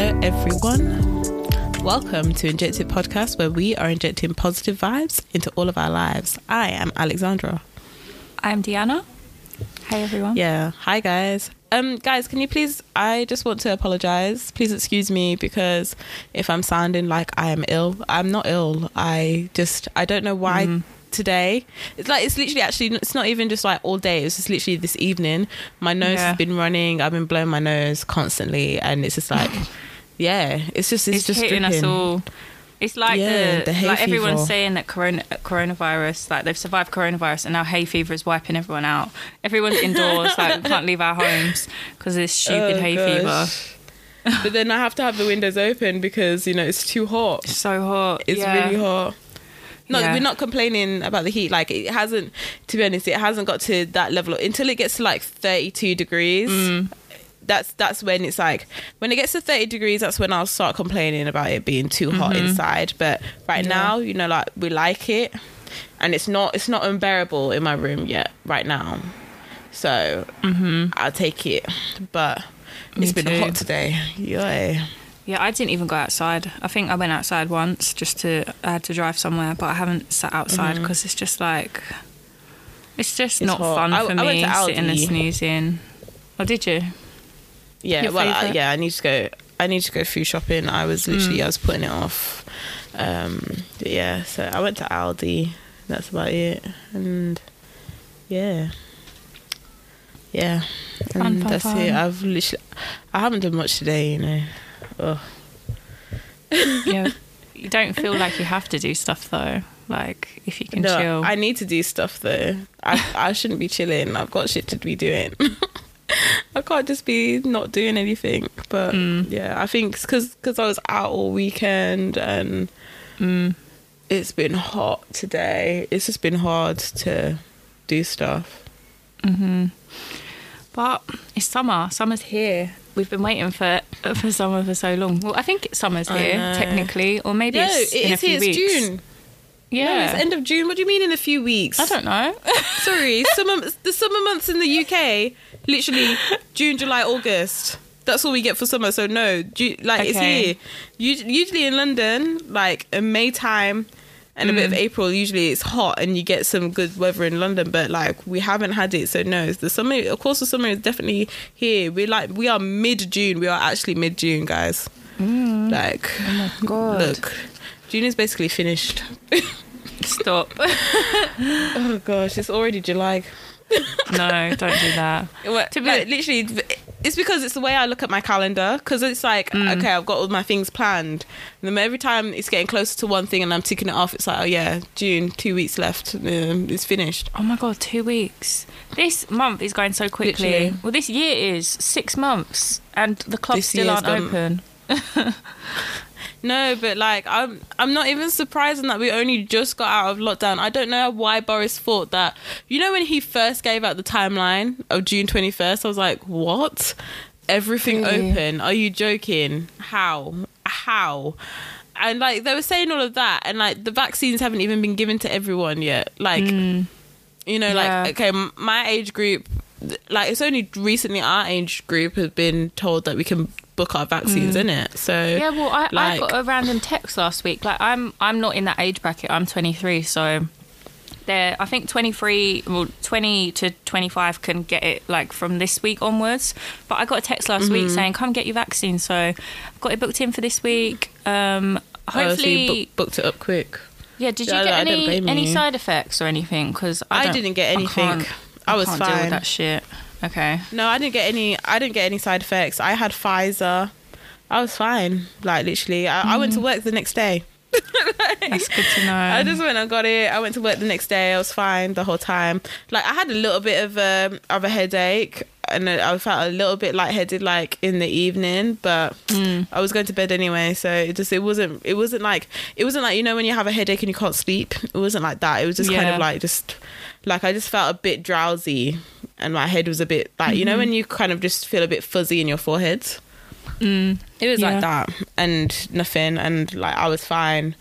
Hello, everyone. Welcome to Inject It Podcast, where we are injecting positive vibes into all of our lives. I am Alexandra. I'm Deanna. Hi, everyone. Yeah. Hi, guys. Um, guys, can you please? I just want to apologize. Please excuse me because if I'm sounding like I am ill, I'm not ill. I just I don't know why. Mhm. Today, it's like it's literally actually it's not even just like all day. It's just literally this evening. My nose Yeah. has been running. I've been blowing my nose constantly, and it's just like, yeah, it's just it's, It's, just hitting us all. It's like Yeah, the, the like everyone's saying that corona, coronavirus, like they've survived coronavirus, and now hay fever is wiping everyone out. Everyone's indoors, like we can't leave our homes because of this stupid Oh, hay gosh. but then I have to have the windows open because you know it's too hot. fever. So hot. It's yeah. really hot. No, Yeah. we're not complaining about the heat. Like it hasn't, to be honest, it hasn't got to that level until it gets to like thirty-two degrees. Mm. That's that's when it's like when it gets to thirty degrees. That's when I'll start complaining about it being too hot inside. But right Mm-hmm. Yeah. now, you know, like we like it, and it's not it's not unbearable in my room yet. Right now, so I'll take it. But Mm-hmm. Me it's been too. hot today. Yeah. Yeah, I didn't even go outside. I think I went outside once just to I had to drive somewhere, but I haven't sat outside because it's just like it's just Mm-hmm. It's not hot. fun I- for I went me to sitting and snoozing. Oh, did you? Yeah, Your well, uh, yeah, I need to go. I need to go food shopping. I was Mm. literally, I was putting it off. Um, yeah, so I went to Aldi. That's about it, and yeah, yeah, Fun, and fun, that's fun. it. I've literally, I haven't done much today. You know, Oh. yeah. You don't feel like you have to do stuff though. Like if you can no, chill. I need to do stuff though. I I shouldn't be chilling. I've got shit to be doing. I can't just be not doing anything. But Mm. yeah, I think because because I was out all weekend and Mm. it's been hot today. It's just been hard to do stuff. hmm But it's summer. Summer's here. We've been waiting for for summer for so long. Well, I think summer's here technically, or maybe no, it's it in a few. It's weeks. June. Yeah, No, it's end of June. What do you mean in a few weeks? I don't know. Sorry, summer. The summer months in the UK, literally June, July, August. That's all we get for summer. So no, Ju- like it's here. Us- Usually in London, like in May time and a bit of Mm. April, usually it's hot and you get some good weather in London. But like we haven't had it, so no. The summer, of course, the summer is definitely here. We're like we are mid June. We are actually mid June, guys. Like, Mm. God. look, June is basically finished. Stop. Oh gosh, it's already July. no, don't do that. Well, To be- like, literally, it's because it's the way I look at my calendar. Because it's like, Mm. okay, I've got all my things planned, and then every time it's getting closer to one thing, and I'm ticking it off, it's like, oh yeah, June, two weeks left, um, it's finished. Oh my god, two weeks. This month is going so quickly. Literally. Well, this year is six months, and the clubs This still aren't gone- open. No, but like, I'm, I'm not even surprised that we only just got out of lockdown. I don't know why Boris thought that. You know, when he first gave out the timeline of June 21st, I was like, what? Everything Really? open? Are you joking? How? How? And like they were saying all of that, and like the vaccines haven't even been given to everyone yet. Like, Mm. you know, Yeah. like okay, my age group, like it's only recently our age group has been told that we can book our vaccines in it. So Yeah, well, I, I got a random text last week. Like, I'm I'm not in that age bracket. I'm 23, so there. I think 23, well, 20 to 25 can get it like from this week onwards. But I got a text last Mm-hmm. week saying, "Come get your vaccine." So I've got it booked in for this week. Um, Oh, so you hopefully, book- booked it up quick. yeah. Did you Yeah, I get I any any side effects or anything? Because I, I didn't get anything. can't- I was deal with fine. that shit. Okay. No, I didn't get any. I didn't get any side effects. I had Pfizer. I was fine. Like literally, I, I went to work the next day. That's good to know. I just went and got it. I went to work the next day. I was fine the whole time. Like I had a little bit of um, of a headache, and I felt a little bit lightheaded, like in the evening. But Mm. I was going to bed anyway, so it just it wasn't it wasn't like it wasn't like you know when you have a headache and you can't sleep. It wasn't like that. It was just kind of like just like I just felt a bit drowsy, and my head was a bit like you know Mm-hmm. when you kind of just feel a bit fuzzy in your forehead. Mm. It was Yeah. like that, and nothing, and like I was fine,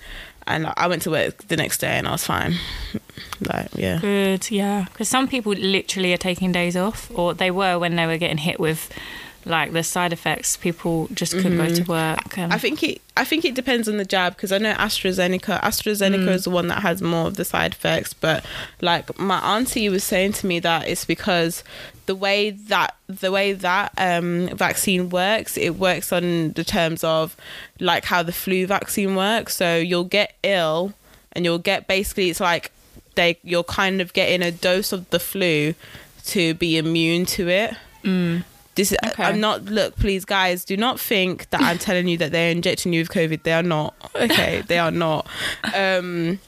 and I went to work the next day, and I was fine. Like yeah, Good, yeah. Because some people literally are taking days off, or they were when they were getting hit with like the side effects, people just couldn't go mm-hmm. to work. And I think it. I think it depends on the jab because I know AstraZeneca. AstraZeneca mm. is the one that has more of the side effects. But like my auntie was saying to me that it's because the way that the way that um, vaccine works, it works on the terms of like how the flu vaccine works. So you'll get ill, and you'll get basically it's like they you're kind of getting a dose of the flu to be immune to it. Mm. This is, Okay. I'm not. Look, please, guys, do not think that I'm telling you that they're injecting you with COVID. They are not. Okay, they are not. Um,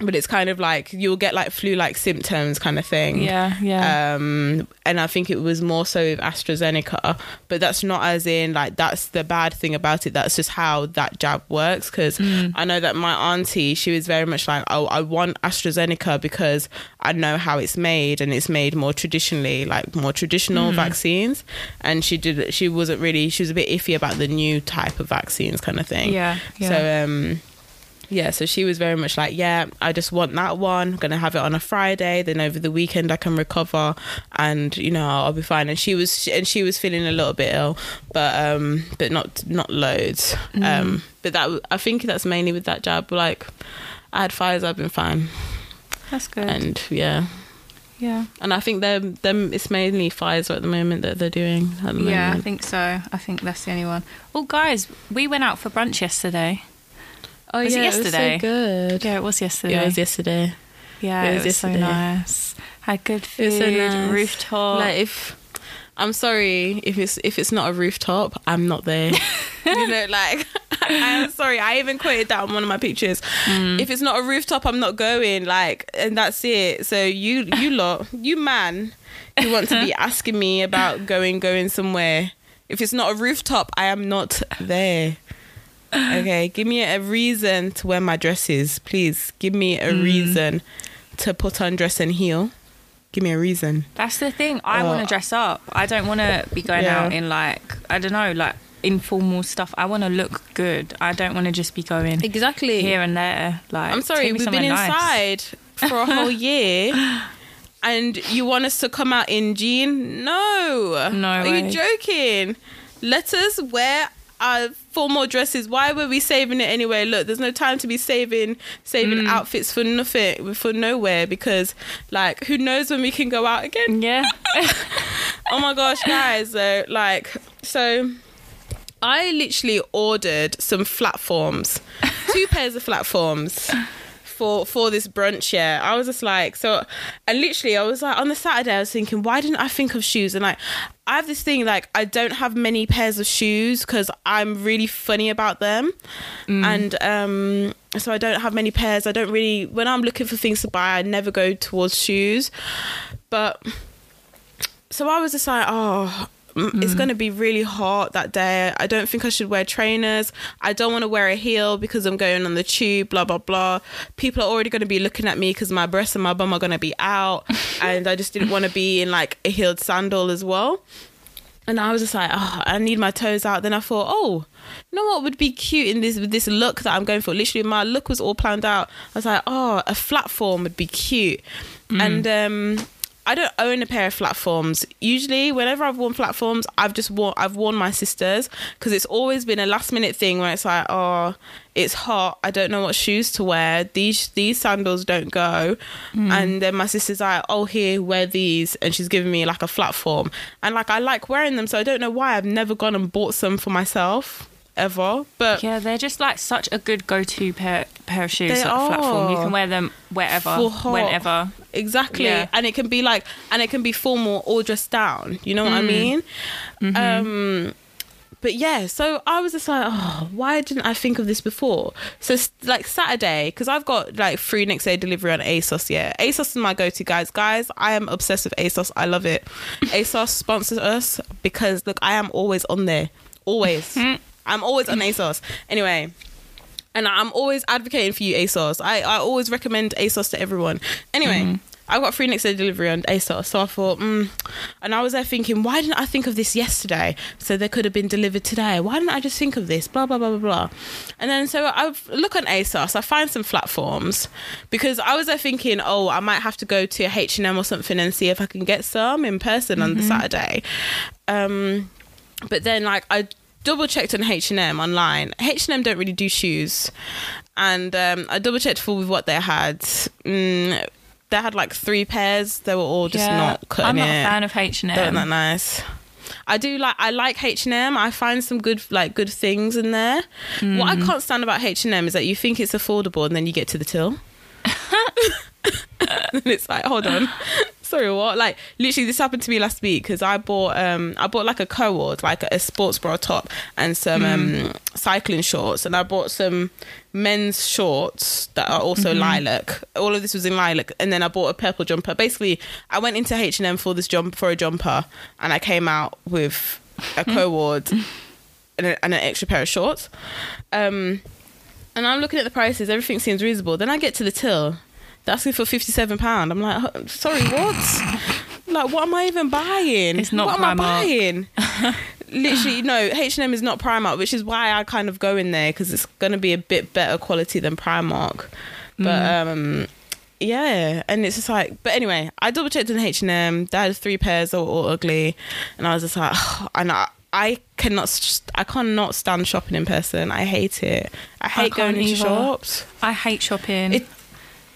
but it's kind of like you'll get like flu-like symptoms, kind of thing. yeah, yeah. Um, and I think it was more so with AstraZeneca, but that's not as in like that's the bad thing about it. That's just how that jab works. Because I know that my auntie, she was very much like, oh, I want AstraZeneca because I know how it's made, and it's made more traditionally, like more traditional vaccines. And she did, she wasn't really, she was a bit iffy about the new type of vaccines, kind of thing. Yeah, yeah. So um yeah, so she was very much like, yeah, I just want that one. I'm gonna have it on a Friday. Then over the weekend I can recover, and you know I'll be fine. And she was, and she was feeling a little bit ill, but um, but not not loads. Um, but that I think that's mainly with that jab. Like I had Pfizer, I've been fine, That's good. and yeah, yeah. and I think them them it's mainly Pfizer at the moment that they're doing Yeah, I think so. I think that's the only one. Well, guys, we went out for brunch yesterday. Oh Was it yeah, yesterday? It was so good. Yeah, it was yesterday. Yeah, it was yesterday. yeah, it it was was, so nice. Had good It food, was so nice. rooftop. Like if I'm sorry if it's if it's not a rooftop, I'm not there. you know, like I'm sorry. I even quoted that on one of my pictures. Mm. If it's not a rooftop, I'm not going. Like, and that's it. So you you lot, you man, you want to be asking me about going going somewhere. If it's not a rooftop, I am not there. Okay, give me a reason to wear my dresses, please. Give me a hmm. reason to put on dress and heel. Give me a reason. That's the thing. I Oh. want to dress up. I don't want to be going Yeah. out in like I don't know, like informal stuff. I want to look good. I don't want to just be going Exactly. here and there. Like I'm sorry, we've been somewhere nice. inside for a whole year. And you want us to come out in jean? No. No Are way. you joking? Let us wear our formal dresses. Why were we saving it anyway? Look, there's no time to be saving saving Mm. outfits for nothing for nowhere because like who knows when we can go out again? Yeah. oh my gosh, guys! So like, so I literally ordered some platforms, two pairs of platforms for for this brunch. Yeah, I was just like, so, and literally, I was like, on the Saturday, I was thinking, why didn't I think of shoes? And like, I have this thing like I don't have many pairs of shoes because I'm really funny about them, and um. So I don't have many pairs. I don't really when I'm looking for things to buy, I never go towards shoes. But so I was just like, oh, mm, it's going to be really hot that day. I don't think I should wear trainers. I don't want to wear a heel because I'm going on the tube, blah, blah, blah. People are already going to be looking at me because my breasts and my bum are going to be out. and I just didn't want to be in like a heeled sandal as well. And I was just like, oh, I need my toes out. Then I thought, oh, you know what would be cute in this with this look that I'm going for? Literally, my look was all planned out. I was like, oh, a flat form would be cute. And um, I don't own a pair of platforms. Usually, whenever I've worn platforms, I've just worn I've worn my sisters because it's always been a last minute thing where it's like, oh, it's hot. I don't know what shoes to wear. These these sandals don't go. Hmm. And then my sister's like, oh, here, wear these, and she's giving me like a platform. And like I like wearing them, so I don't know why I've never gone and bought some for myself ever. But Yeah, they're just like such a good go-to pair pair of shoes. They like platform. You can wear them wherever, whenever. Exactly. Yeah. And it can be like and it can be formal or dressed down. You know what Mm. I mean? Mm-hmm. Um but yeah, so I was just like, oh, why didn't I think of this before? So like Saturday, because I've got like free next day delivery on ASOS. Yeah, ASOS is my go-to, guys. Guys, I am obsessed with ASOS. I love it. ASOS sponsors us because look, I am always on there, always. I'm always on ASOS. Anyway, and I'm always advocating for you ASOS. I, I always recommend ASOS to everyone. Anyway, I got free next day delivery on ASOS, so I thought, mm. and I was there thinking, why didn't I think of this yesterday? So they could have been delivered today. Why didn't I just think of this? Blah blah blah blah blah. And then so I look on ASOS, I find some platforms because I was there thinking, oh, I might have to go to H and M or something and see if I can get some in person on the Saturday. Um, but then like I double checked on H and M online. H and M don't really do shoes, and um, I double checked for with what they had. Mm, they had like three pairs. They were all just not cutting I'm not it. a fan of H&M. They weren't that nice. I do like I like H and M. I find some good like good things in there. What I can't stand about H and M is that you think it's affordable and then you get to the till. and it's like, hold on, sorry, what? Like literally, this happened to me last week because I bought um I bought like a co-ord, like a sports bra top and some um cycling shorts, and I bought some men's shorts that are also lilac. All of this was in lilac, and then I bought a purple jumper. Basically, I went into H and M for this jump for a jumper, and I came out with a co-ord and, a, and an extra pair of shorts. Um, and I'm looking at the prices. Everything seems reasonable. Then I get to the till. They're asking for fifty-seven pound. I'm like, "Oh, sorry, what? like, what am I even buying? It's not what am I Primark. buying? Literally, no. H and M is not Primark, which is why I kind of go in there because it's going to be a bit better quality than Primark. But um, yeah, and it's just like, but anyway, I double checked in H and M. They had three pairs, they were all ugly, and I was just like, and I, I cannot, I cannot stand shopping in person. I hate it. I hate going can't into either. shops. I hate shopping. It-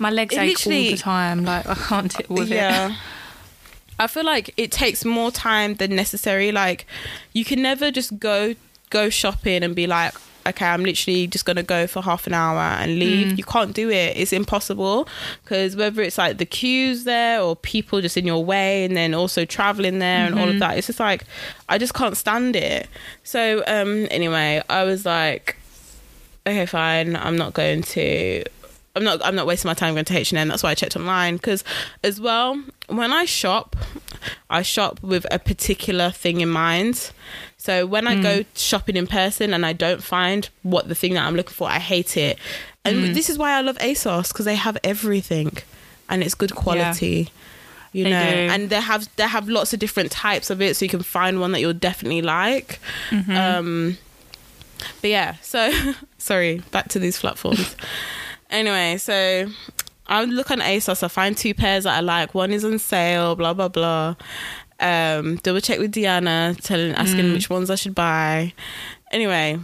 My legs it ache all literally- the time. Like I can't deal with it. yeah. I feel like it takes more time than necessary. Like you can never just go go shopping and be like, okay, I'm literally just gonna go for half an hour and leave. You can't do it. It's impossible because whether it's like the queues there or people just in your way, and then also traveling there and all of that, it's just like I just can't stand it. So um, anyway, I was like, okay, fine. I'm not going to. I'm not. I'm not wasting my time going to H and M. That's why I checked online because, as well, when I shop, I shop with a particular thing in mind. So when I go shopping in person and I don't find what the thing that I'm looking for, I hate it. And this is why I love ASOS because they have everything, and it's good quality. You They know, do. and they have they have lots of different types of it, so you can find one that you'll definitely like. Mm-hmm. Um, but yeah, so sorry, back to these platforms. anyway, so I look on ASOS, I find two pairs that I like. One is on sale, blah blah blah. Um, double check with Deanna, telling asking which ones I should buy. Anyway,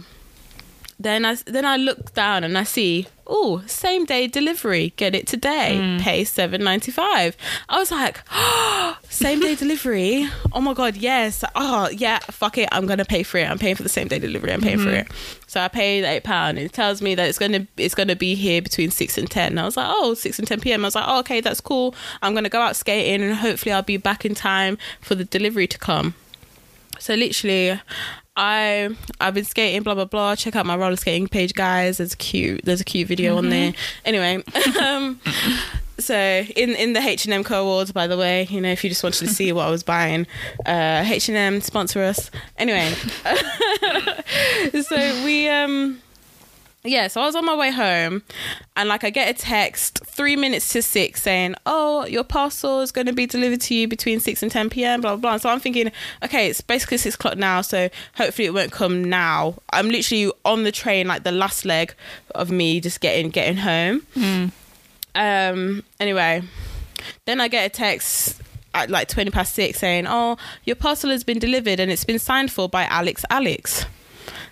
then I then I look down and I see, oh, same day delivery, get it today, hmm. pay seven ninety five. I was like, oh, same day delivery. Oh my god, yes. Oh yeah, fuck it, I'm gonna pay for it. I'm paying for the same day delivery. I'm paying for mm-hmm. it. So I paid eight pound. It tells me that it's gonna it's gonna be here between six and ten. I was like, oh, six and ten p.m. I was like, oh, okay, that's cool. I'm gonna go out skating and hopefully I'll be back in time for the delivery to come. So literally, I I've been skating, blah blah blah. Check out my roller skating page, guys. There's a cute there's a cute video on there. Anyway, um, so in in the H and M co-ords, by the way, you know, if you just wanted to see what I was buying, uh, H and M sponsor us. Anyway, so we um yeah, so I was on my way home and like I get a text three minutes to six saying, Oh, your parcel is going to be delivered to you between six and 10 p.m. blah, blah, blah. So I'm thinking, okay, it's basically six o'clock now. So hopefully it won't come now. I'm literally on the train, like the last leg of me just getting, getting home. Um, anyway, then I get a text at like 20 past six saying, Oh, your parcel has been delivered and it's been signed for by Alex Alex.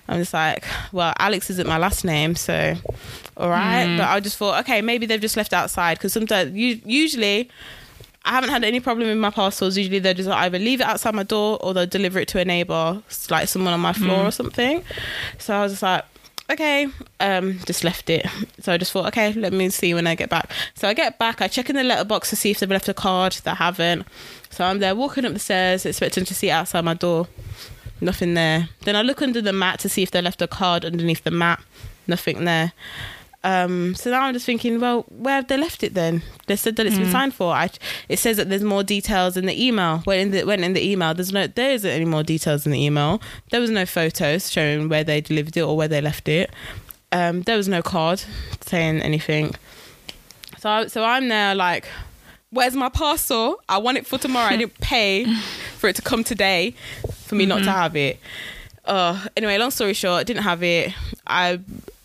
I'm just like, well, Alex isn't my last name, so all right. But I just thought, okay, maybe they've just left outside because sometimes, u- usually, I haven't had any problem with my parcels. Usually, they just either leave it outside my door or they'll deliver it to a neighbor, like someone on my floor or something. So I was just like, okay, um, just left it. So I just thought, okay, let me see when I get back. So I get back, I check in the letterbox to see if they've left a card. They haven't. So I'm there walking up the stairs, expecting to see it outside my door. Nothing there. Then I look under the mat to see if they left a card underneath the mat. Nothing there. Um, so now I'm just thinking, well, where have they left it then? They said that it's been signed for. I, it says that there's more details in the email. When in the when in the email, there's no there isn't any more details in the email. There was no photos showing where they delivered it or where they left it. Um, there was no card saying anything. So I, so I'm there like, where's my parcel? I want it for tomorrow. I didn't pay for it to come today for me not to have it. Uh, anyway, long story short, didn't have it. I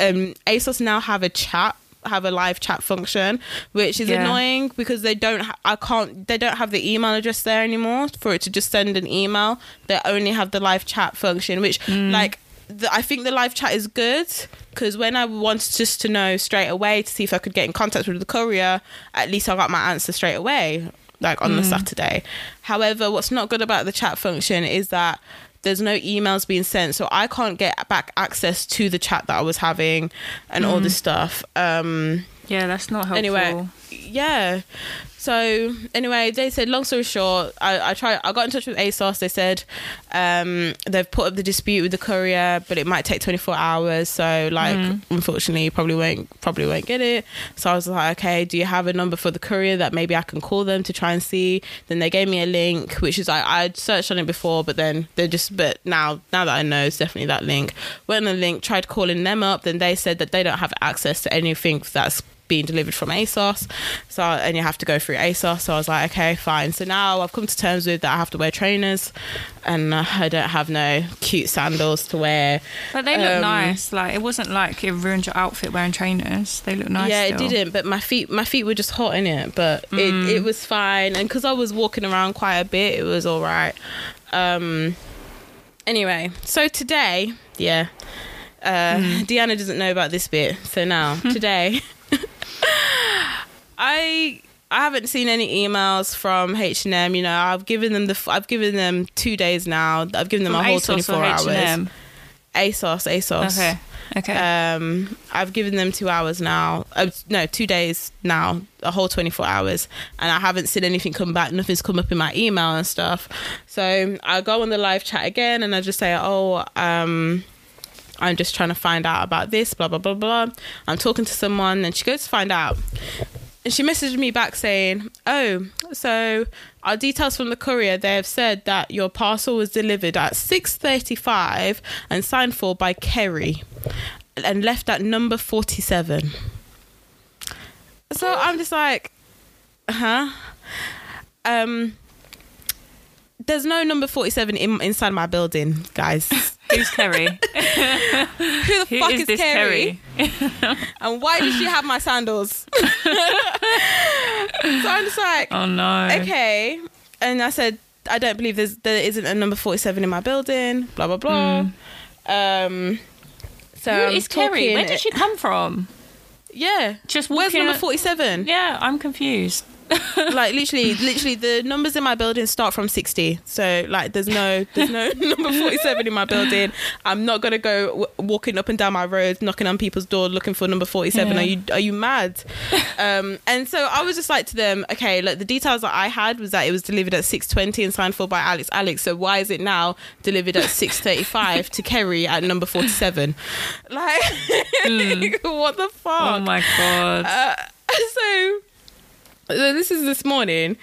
um, ASOS now have a chat have a live chat function, which is Yeah. annoying because they don't. Ha- I can't. They don't have the email address there anymore for it to just send an email. They only have the live chat function, which like the, I think the live chat is good because when I wanted just to know straight away to see if I could get in contact with the courier, at least I got my answer straight away, like on the Saturday. However, what's not good about the chat function is that there's no emails being sent, so I can't get back access to the chat that I was having and all this stuff. Um, Yeah, that's not helpful. anyway yeah so anyway they said long story short i i tried i got in touch with asos. They said um they've put up the dispute with the courier but it might take 24 hours. So like unfortunately you probably won't probably won't get it. So i was like okay do you have a number for the courier that maybe i can call them to try and see? Then they gave me a link which is like i'd searched on it before but then they're just but now now that i know it's definitely that link. Went on the link tried calling them up then they said that they don't have access to anything that's being delivered from ASOS. So and you have to go through ASOS. So I was like, okay, fine. So now I've come to terms with that I have to wear trainers, and I don't have no cute sandals to wear. But they look Um, nice. Like it wasn't like it ruined your outfit wearing trainers. They look nice. yeah, still. it didn't. But my feet, my feet were just hot in it. But it, it was fine, and because I was walking around quite a bit, it was all right. Um. Anyway, so today, yeah. Uh, Deanna doesn't know about this bit, so now today, I I haven't seen any emails from H and M. You know, I've given them the I've given them two days now. I've given them From a whole twenty four hours. H&M? ASOS, ASOS. Okay. Okay. Um, I've given them two hours now. Uh, no, two days now. A whole twenty four hours, and I haven't seen anything come back. Nothing's come up in my email and stuff. So I go on the live chat again, and I just say, "Oh, um, I'm just trying to find out about this." Blah blah blah blah. I'm talking to someone, and she goes to find out. And she messaged me back saying, "Oh, so our details from the courier. They have said that your parcel was delivered at 6:35 and signed for by Kerry, and left at number 47." So I'm just like, huh? Um, there's no number 47 in, inside my building, guys. Who's Kerry? Who the Who fuck is is, Kerry? Kerry? And why does she have my sandals? so I'm just like, Oh no. okay. And I said, I don't believe there's there isn't a number 47 in my building, blah, blah, blah. Um, so Who I'm is Kerry? Where did she come from? Yeah. Just Where's number 47? Yeah, I'm confused. like literally literally the numbers in my building start from 60 so like there's no there's no number 47 in my building. I'm not gonna go w- walking up and down my road knocking on people's door looking for number 47 Yeah. are you are you mad? Um and so i was just like to them okay like the details that i had was that it was delivered at 620 and signed for by alex. Alex so why is it now delivered at 635 to kerry at number 47 like what the fuck? Oh my god. uh, so this is this morning.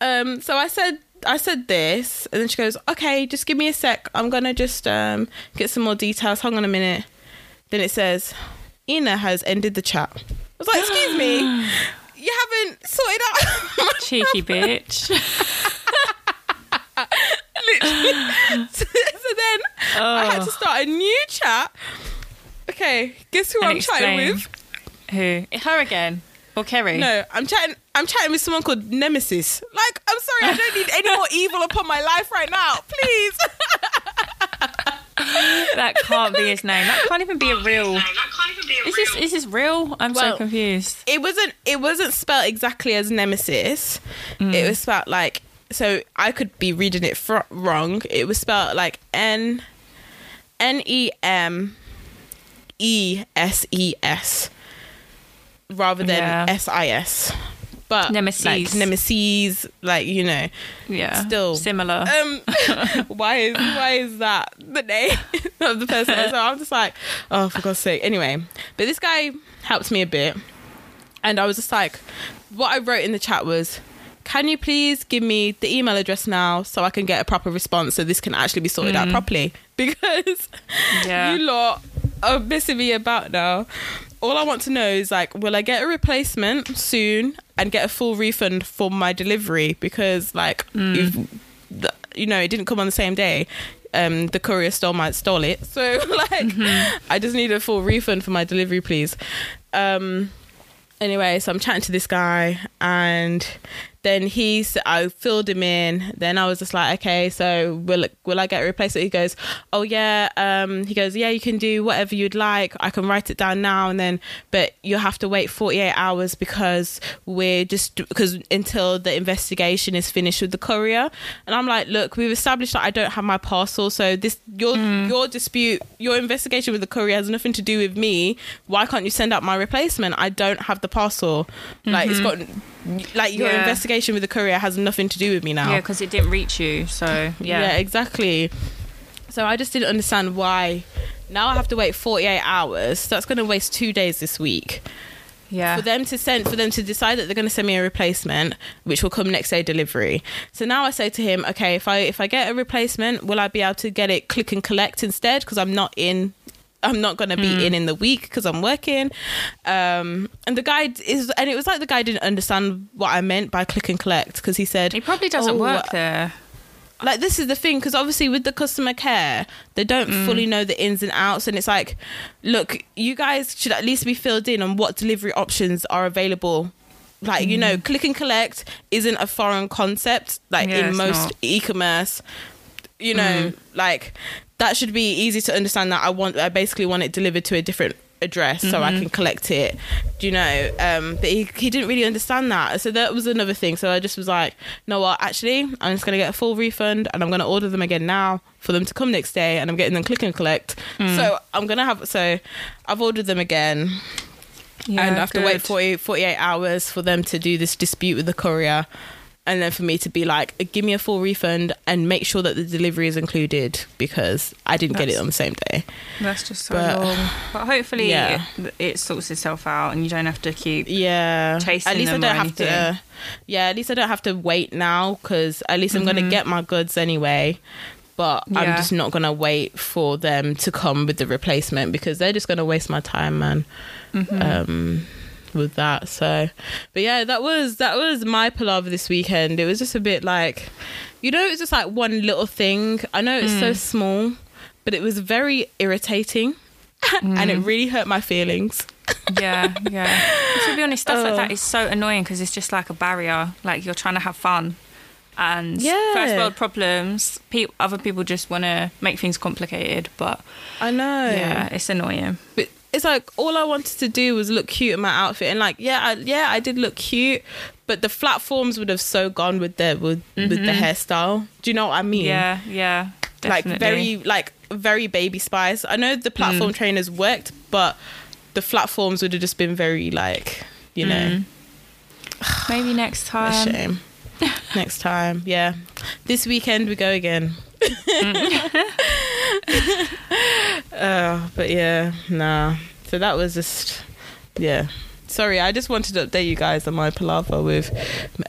Um, so I said I said this, and then she goes, "Okay, just give me a sec. I'm gonna just um get some more details. Hang on a minute." Then it says, "Ina has ended the chat." I was like, "Excuse me, you haven't sorted out." Cheeky bitch. Literally. so, then I had to start a new chat. Okay, guess who And I'm chatting with? Who? Her again? Or Kerry? No, I'm chatting. I'm chatting with someone called Nemesis. Like, I'm sorry, I don't need any more evil upon my life right now. Please. That can't be his name. That can't even be a real. That can't even be a Is real. this is this real? I'm Well, so confused. It wasn't. It wasn't spelled exactly as Nemesis. It mm. was spelled like. So I could be reading it fr- wrong. It was spelled like N, N E M, E S E S, rather than S I S. But Nemesis. like nemesis, like you know. Yeah. Still. similar. um why is why is that the name of the person so i'm just like oh for god's sake anyway but this guy helped me a bit and i was just like what i wrote in the chat was can you please give me the email address now so i can get a proper response so this can actually be sorted out properly because Yeah. you lot are messing me about now all i want to know is like will i get a replacement soon and get a full refund for my delivery because like the, you know, it didn't come on the same day. Um, the courier stole my stole it, so like, I just need a full refund for my delivery, please. Um, anyway, so I'm chatting to this guy, and then he's I filled him in. Then I was just like, okay, so will will I get a replacement? He goes, oh yeah. Um, he goes, yeah, you can do whatever you'd like. I can write it down now, and then, but you'll have to wait 48 hours because we're just because until the investigation is finished with the courier. And I'm like, look, we've established that I don't have my parcel, so this your your dispute, your investigation with the courier has nothing to do with me. Why can't you send out my replacement? I don't have the parcel. Like it's got like your Yeah. investigation with the courier has nothing to do with me now. Yeah, because it didn't reach you. So Yeah, yeah, exactly. So I just didn't understand why. Now I have to wait 48 hours. So that's going to waste two days this week yeah. for them to send for them to decide that they're going to send me a replacement, which will come next day delivery. So now I say to him, okay, if I if I get a replacement, will I be able to get it click and collect instead? Because I'm not in. I'm not going to be in in the week because I'm working. Um, and the guy is, and it was like the guy didn't understand what I meant by click and collect because he said He probably doesn't "Oh, work there. like this is the thing because obviously with the customer care they don't Mm. fully know the ins and outs and it's like look you guys should at least be filled in on what delivery options are available like you Mm. know click and collect isn't a foreign concept like Yeah, in most not. Mm. e-commerce you know like that should be easy to understand that i want i basically want it delivered to a different address so Mm-hmm. i can collect it do you know um but he, he didn't really understand that so that was another thing so i just was like no what actually i'm just gonna get a full refund and i'm gonna order them again now for them to come next day and i'm getting them click and collect Mm. so i'm gonna have so i've ordered them again Yeah, and I have to wait good. 40, 48 hours for them to do this dispute with the courier and then for me to be like give me a full refund and make sure that the delivery is included because i didn't get it on the same day That's just so But- long. But hopefully Yeah. it, it sorts itself out and you don't have to keep. yeah Chasing at least i don't have to anything. yeah at least i don't have to wait now because at least i'm gonna get my goods anyway but i'm Mm-hmm. Just not gonna wait for them to come with the replacement because they're just gonna waste my time man Mm-hmm. um with that so but yeah that was that was my palaver this weekend it was just a bit like you know it's just like one little thing i know it's Mm. so small but it was very irritating and Mm. it really hurt my feelings Yeah, yeah. And to be honest, stuff like Oh. that is so annoying because it's just like a barrier. Like you're trying to have fun. And Yeah. first world problems, pe- other people just want to make things complicated. But i know yeah, it's annoying. but it's like all I wanted to do was look cute in my outfit, and like yeah, I, yeah, I did look cute, but the flat forms would have so gone with the with, with the hairstyle. Do you know what I mean? Yeah, yeah. Definitely. like very like very baby spice. I know the platform Mm. trainers worked, but the flat forms would have just been very like you know Maybe next a time. shame. Next time, yeah. This weekend we go again. uh, but yeah, nah. So that was just yeah. Sorry, I just wanted to update you guys on my palaver with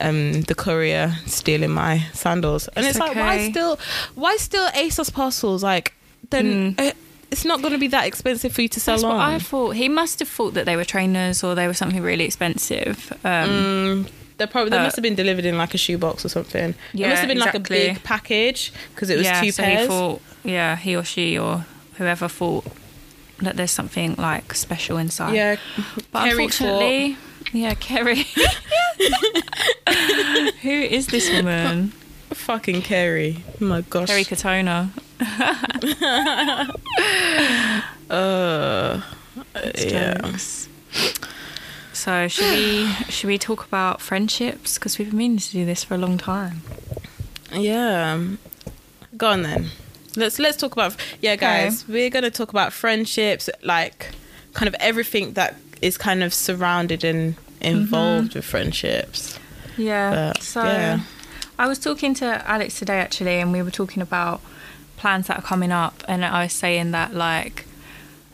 um, the courier stealing my sandals, and it's, It's like why still, why still ASOS parcels? Like then uh, it's not going to be that expensive for you to sell That's on. I thought. He must have thought that they were trainers or they were something really expensive. Um, Mm, they probably they Uh, must have been delivered in like a shoebox or something. it must have been exactly. like a big package because it was yeah, two so pairs. he thought, yeah, he or she or whoever thought that there's something like special inside. yeah, but Kerry unfortunately, yeah, Kerry. Who is this woman? fucking Kerry. Oh my gosh. Kerry Katona. Uh, yeah. Jokes. So should we should we talk about friendships because we've been meaning to do this for a long time. Yeah. Go on then. Let's let's talk about yeah, guys. We're gonna talk about friendships, like kind of everything that is kind of surrounded and mm-hmm. involved with friendships. Yeah. But, so yeah. I was talking to Alex today actually, and we were talking about plans that are coming up, and I was saying that like.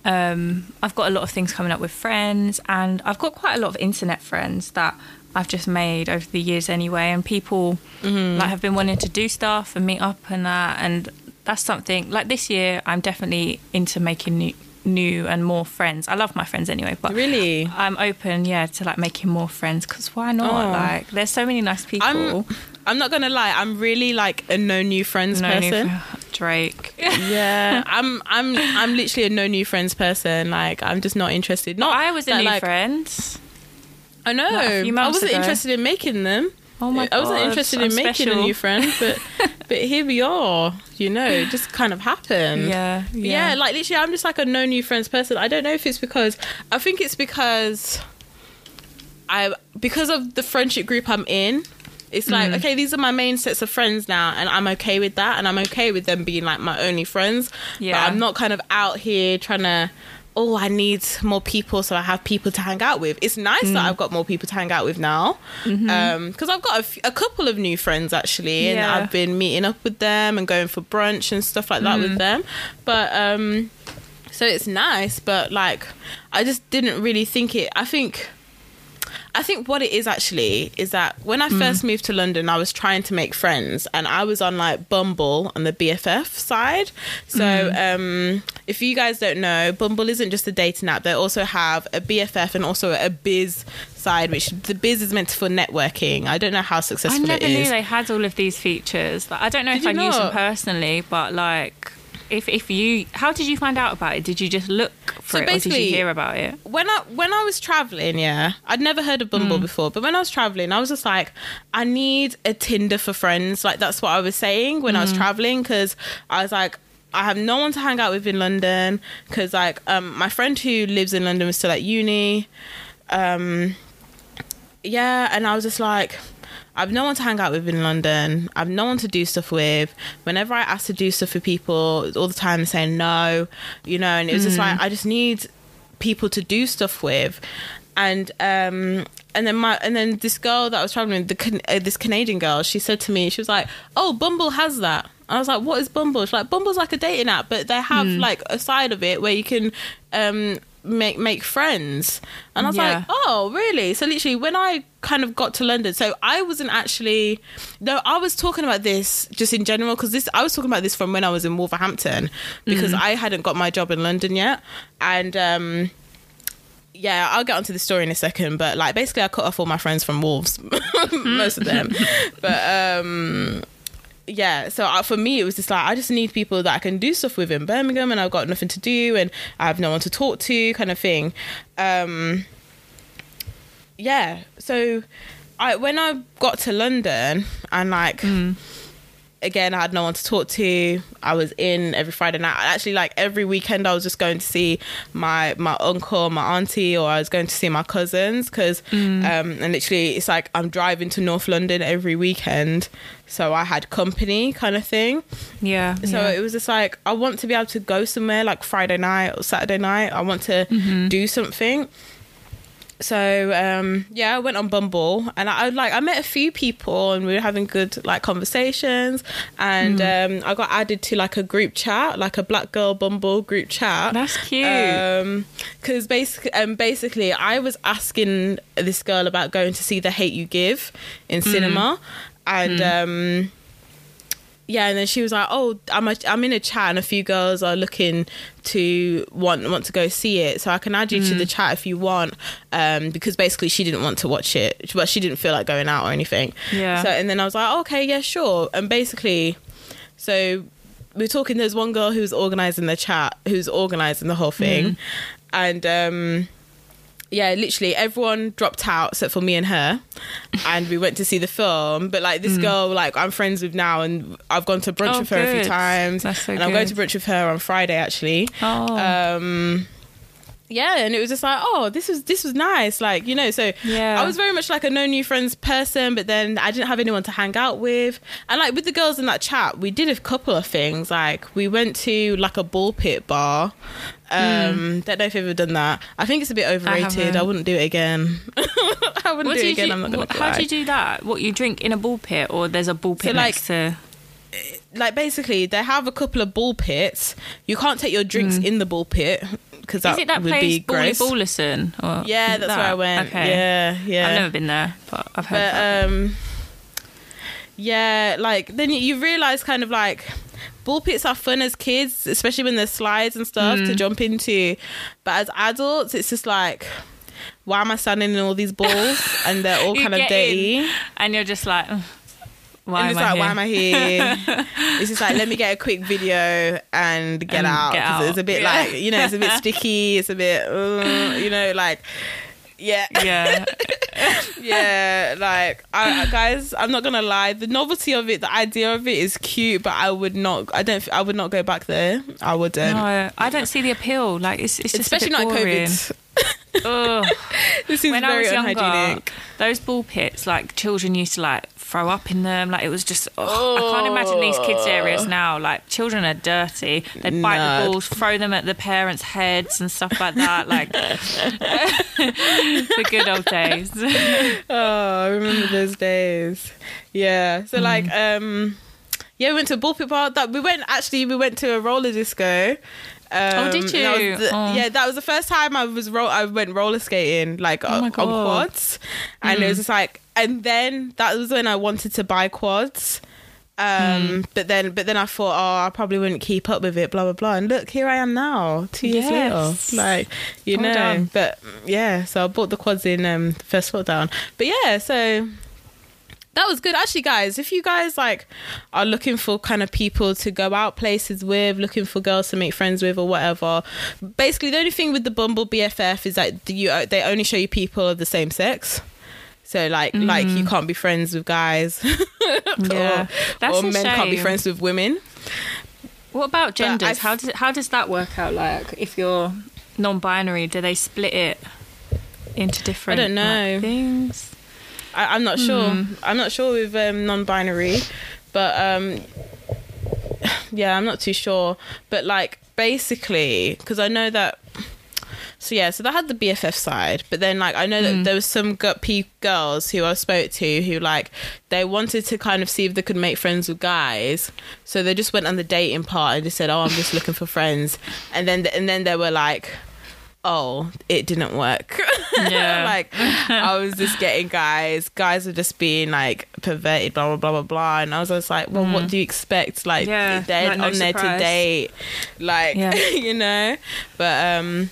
Um, I've got a lot of things coming up with friends, and I've got quite a lot of internet friends that I've just made over the years anyway. And people like have been wanting to do stuff and meet up and that, and that's something like this year. I'm definitely into making new, new and more friends. I love my friends anyway, but Really? I'm open, yeah, to like making more friends because why not? Oh. Like, there's so many nice people. I'm I'm not gonna lie, I'm really like a no new friends No new person. fr- Drake. yeah. I'm I'm I'm literally a no new friends person. Like I'm just not interested. Not I was a that, new like, friend. I know. I wasn't ago. interested in making them. Oh my God. I wasn't interested I'm in making a new friend, but but here we are. You know, it just kind of happened. Yeah, yeah. yeah. like literally, I'm just like a no new friends person. I don't know if it's because I think it's because I because of the friendship group I'm in. It's like Mm. okay, these are my main sets of friends now, and I'm okay with that, and I'm okay with them being like my only friends. Yeah. but I'm not kind of out here trying to. Oh, I need more people, so I have people to hang out with. It's nice Mm. that I've got more people to hang out with now, because I've got a, f- a couple of new friends actually, and Mm-hmm. Yeah. I've been meeting up with them and going for brunch and stuff like that Mm. with them. But um, so it's nice, but like I just didn't really think it. I think. I think what it is actually is that when I first moved to London, I was trying to make friends, and I was on like Bumble on the BFF side. So, um, if you guys don't know, Bumble isn't just a dating app; they also have a BFF and also a Biz side, which the Biz is meant for networking. I don't know how successful I never knew they had all of these features. Like, I don't know Did if I use them personally, but like, if if you, how did you find out about it? Did you just look for So it, or did you hear about it? when I when I was traveling, yeah, I'd never heard of Bumble before, but when I was traveling, I was just like, I need a Tinder for friends. Like that's what I was saying when I was traveling because I was like. I have no one to hang out with in London because, like, um, my friend who lives in London was still at uni. Um, yeah, and I was just like, I've no one to hang out with in London. I've no one to do stuff with. Whenever I ask to do stuff for people, all the time saying no, you know, and it was just like I just need people to do stuff with, and um, and then my and then this girl that I was traveling with, the uh, this Canadian girl, she said to me, she was like, "Oh, Bumble has that." I was like, "What is Bumble?" She's like, "Bumble's like a dating app, but they have like a side of it where you can." um make make friends and i was Yeah. like oh really so literally when i kind of got to london so i wasn't actually no i was talking about this just in general because this i was talking about this from when i was in wolverhampton because i hadn't got my job in london yet and um yeah, I'll get onto the story in a second, but like basically I cut off all my friends from Wolves, most of them. but um yeah, so uh, for me it was just like I just need people that I can do stuff with in Birmingham and I've got nothing to do and I have no one to talk to kind of thing. Um yeah, so I when I got to London and like again, I had no one to talk to. I was in every Friday night. Actually, like every weekend, I was just going to see my my uncle, my auntie, or I was going to see my cousins. Because, um, and literally, it's like I'm driving to North London every weekend, so I had company kind of thing. Yeah. So yeah. it was just like I want to be able to go somewhere like Friday night or Saturday night. I want to Mm-hmm. do something. So um, yeah, I went on Bumble and I, I like I met a few people and we were having good like conversations and Mm. um, I got added to like a group chat, like a Black Girl Bumble group chat. That's cute. Because basically, um, basically, I was asking this girl about going to see The Hate You Give in Mm. cinema, and um, yeah, and then she was like, "Oh, I'm a, I'm in a chat, and a few girls are looking to want want to go see it, so I can add you to Mm. the chat if you want." Um, because basically, she didn't want to watch it, but she didn't feel like going out or anything. Yeah. So, and then I was like, oh, "Okay, yeah, sure." And basically, so we we're talking. There's one girl who's organizing the chat, who's organizing the whole thing, and um, yeah, literally everyone dropped out except for me and her, and we went to see the film. But like this girl, like I'm friends with now, and I've gone to brunch Oh, with her a few times, so and I'm going to brunch with her on Friday actually. oh. Um, yeah, and it was just like, oh, this was this was nice, like you know. So Yeah. I was very much like a no new friends person, but then I didn't have anyone to hang out with, and like with the girls in that chat, we did a couple of things. Like we went to like a ball pit bar. Um, don't know if you've ever done that. I think it's a bit overrated. I, haven't. wouldn't do it again. I wouldn't what do it again. you, I'm not gonna. how lie. do you do that? What you drink in a ball pit, or there's a ball pit like, next to? like basically they have a couple of ball pits. You can't take your drinks in the ball pit because that, Mm. It that would place, be gross. Ballerson? Or Yeah, that's that? where I went. Okay. Yeah, yeah. I've never been there, but I've heard but um yeah like then you, you realize kind of like ball pits are fun as kids especially when there's slides and stuff Mm. to jump into but as adults it's just like why am i standing in all these balls and they're all kind of dirty and you're just like, "Ugh, why am I like here? why am i here it's just like let me get a quick video and get And out get 'cause it's a bit Yeah. like you know it's a bit sticky it's a bit uh, you know like Yeah. Yeah. yeah, like I, I- guys, I'm not gonna lie. The novelty of it, the idea of it is cute, but I would not. I don't. I would not go back there. I wouldn't. No, I don't see the appeal. Like it's it's just Especially not boring. COVID. Ugh. This seems when I very was younger, unhygienic. those ball pits, like children used to like throw up in them. Like it was just, ugh, I can't imagine these kids' areas now. Like children are dirty. They bite No. the balls, throw them at the parents' heads and stuff like that. Like the good old days. Oh, I remember those days. Yeah. So like, um, yeah, we went to a ball pit park. That we went actually. We went to a roller disco. Um, Oh, did that you? the- Oh. Yeah, that was the first time I was ro- I went roller skating like Oh on, my on. Mm. quads, and it was just like, and then that was when I wanted to buy quads. Um, Mm. but then, but then I thought, oh, I probably wouldn't keep up with it, blah blah blah. And look, here I am now, two years Yes. later. Like, you Well know, done. but yeah, so I bought the quads in um the first lockdown. But yeah, so that was good actually guys if you guys like are looking for kind of people to go out places with looking for girls to make friends with or whatever basically the only thing with the bumble bff is that you uh, they only show you people of the same sex so like like you can't be friends with guys Yeah. or, That's or men can't be friends with women What about genders? How does how does that work out? Like if you're non-binary, do they split it into different don't know. like, things? I, I'm not sure. I'm not sure with um, non-binary, but um, yeah, I'm not too sure. But like basically, because I know that. So yeah, so that had the BFF side, but then like I know that there was some girls who I spoke to who like they wanted to kind of see if they could make friends with guys, so they just went on the dating part and just said, "Oh, I'm just looking for friends," and then and then they were like, "Oh, it didn't work." Yeah. like I was just getting guys. Guys were just being like perverted, blah blah blah blah blah. And I was just like, well, what do you expect? Like Yeah, they're like, no on there to date, like Yeah. you know. But um,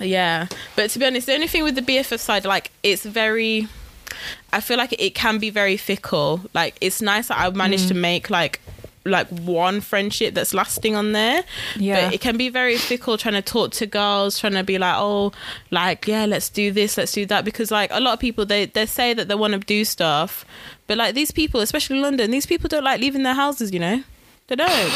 yeah. But to be honest, the only thing with the BFF side, like it's very. I feel like it can be very fickle. Like it's nice that I've managed Mm. to make like like one friendship that's lasting on there. Yeah. But it can be very fickle trying to talk to girls, trying to be like, oh, like, yeah, let's do this, let's do that. Because like a lot of people they, they say that they want to do stuff, but like these people, especially in London, these people don't like leaving their houses, you know? They don't.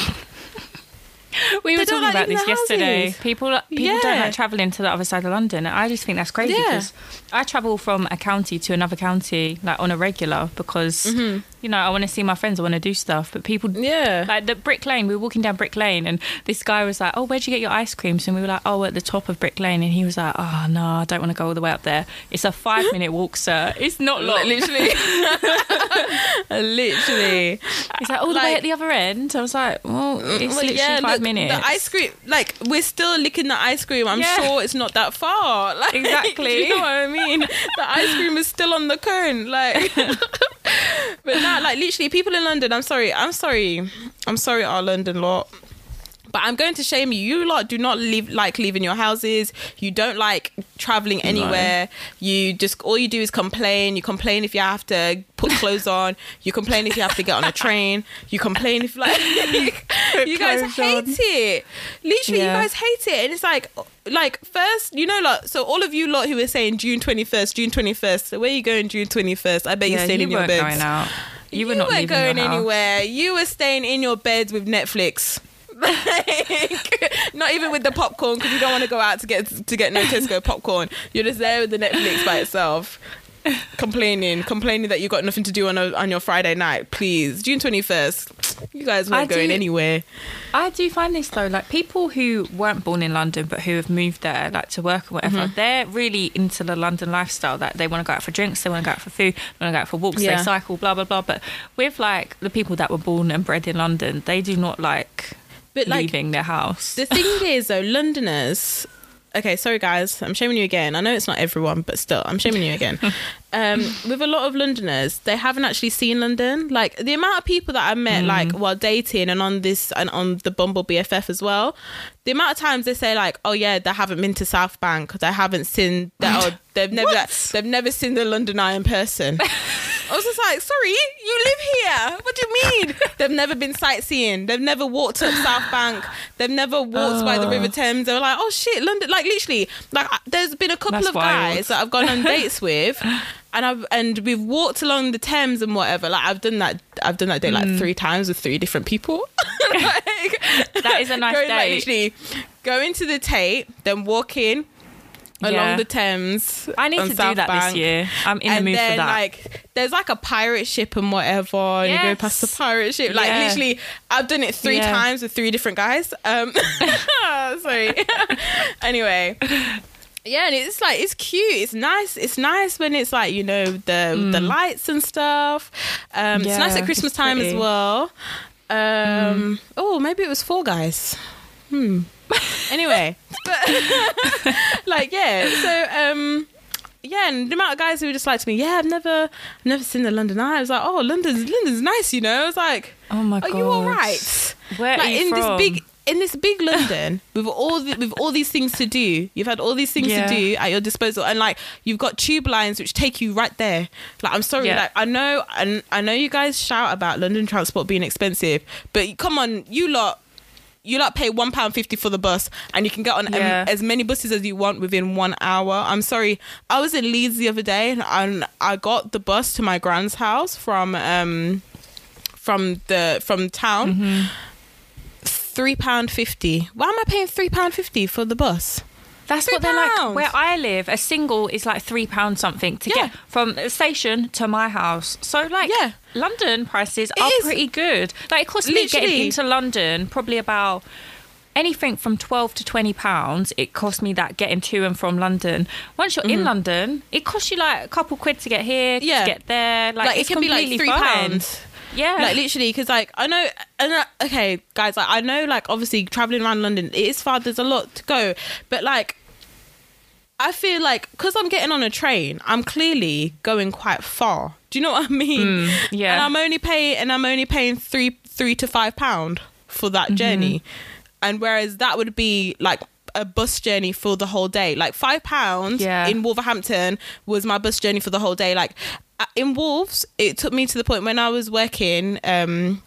We were talking like about this yesterday. houses. People people don't like traveling to the other side of London. I just think that's crazy Yeah. because I travel from a county to another county like on a regular because you know I want to see my friends. I want to do stuff, but people Mm-hmm. Yeah. like the Brick Lane. We were walking down Brick Lane, and this guy was like, "Oh, where'd you get your ice creams?" And we were like, "Oh, at the top of Brick Lane." And he was like, "Oh no, I don't want to go all the way up there. It's a five minute walk, sir. It's not long." literally. literally. He's like, "All the way at the other end." I was like, "Well, it's Well, literally yeah, five look, minutes." The ice cream, like we're still licking the ice cream. I'm Yeah. sure it's not that far. Like, Exactly. you know what I mean? The ice cream is still on the cone. Like, but now, like literally, people in London. I'm sorry. I'm sorry. I'm sorry, our London lot. But I'm going to shame you. You lot do not leave like leaving your houses. You don't like traveling anywhere. You just all you do is complain. You complain if you have to put clothes on. You complain if you have to get on a train. You complain if like you guys hate on. it. Literally, Yeah. you guys hate it, and it's like like first, you know, like so all of you lot who were saying June twenty first, June twenty first. So where you going June twenty first? I bet you're staying you in your beds. going out. You were You not weren't going anywhere. You were staying in your beds with Netflix. Like, not even with the popcorn because you don't want to go out to get to get no Tesco popcorn. You're just there with the Netflix by itself, complaining, complaining that you got nothing to do on a, on your Friday night. Please, June twenty first. You guys weren't I going do- anywhere. I do find this though, like people who weren't born in London but who have moved there, like to work or whatever, Mm-hmm. they're really into the London lifestyle. That they want to go out for drinks, they want to go out for food, they want to go out for walks, Yeah. they cycle, blah blah blah. But with like the people that were born and bred in London, they do not like But like leaving their house. The thing is, though, Londoners. Okay, sorry guys, I'm shaming you again. I know it's not everyone, but still, I'm shaming you again. um, with a lot of Londoners, they haven't actually seen London. Like the amount of people that I met, like while dating and on this and on the Bumble BFF as well, the amount of times they say like, "Oh yeah, they haven't been to South Bank. They haven't seen that. Or they've never they've never seen the London Eye in person." I was just like, sorry, you live here. What do you mean? they've never been sightseeing. They've never walked up South Bank. They've never walked by the River Thames. They were like, oh shit, London. Like literally, like there's been a couple That's of wild. guys that I've gone on dates with. And I've and we've walked along the Thames and whatever. Like I've done that. I've done that date like three times with three different people. like, Mm. That is a nice going, like, date. literally going to the Tate, then walking along Yeah. the Thames. I need to South do that Bank. this year. I'm in and the mood then for that. like there's like a pirate ship and whatever, and you go past the pirate ship. Like Yeah. literally, I've done it three Yeah. times with three different guys. Um, sorry. anyway. Yeah, and it's like it's cute. It's nice. It's nice when it's like you know the the lights and stuff. Um, it's nice Mm. At Christmas time as well. Um, Oh, maybe it was four guys. Hmm. Anyway, but like yeah. So um, yeah, and the amount of guys who were just like to me, yeah, I've never, I've never seen the London Eye. I was like, oh, London's London's nice, you know. I was like, oh my god, are you all right? Where like are you in from? this big in this big London with all the, with all these things to do. You've had all these things Yeah. to do at your disposal, and like you've got tube lines which take you right there. Like I'm sorry, Yeah. like I know, and I know you guys shout about London transport being expensive, but come on, you lot. You lot pay one pound fifty for the bus, and you can get on um, Yeah. as many buses as you want within one hour. I'm sorry, I was in Leeds the other day, and I, I got the bus to my grand's house from um from the from town Mm-hmm. three pound fifty. Why am I paying three pound fifty for the bus? That's what they're like. Where I live, a single is like three pounds something to Yeah. get from the station to my house. So like, Yeah. London prices It are is. pretty good. Like it costs me getting into London probably about anything from twelve to twenty pounds. It cost me that getting to and from London. Once you're in London, it costs you like a couple quid to get here, Mm-hmm. Yeah. to get there. Like, Like, it can be like three fine. pounds. Yeah, Like literally, because like I know, and uh, okay, guys, like I know, like obviously traveling around London, it is far. There's a lot to go, but like. I feel like because I'm getting on a train, I'm clearly going quite far. Do you know what I mean? yeah. And I'm only paying, and I'm only paying three, three to five pound for that Mm-hmm. journey, and whereas that would be like a bus journey for the whole day. Like five pounds Yeah. in Wolverhampton was my bus journey for the whole day. Like in Wolves, it took me to the point when I was working, um,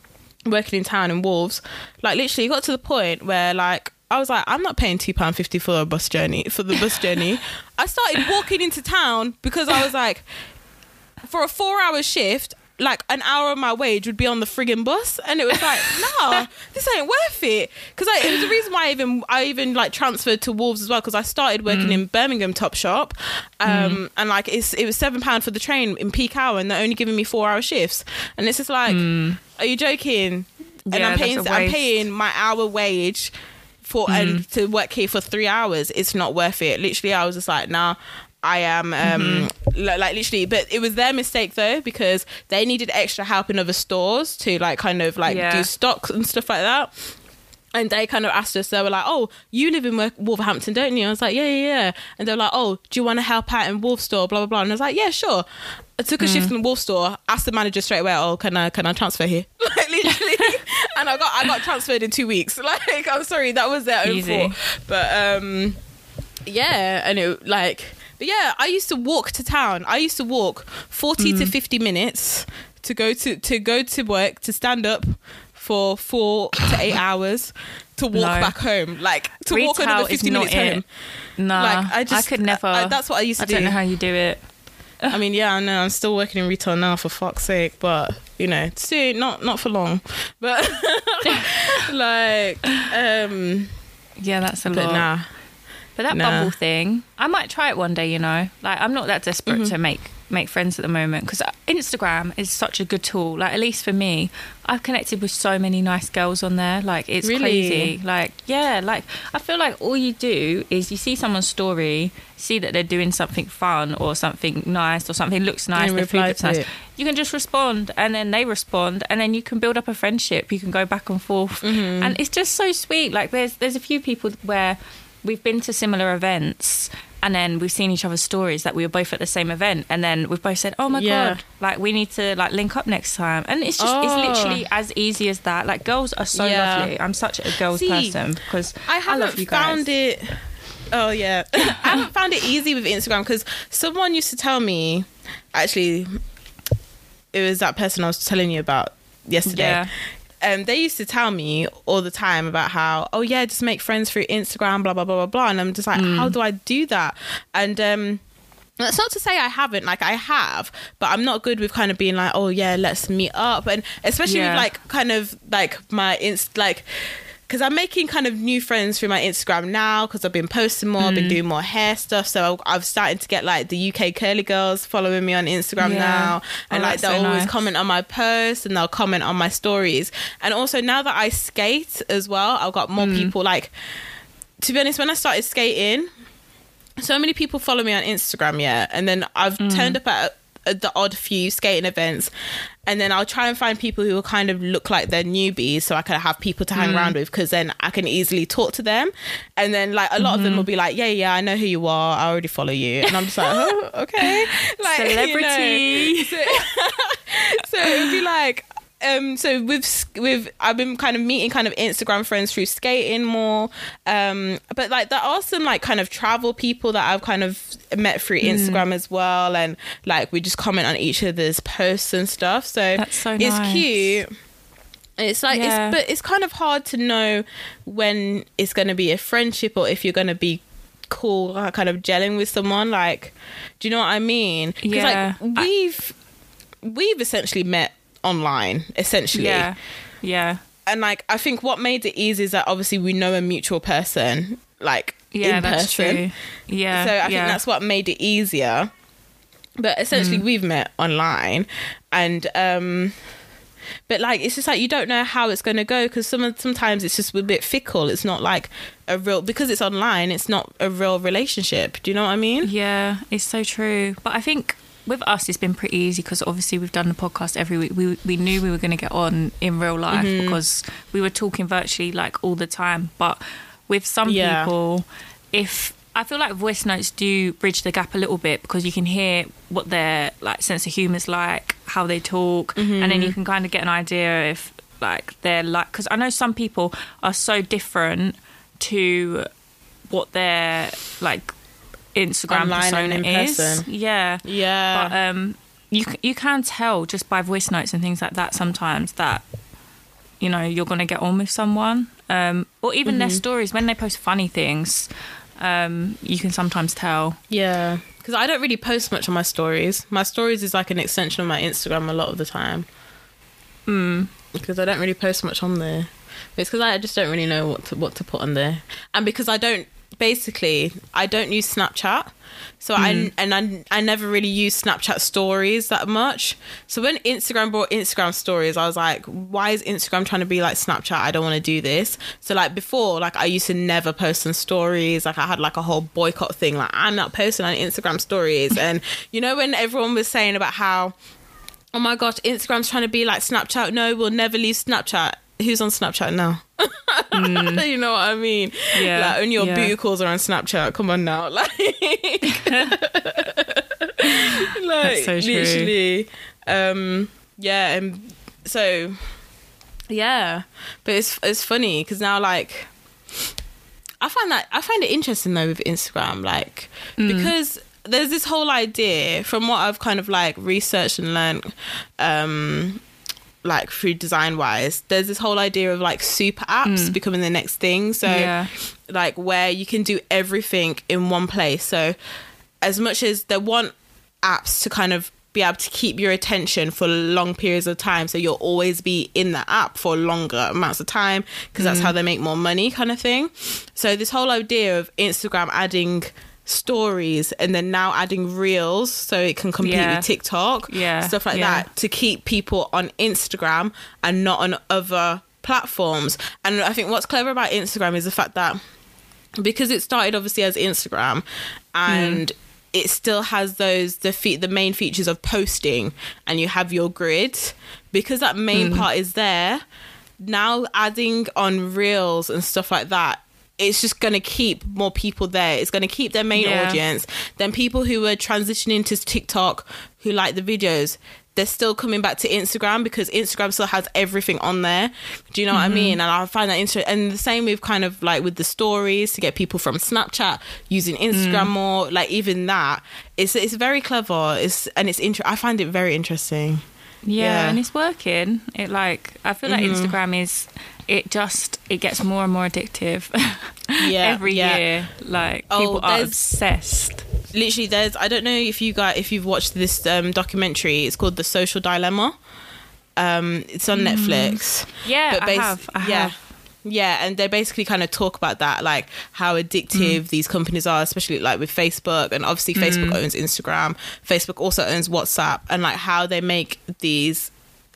working in town in Wolves. Like literally, it got to the point where like. I was like, I'm not paying two pound fifty for a bus journey for the bus journey. I started walking into town because I was like, for a four hour shift, like an hour of my wage would be on the frigging bus, and it was like, nah, this ain't worth it. Because it was the reason why I even I even like transferred to Wolves as well because I started working in Birmingham Top Shop, um, and like it's it was seven pound for the train in peak hour, and they're only giving me four hour shifts, and it's just like, are you joking? and Yeah, I'm paying I'm paying my hour wage for and to work here for three hours. It's not worth it. Literally, I was just like, nah. I am um li- like literally, but it was their mistake though because they needed extra help in other stores to like kind of like Yeah. do stocks and stuff like that. And they kind of asked us, they were like, "Oh, you live in Wo- Wolverhampton, don't you?" I was like, "Yeah, yeah, yeah." And they were like, "Oh, do you want to help out in Wolf store?" Blah blah blah. And I was like, "Yeah, sure." I took a Mm. shift in the Wolf store, asked the manager straight away, "Oh, can I can I transfer here?" like literally, and I got I got transferred in two weeks. Like, I'm sorry, that was their own Easy. fault. But um, yeah, and it like, but yeah, I used to walk to town. I used to walk 40 Mm. to 50 minutes to go to to go to work to stand up for four to eight hours to walk No. back home. Like to walk Retail another 50 not minutes it. home. Nah, Like, I just- could never. I- that's what I used to do. I don't know how you do it. I mean, yeah, I know. I'm still working in retail now, for fuck's sake. But you know, soon, not not for long. But like, um, Yeah, that's a but lot. nah. But that Nah. bubble thing, I might try it one day. You know, like I'm not that desperate Mm-hmm. to make make friends at the moment because Instagram is such a good tool. Like at least for me, I've connected with so many nice girls on there. Like it's Really? crazy. Like yeah, like I feel like all you do is you see someone's story, see that they're doing something fun or something nice or something looks nice, their food looks nice. it. You can just respond, and then they respond, and then you can build up a friendship. You can go back and forth, Mm-hmm. and it's just so sweet. Like there's there's a few people where we've been to similar events and then we've seen each other's stories that we were both at the same event and then we've both said oh my Yeah. god like we need to like link up next time and it's just Oh. it's literally as easy as that like girls are so Yeah. lovely i'm such a girls See, person because I haven't love you guys. found it. Oh yeah, I haven't found it easy with Instagram because someone used to tell me. Actually, it was that person I was telling you about yesterday. Yeah. Um, they used to tell me all the time about how, oh yeah, just make friends through Instagram, blah blah blah blah blah, and I'm just like, how do I do that? And um, that's not to say I haven't, like I have, but I'm not good with kind of being like, oh yeah, let's meet up, and especially Yeah. with like kind of like my inst like. Because I'm making kind of new friends through my Instagram now because I've been posting more, I've Mm. been doing more hair stuff. So I've started to get like the UK curly girls following me on Instagram Yeah. now. And Oh, like they'll so always nice. comment on my posts and they'll comment on my stories. And also now that I skate as well, I've got more Mm. people like, to be honest, when I started skating, so many people follow me on Instagram, yeah, and then I've Mm. turned up at the odd few skating events, and then I'll try and find people who will kind of look like they're newbies, so I can have people to Mm. hang around with, because then I can easily talk to them, and then like a lot of them Mm-hmm. will be like, yeah, yeah, I know who you are, I already follow you, and I'm just like, oh, okay, like you know. So, so it would be like um so with with I've been kind of meeting kind of Instagram friends through skating more um but like there are some like kind of travel people that I've kind of met through Mm. Instagram as well and like we just comment on each other's posts and stuff so That's so it's nice. cute it's like Yeah. it's but it's kind of hard to know when it's going to be a friendship or if you're going to be cool kind of gelling with someone like do you know what I mean because Yeah. like we've we've essentially met online essentially Yeah. Yeah. and like I think what made it easy is that obviously we know a mutual person like Yeah, in that's person true. Yeah. so I yeah. think that's what made it easier. But Mm. essentially, we've met online, and um, but like it's just like you don't know how it's going to go because some sometimes it's just a bit fickle. It's not like a real because it's online. It's not a real relationship. Do you know what I mean? Yeah, it's so true. But I think with us, it's been pretty easy because obviously we've done the podcast every week. We we knew we were going to get on in real life Mm-hmm. because we were talking virtually like all the time. But with some Yeah. people, if I feel like voice notes do bridge the gap a little bit because you can hear what their like sense of humor is like, how they talk, and Mm-hmm. then you can kind of get an idea if like they're like because I know some people are so different to what their like Instagram Online persona in is. person. Yeah, Yeah. but um, you you can tell just by voice notes and things like that sometimes that you know you're gonna get on with someone, um, or even their stories when they post funny things. Um, you can sometimes tell. yeah. Because I don't really post much on my stories. My stories is like an extension of my Instagram a lot of the time. Mm. because I don't really post much on there. It's because I just don't really know what to, what to put on there, and because I don't basically I don't use Snapchat, so I hmm. and I I never really use Snapchat stories that much. So when Instagram brought Instagram stories, I was like, why is Instagram trying to be like Snapchat? I don't want to do this. So like before, like I used to never post on stories. Like I had like a whole boycott thing. Like I'm not posting on Instagram stories, and you know when everyone was saying about how oh my gosh, Instagram's trying to be like Snapchat. No, we'll never leave Snapchat. Who's on Snapchat now? you know what I mean? Mm. Yeah, Like only your yeah. booty calls are on Snapchat. Come on now. Like, like so true. literally. Um yeah, and so yeah. But it's it's funny because now like I find that I find it interesting though with Instagram, like Mm. because there's this whole idea from what I've kind of like researched and learned, um, like through design wise. There's this whole idea of like super apps becoming the next thing. So Mm. Yeah. like where you can do everything in one place. So as much as they want apps to kind of be able to keep your attention for long periods of time so you'll always be in the app for longer amounts of time because that's how they make more money kind of thing so this whole idea of instagram adding stories and then now adding reels so it can compete Yeah. with tiktok Yeah, stuff like yeah. that to keep people on instagram and not on other platforms and i think what's clever about instagram is the fact that because it started obviously as Instagram and hmm. it still has those the fe- the main features of posting and you have your grid because that main hmm. part is there now adding on reels and stuff like that it's just going to keep more people there it's going to keep their main Yeah. audience then people who are transitioning to TikTok who like the videos they're still coming back to Instagram because Instagram still has everything on there. Do you know what I mean? And I find that interesting. And the same with kind of like with the stories to get people from Snapchat using Instagram more. Like even that, it's it's very clever. It's and it's inter- I find it very interesting. Yeah, Yeah. and it's working. It like I feel like Mm-hmm. Instagram is it just it gets more and more addictive. Yeah, every yeah. year. Like Oh, people are obsessed. literally there's i don't know if you got if you've watched this um documentary it's called the social dilemma um it's on netflix Yeah, I have. I yeah have. yeah and they basically kind of talk about that like how addictive Mm. these companies are especially like with facebook and obviously facebook owns instagram facebook also owns whatsapp and like how they make these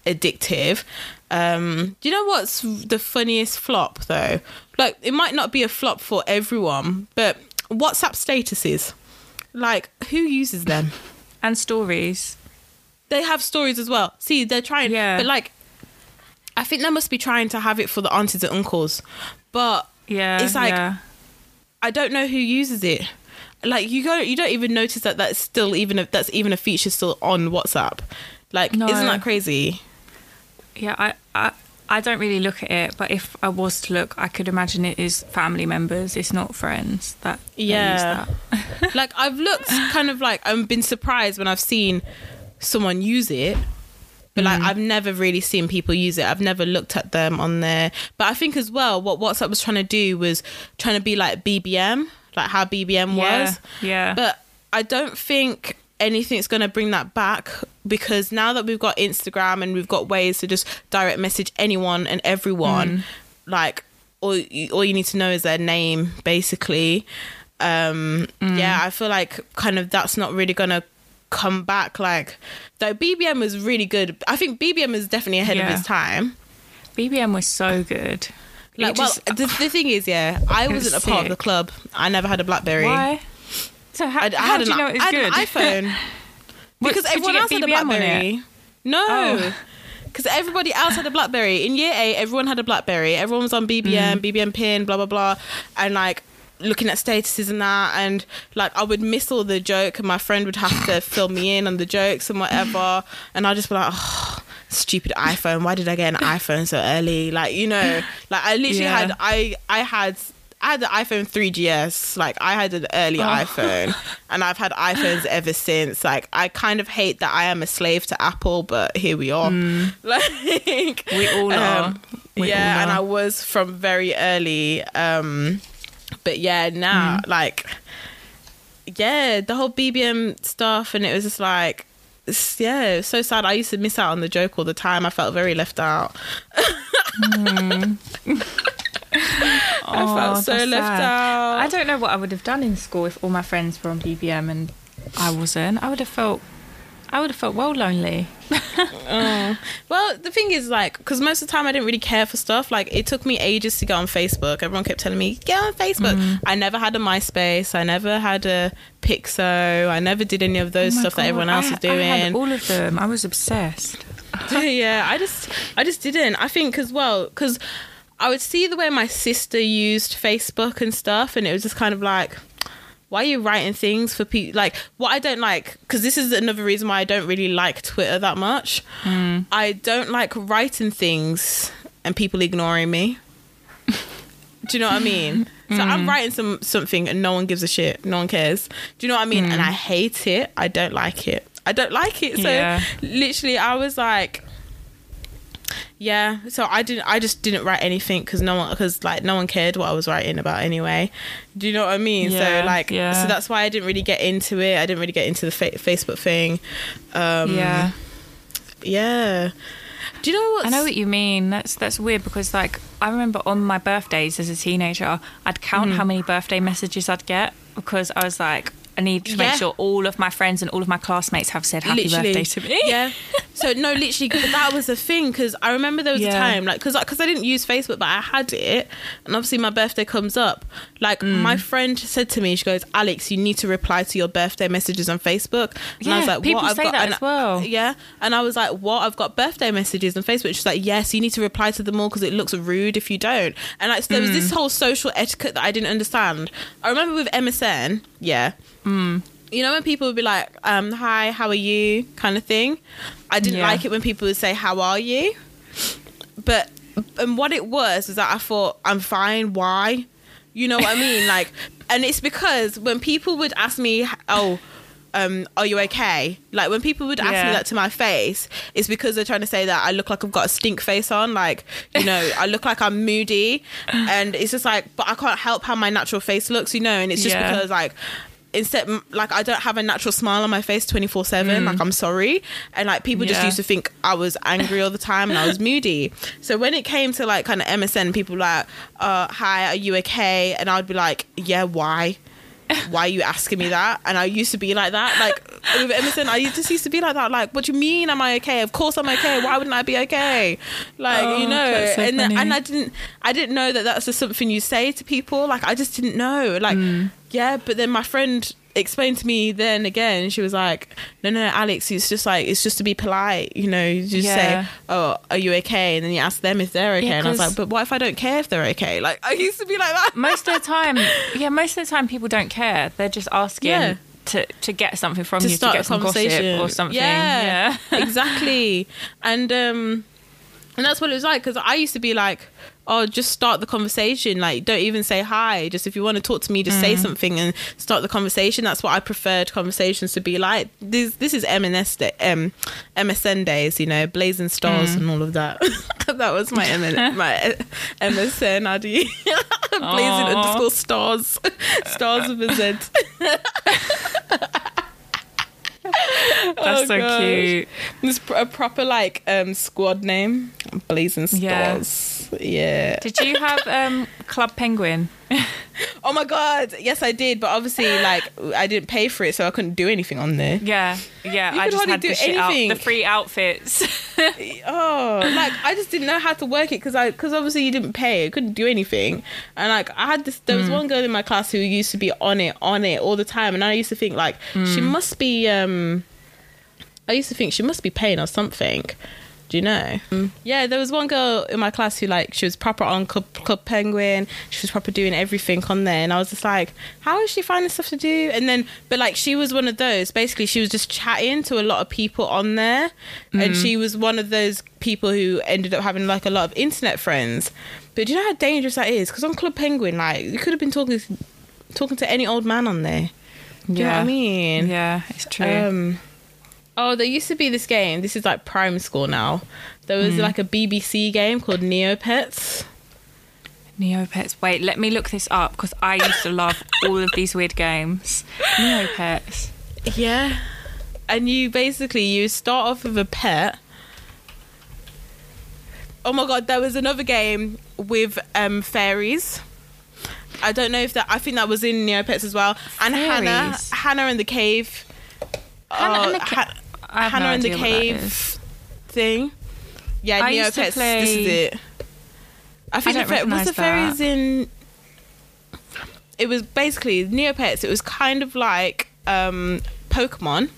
addictive um do you know what's the funniest flop though like it might not be a flop for everyone but whatsapp statuses like who uses them And stories. they have stories as well see they're trying Yeah. but like i think they must be trying to have it for the aunties and uncles but Yeah. It's like- yeah. i don't know who uses it like you go you don't even notice that that's still even if that's even a feature still on whatsapp like No. isn't that crazy Yeah, I, I I don't really look at it, but if I was to look, I could imagine it is family members. It's not friends that Yeah. that. like I've looked kind of like I've been surprised when I've seen someone use it. But like mm. I've never really seen people use it. I've never looked at them on there. But I think as well what WhatsApp was trying to do was trying to be like BBM, like how BBM Yeah, was. yeah. But I don't think anything's going to bring that back because now that we've got Instagram and we've got ways to just direct message anyone and everyone, Mm. like all you, all you need to know is their name basically. Um Mm. yeah, I feel like kind of that's not really going to come back like though BBM was really good. I think BBM is definitely ahead of its time. BBM was so good. Like, just- well, the, the thing is, yeah, I It was wasn't a part of the club. I never had a BlackBerry. why? So how, I, I how do an, you know it was I good? an iPhone because could everyone else had a BBM on it? BlackBerry. No, Oh. because everybody else had a BlackBerry. In year eight, everyone had a BlackBerry. Everyone was on Mm. BBM, BBM pin, blah blah blah, and like looking at statuses and that and like I would miss all the joke and my friend would have to fill me in on the jokes and whatever and I'd just be like oh stupid iPhone why did I get an iPhone so early like you know like I literally Yeah. had I I had I had the iPhone 3GS like I had an early Oh. iPhone and I've had iPhones ever since like I kind of hate that I am a slave to Apple but here we are like Mm. We all are. um, We yeah, all and. I was from very early. Um, but yeah, now Mm. like, yeah, the whole BBM stuff, and it was just like, yeah, so sad. I used to miss out on the joke all the time. I felt very left out. I Oh, felt so left sad. out. I don't know what I would have done in school if all my friends were on BBM and I wasn't. I would have felt, I would have felt well lonely. Oh. Well, the thing is, like, because most of the time I didn't really care for stuff. Like, it took me ages to get on Facebook. Everyone kept telling me, get on Facebook. Mm. I never had a MySpace. I never had a Piczo. I never did any of those Oh stuff that everyone else I, was doing. I had all of them. I was obsessed. yeah, I just, I just didn't. I think as well, because I would see the way my sister used Facebook and stuff, and it was just kind of like, why are you writing things for people? Like, what I don't like, because this is another reason why I don't really like Twitter that much. Hmm. I don't like writing things and people ignoring me. Do you know what I mean? So I'm hmm. writing some something and no one gives a shit. No one cares. Do you know what I mean? And hmm. I hate it. I don't like it. I don't like it. So Yeah. literally, I was like, yeah. So I didn't. I just didn't write anything because no one because like no one cared what I was writing about anyway. Do you know what I mean? Yeah, so like, yeah. so that's why I didn't really get into it. I didn't really get into the fa- Facebook thing. Um, yeah. yeah. Do you know what? I know what you mean. That's that's weird because like I remember on my birthdays as a teenager, I'd count Mm-hmm. how many birthday messages I'd get because I was like, I need to Yeah. make sure all of my friends and all of my classmates have said happy birthday to me. Yeah. So no, literally, that was the thing because I remember there was a time like because because I didn't use Facebook, but I had it, and obviously my birthday comes up. Like Mm. my friend said to me, she goes, "Alex, you need to reply to your birthday messages on Facebook." And I was Yeah, like, people "What?" I've say got, that and- as well. Yeah, and I was like, "What?" I've got birthday messages on Facebook. She's like, "Yes, you need to reply to them all because it looks rude if you don't." And like, so there was Mm. this whole social etiquette that I didn't understand. I remember with MSN, yeah you know when people would be like um hi how are you kind of thing i didn't Yeah. like it when people would say how are you but and what it was is that i thought i'm fine why you know what i mean like and it's because when people would ask me oh um, are you okay? Like when people would ask me that to my face, it's because they're trying to say that I look like I've got a stink face on. Like, you know, I look like I'm moody. And it's just like, but I can't help how my natural face looks, you know, and it's just Yeah. because like instead like I don't have a natural smile on my face 24/7 like I'm sorry and like people just Mm. Used to think I was angry all the time and I was moody so when it came to like kind of MSN people were like uh hi are you okay and I'd be like yeah why why are you asking me that? And I used to be like that. Like with MSN, I just used to be like that. Like, what do you mean? Am I okay? Of course I'm okay. Why wouldn't I be okay? Like, Oh, you know. so and funny. and I didn't, I didn't know that that's just something you say to people. Like, I just didn't know. Like, Mm. Yeah. But then my friend explained to me then again. She was like, no, no, Alex. It's just like it's just to be polite. You know, you just Yeah. say, oh, are you okay? And then you ask them if they're okay. Yeah, and I was like, but what if I don't care if they're okay? Like, I used to be like that. most of the time, yeah, most of the time people don't care. They're just asking Yeah. to to get something from to you, start to a get some conversation or something. Yeah, Yeah. exactly. And um, and that's what it was like because I used to be like, oh, just start the conversation. Like, don't even say hi. Just if you want to talk to me, just Mm. say something and start the conversation. That's what I preferred conversations to be like. This this is MNS day, um, MSN days, you know, blazing stars Mm. and all of that. that was my MN, my MSN. How do you blazing Aw. underscore stars, stars with a Z. That's Oh, so gosh. cute. It's a proper like um squad name, Blazing Stars. Yeah. Did you have um, Club Penguin? Oh my god, yes I did, but obviously like I didn't pay for it, so I couldn't do anything on there. Yeah, yeah. I could just hardly had do the shit out, anything. the free outfits. Oh, like I just didn't know how to work it because I because obviously you didn't pay, I couldn't do anything, and like I had this. There was Hmm. one girl in my class who used to be on it, on it all the time, and I used to think like Hmm. she must be. um I used to think she must be paying or something. Do you know? Yeah, there was one girl in my class who like she was proper on Club, Club Penguin. She was proper doing everything on there, and I was just like, how is she finding stuff to do? And then, but like she was one of those. Basically, she was just chatting to a lot of people on there, and she was one of those people who ended up having like a lot of internet friends. But do you know how dangerous that is? Because on Club Penguin, like you could have been talking talking to any old man on there. Do you know what I mean? Yeah, it's true. Um, oh, there used to be this game. This is like prime school now. There was like a BBC game called Neopets. Neopets. Wait, let me look this up because I used to love all of these weird games. Neopets. Yeah. And you basically you start off with a pet. Oh my god, there was another game with um fairies. I don't know if that I think that was in Neopets as well. And Hannah Fairies? Hannah in the cave. Hannah Oh, and the Ca- I Hannah no in the idea what that is. cave thing. Yeah, I Neopets. This is it. I think don't the was the fairies that. in. It was basically Neopets. It was kind of like um, Pokemon.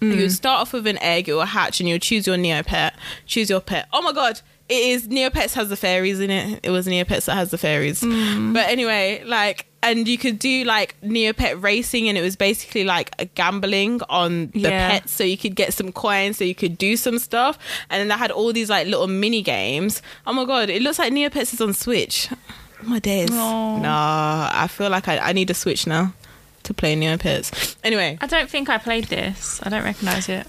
Mm. You would start off with an egg, it will hatch, and you'll choose your Neopet. Choose your pet. Oh my god! It is Neopets has the fairies in it. It was Neopets that has the fairies. Mm. But anyway, like, and you could do like Neopet racing, and it was basically like a gambling on the Yeah. pets, so you could get some coins, so you could do some stuff. And then they had all these like little mini games. Oh my god! It looks like Neopets is on Switch. Oh my days. Nah, I feel like I, I need a Switch now to play Neopets. Anyway, I don't think I played this. I don't recognise it.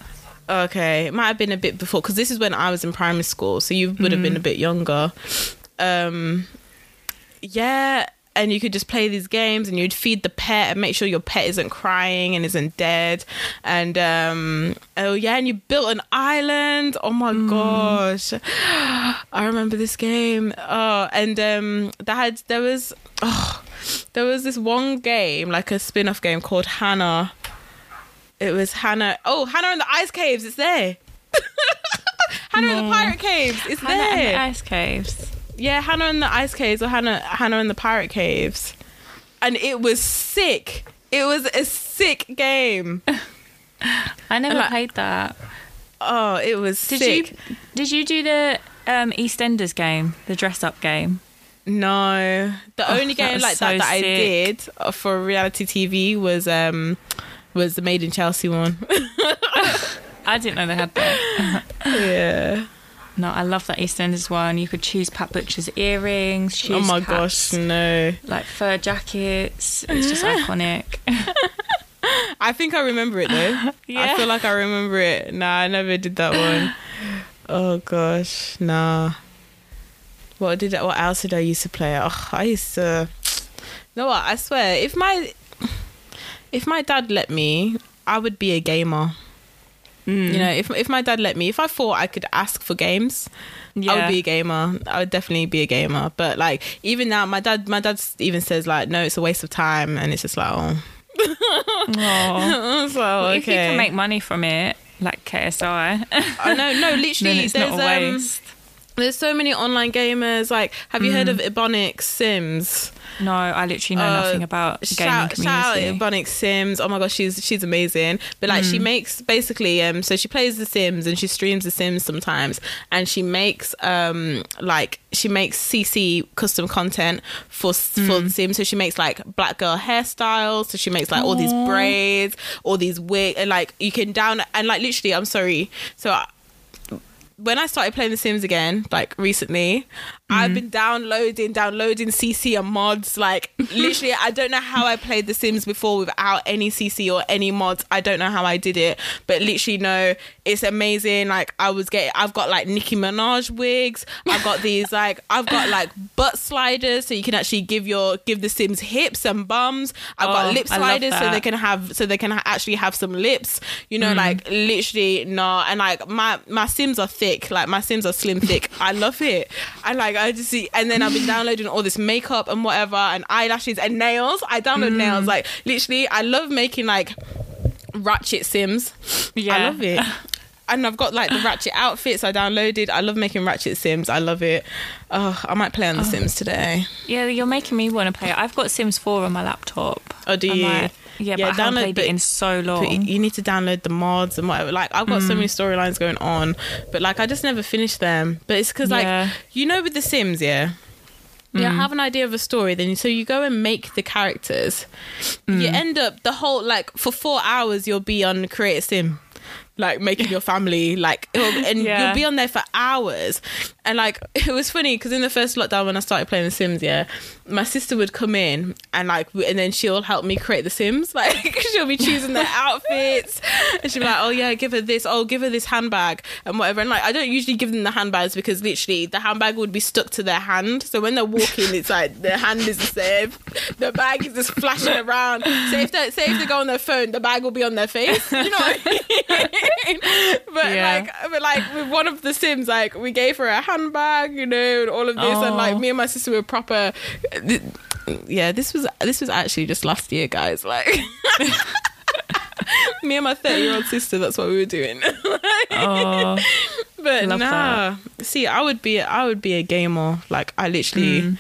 Okay, it might have been a bit before because this is when I was in primary school, so you would have been a bit younger. Um, yeah, and you could just play these games, and you'd feed the pet and make sure your pet isn't crying and isn't dead. And um, oh yeah, and you built an island. Oh my gosh, I remember this game. Oh, and um, that had there was oh, there was this one game like a spin-off game called Hannah. It was Hannah. Oh, Hannah in the Ice Caves. It's there. Hannah in the Pirate Caves. It's Hannah and the there. Ice Caves. yeah, Hannah in the Ice Caves or Hannah Hannah in the Pirate Caves. And it was sick. It was a sick game. I never Like- played that. Oh, it was Did sick. you? Did you do the um, EastEnders game, the dress up game? No, the Oh, only game like that so that I sick. did uh, for reality TV was um was the Made in Chelsea one. I didn't know they had that. yeah. No, I love that EastEnders one. You could choose Pat Butcher's earrings. Oh choose Oh my Pat's, gosh, no. like fur jackets. It's just iconic. I I think I remember it though. Yeah. I feel like I remember it. Nah, I never did that one. Oh gosh, nah. What did I, what else did I used to play? Oh, I used to. You know what? I swear, if my if my dad let me, I would be a gamer. Mm. You know, if if my dad let me, if I thought I could ask for games, I would be a gamer. I would definitely be a gamer. But like even now, my dad, my dad even says like, no, it's a waste of time, and it's just like, oh, so Well, okay. If you can make money from it, like KSI, I know, no, literally, it's there's um. There's so many online gamers. Like, have you Mm. heard of Ebonix Sims? no, I literally know Uh, nothing about gaming Shout, shout out community. Ebonix Sims. Oh my gosh, she's she's amazing. But like, Mm. she makes basically um, so she plays The Sims and she streams The Sims sometimes, and she makes um like she makes CC custom content for for Mm. The Sims. So she makes like black girl hairstyles. So she makes like all these braids, all these wig, and like you can down and like literally, I'm sorry. So. When I started playing The Sims again, like recently, I've been downloading, downloading CC and mods. Like literally, I don't know how I played The Sims before without any CC or any mods. I don't know how I did it, but literally, no, it's amazing. Like I was getting, I've got like Nicki Minaj wigs. I've got these like, I've got like butt sliders, so you can actually give your give The Sims hips and bums. I've Oh, got lip sliders, so they can have, so they can ha- actually have some lips. You know, like literally, no, and like my my Sims are thick. Like my Sims are slim thick. I love it. I like I just see, and then I've been downloading all this makeup and whatever, and eyelashes and nails. I download mm. nails. Like literally, I love making like ratchet Sims. Yeah, I love it. And I've got like the ratchet outfits I downloaded. I love making ratchet Sims. I love it. Oh, I might play on The Sims today. Yeah, you're making me want to play. I've got Sims 4 on my laptop. Oh, do I you? might- yeah, Yeah, but I haven't played it in so long. you need to download the mods and whatever. Like I've got so mm. many storylines going on, but like I just never finish them. But it's because Yeah. like you know with The Sims, yeah. You mm. have an idea of a story, then so you go and make the characters. You mm. end up the whole like for four hours you'll be on Create a Sim, like making your family like, and Yeah. you'll be on there for hours. And like it was funny because in the first lockdown when I started playing The Sims, yeah, my sister would come in and like and then she'll help me create The Sims. Like she'll be choosing their outfits and she'll be like, oh yeah, give her this, oh give her this handbag and whatever. And like I don't usually give them the handbags because literally the handbag would be stuck to their hand. So when they're walking, it's like their hand is the same, the bag is just flashing around. So if they say if they go on their phone, the bag will be on their face. You know what I mean? But Yeah. like but like with one of the Sims, like we gave her a handbag, you know, and all of this, and like Oh. me and my sister were proper. Yeah, this was this was actually just last year, guys. Like. Me and my 30 year old sister, that's what we were doing. oh, but nah. See, I would be I would be a gamer. Like I literally Mm.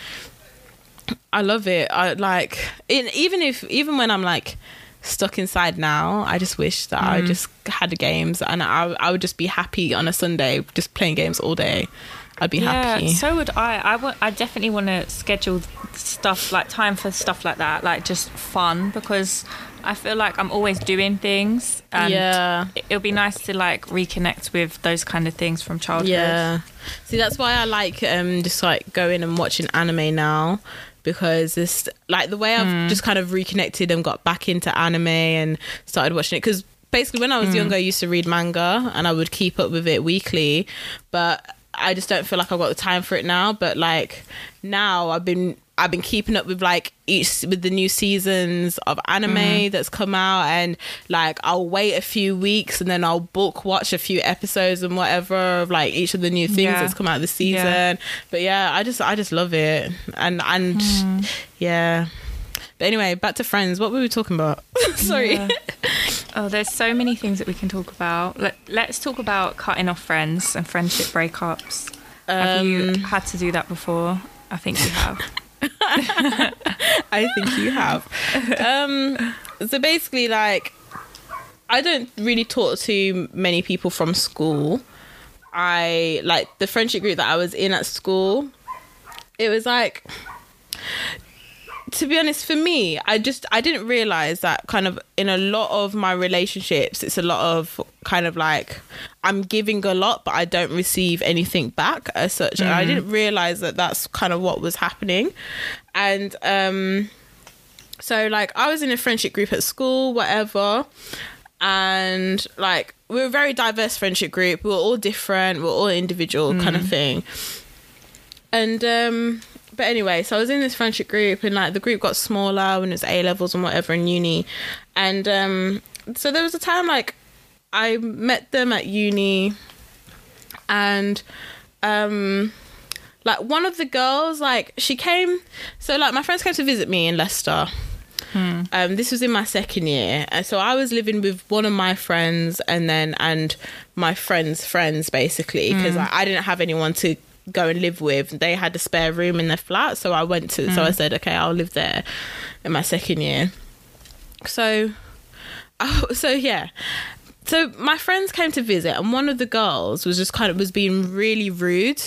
I love it. I like in, even if even when I'm like stuck inside now, I just wish that I Mm. just had games and I I would just be happy on a Sunday just playing games all day. I'd be yeah. happy. So would I. I want. I definitely want to schedule stuff like time for stuff like that, like just fun, because I feel like I'm always doing things, and yeah. it- it'll be nice to like reconnect with those kind of things from childhood. Yeah. See, that's why I like um just like going and watching anime now because it's like the way I've Mm. just kind of reconnected and got back into anime and started watching it because basically when I Mm. was younger I used to read manga and I would keep up with it weekly, but I just don't feel like I've got the time for it now. But like now I've been I've been keeping up with like each with the new seasons of anime Mm-hmm. that's come out and like I'll wait a few weeks and then I'll book watch a few episodes and whatever of like each of the new things Yeah. that's come out this season. Yeah. But yeah, I just I just love it. And and Hmm. yeah. But anyway, back to friends. What were we talking about? Sorry. Yeah. Oh, there's so many things that we can talk about. Let, let's talk about cutting off friends and friendship breakups. have you Um, had to do that before? I think you have. I think you have. um, so basically, like, I don't really talk to many people from school. I like the friendship group that I was in at school. It was like, to be honest, for me, I just I didn't realize that kind of in a lot of my relationships, it's a lot of kind of like I'm giving a lot, but I don't receive anything back as such. And I didn't realize that that's kind of what was happening. And um so like I was in a friendship group at school, whatever, and like we are a very diverse friendship group. We are all different. We are all individual kind of thing. And um, but anyway, so I was in this friendship group, and like the group got smaller when it was A levels and whatever in uni, and um, so there was a time like I met them at uni, and um like one of the girls like she came so like my friends came to visit me in leicester. Um this was in my second year. And so i was living with one of my friends and then and my friends friends basically because like, i didn't have anyone to go and live with. They had a spare room in their flat so i went to so i mm. said okay i'll live there in my second year. So oh, so yeah. So my friends came to visit and one of the girls was just kind of was being really rude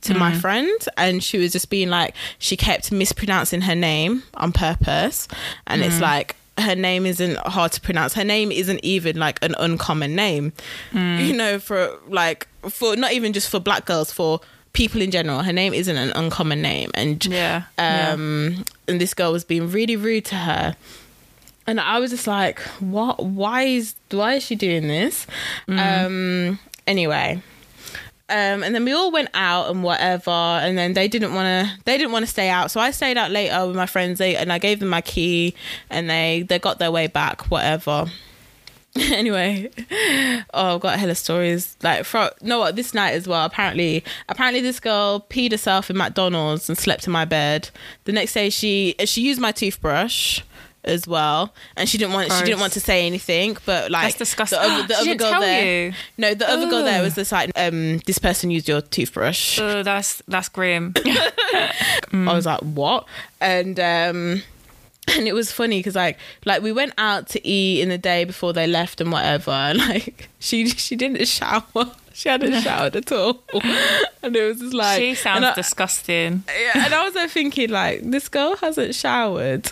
to my mm. friend and she was just being like she kept mispronouncing her name on purpose and it's mm. like her name isn't hard to pronounce. Her name isn't even like an uncommon name. You know for like for not even just for black girls for people in general her name isn't an uncommon name and Yeah, yeah. um and this girl was being really rude to her and I was just like, what? Why is why is she doing this? Um. Anyway. Um, and then we all went out and whatever, and then they didn't want to. They didn't want to stay out, so I stayed out later with my friends. They and I gave them my key, and they they got their way back. Whatever. anyway, oh, I've got hella stories. Like, for no, what this night as well. Apparently, apparently this girl peed herself in McDonald's and slept in my bed. The next day, she she used my toothbrush as well, and she didn't want she didn't want to say anything. But like, That's disgusting. The other, the other girl there, you? no, the other girl there was just like, um, this person used your toothbrush. Oh, that's that's grim. I was like, what? And um and it was funny because like like we went out to eat in the day before they left and whatever and like she she didn't shower she hadn't showered at all and it was just like she sounds I, disgusting. yeah, and I was like thinking like this girl hasn't showered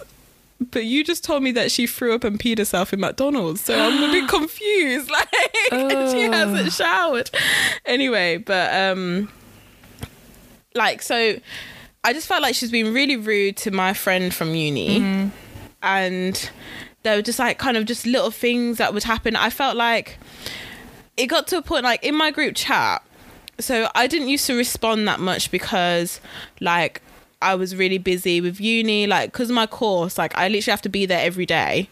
but you just told me that she threw up and peed herself in McDonald's, so I'm a bit confused. Like, and she hasn't showered. Anyway, but um, like, so I just felt like she's been really rude to my friend from uni, and there were just like kind of just little things that would happen. I felt like it got to a point like in my group chat so I didn't used to respond that much because like I was really busy with uni like because my course like I literally have to be there every day.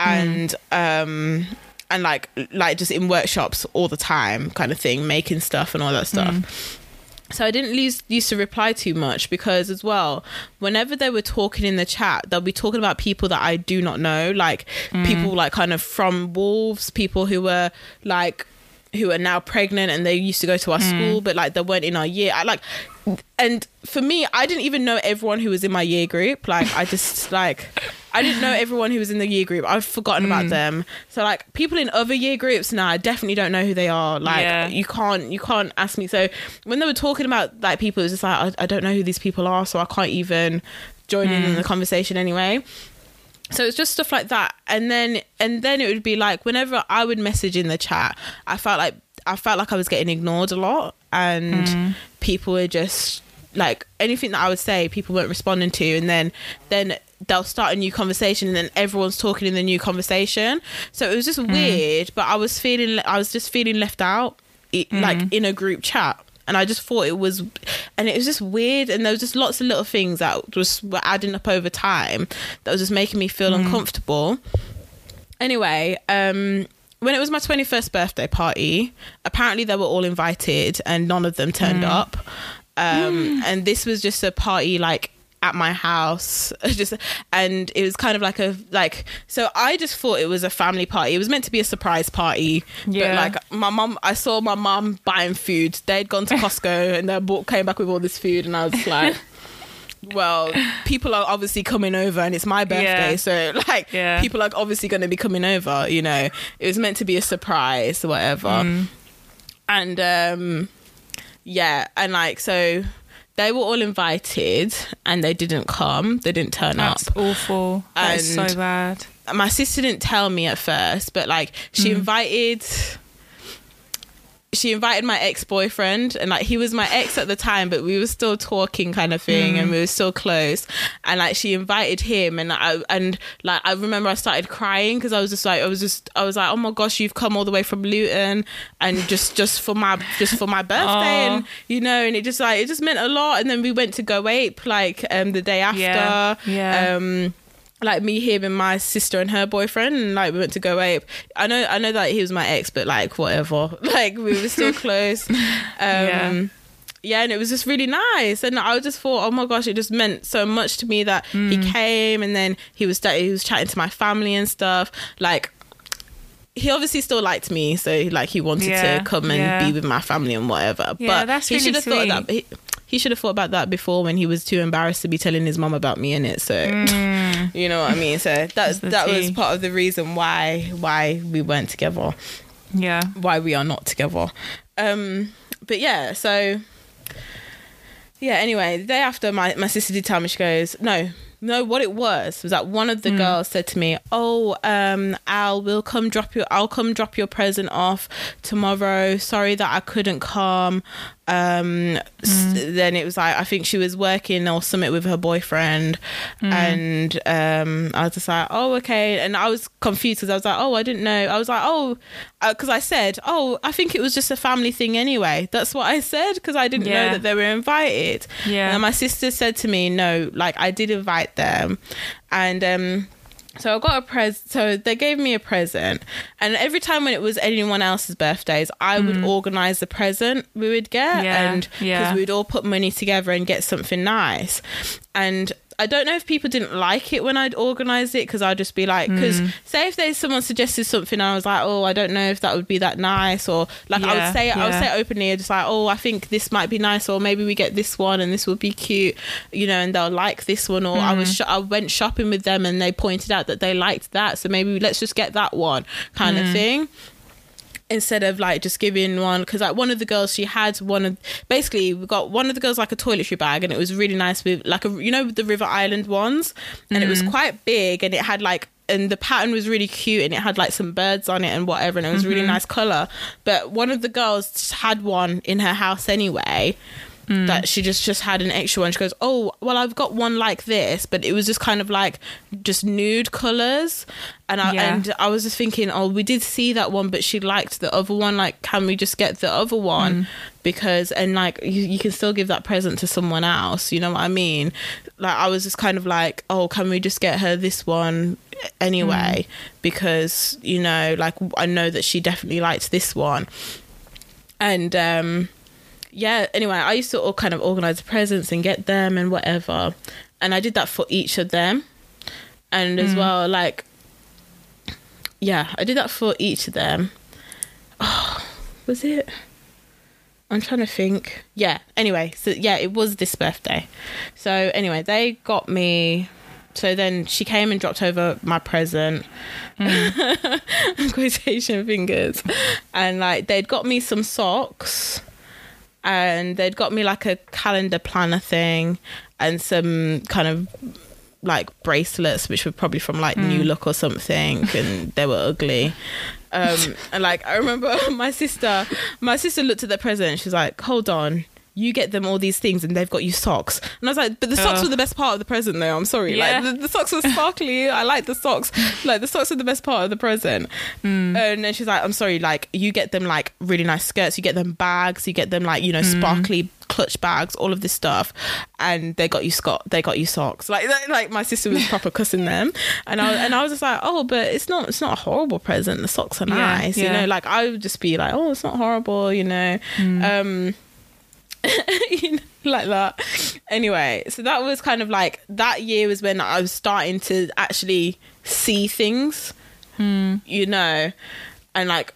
And um and like like just in workshops all the time kind of thing making stuff and all that stuff so I didn't use, used to reply too much because as well, whenever they were talking in the chat, they'll be talking about people that I do not know, like mm. people like kind of from Wolves, people who were like who are now pregnant and they used to go to our hmm. school, but like they weren't in our year. I like, and for me, I didn't even know everyone who was in my year group. Like I just like. I didn't know everyone who was in the year group. I've forgotten about hmm. them. So like people in other year groups now, I definitely don't know who they are. Like Yeah. you can't you can't ask me. So when they were talking about like people, it was just like I, I don't know who these people are, so I can't even join in in hmm. the conversation anyway. So it's just stuff like that, and then and then it would be like whenever I would message in the chat, I felt like I felt like I was getting ignored a lot, and hmm. people were just like anything that I would say, people weren't responding to, and then then they'll start a new conversation, and then everyone's talking in the new conversation. So it was just hmm. weird, but I was feeling I was just feeling left out, it, hmm. like in a group chat. And I just thought it was, and it was just weird. And there was just lots of little things that just were adding up over time that was just making me feel uncomfortable anyway, um, when it was my 21st birthday party, apparently they were all invited and none of them turned up. Um, and this was just a party like at my house just and it was kind of like a like so i just thought it was a family party it was meant to be a surprise party Yeah. but like my mum i saw my mum buying food they'd gone to costco and they bought came back with all this food and i was like well, people are obviously coming over and it's my birthday, Yeah. so like Yeah. people are obviously going to be coming over, you know. It was meant to be a surprise or whatever. Mm. And um yeah, and like so they were all invited and they didn't come. They didn't turn That's up. awful. That's so bad. My sister didn't tell me at first, but like she Mm. invited she invited my ex boyfriend, and like he was my ex at the time, but we were still talking, kind of thing, and we were still close. And like she invited him, and I and like I remember I started crying because I was just like I was just I was like, oh my gosh, you've come all the way from Luton, and just just for my just for my birthday, Aw. and you know, and it just like it just meant a lot. And then we went to Go Ape like um the day after, Yeah, yeah. um like me him and my sister and her boyfriend and like we went to go ape i know i know that he was my ex but like whatever like we were still close um Yeah. yeah. and it was just really nice and i just thought oh my gosh it just meant so much to me that he Mm. came and then he was he was chatting to my family and stuff like he obviously still liked me so like he wanted Yeah, to come and yeah. be with my family and whatever Yeah, but that's he really should have thought that he, he should have thought about that before when he was too embarrassed to be telling his mom about me in it so you know what I mean? So that's the that was part of the reason why why we weren't together, Yeah. why we are not together. Um, but yeah, so yeah. Anyway, the day after, my my sister did tell me she goes, no. No, what it was was that one of the girls said to me, "Oh, um, Al, we'll come drop your. I'll come drop your present off tomorrow. Sorry that I couldn't come." Um, s- then it was like I think she was working or something with her boyfriend, and um, I was just like, "Oh, okay." And I was confused because I was like, "Oh, I didn't know." I was like, "Oh," because I said, "Oh, I think it was just a family thing anyway." That's what I said because I didn't know that they were invited. Yeah. And my sister said to me, "No, like I did invite them," and um, so I got a present. So they gave me a present, and every time when it was anyone else's birthdays, I would organize the present we would get, Mm. Yeah, and because yeah. we'd all put money together and get something nice, and. I don't know if people didn't like it when I'd organize it because I'd just be like, because Mm. say if there's someone suggested something and I was like, oh, I don't know if that would be that nice, or like I would say, I would yeah. say openly, just like, oh, I think this might be nice, or maybe we get this one and this would be cute, you know, and they'll like this one. Or I was, sh- I went shopping with them and they pointed out that they liked that, so maybe let's just get that one, kind of thing. Instead of like just giving one, because like one of the girls, she had one of basically we got one of the girls like a toiletry bag, and it was really nice with like a you know the River Island ones, and it was mm-hmm. quite big, and it had like and the pattern was really cute and it had like some birds on it and whatever and it was really mm-hmm. nice color but one of the girls had one in her house anyway that she just just had an extra one. She goes oh well i've got one like this but it was just kind of like just nude colors. And i Yeah. and i was just thinking oh we did see that one but she liked the other one. Like can we just get the other one? Because and like you, you can still give that present to someone else you know what i mean? Like i was just kind of like oh can we just get her this one anyway? Because you know like i know that she definitely liked this one. And um yeah anyway i used to all kind of organize the presents and get them and whatever. And i did that for each of them. And as mm. well like yeah i did that for each of them. Oh was it? I'm trying to think. Yeah anyway so yeah it was this birthday. So anyway they got me so then she came and dropped over my present. Mm. Quotation fingers. And like they'd got me some socks and they'd got me like a calendar planner thing and some kind of like bracelets which were probably from like new look or something and they were ugly. Um and like i remember my sister my sister looked at the present and she's like hold on you get them all these things and they've got you socks. And i was like but the socks Ugh. were the best part of the present though. I'm sorry. Yeah. like the, the socks were sparkly. I like the socks. Like the socks are the best part of the present. Hmm. And then she's like i'm sorry like you get them like really nice skirts. You get them bags. You get them like you know hmm. sparkly clutch bags all of this stuff. And they got you scot they got you socks. Like like my sister was proper cussing them. And i and i was just like oh but it's not it's not a horrible present. The socks are Yeah, nice you know? Like i would just be like oh it's not horrible you know? Hmm. Um you know, like that. Anyway, so that was kind of like that year was when I was starting to actually see things, hmm. you know, and like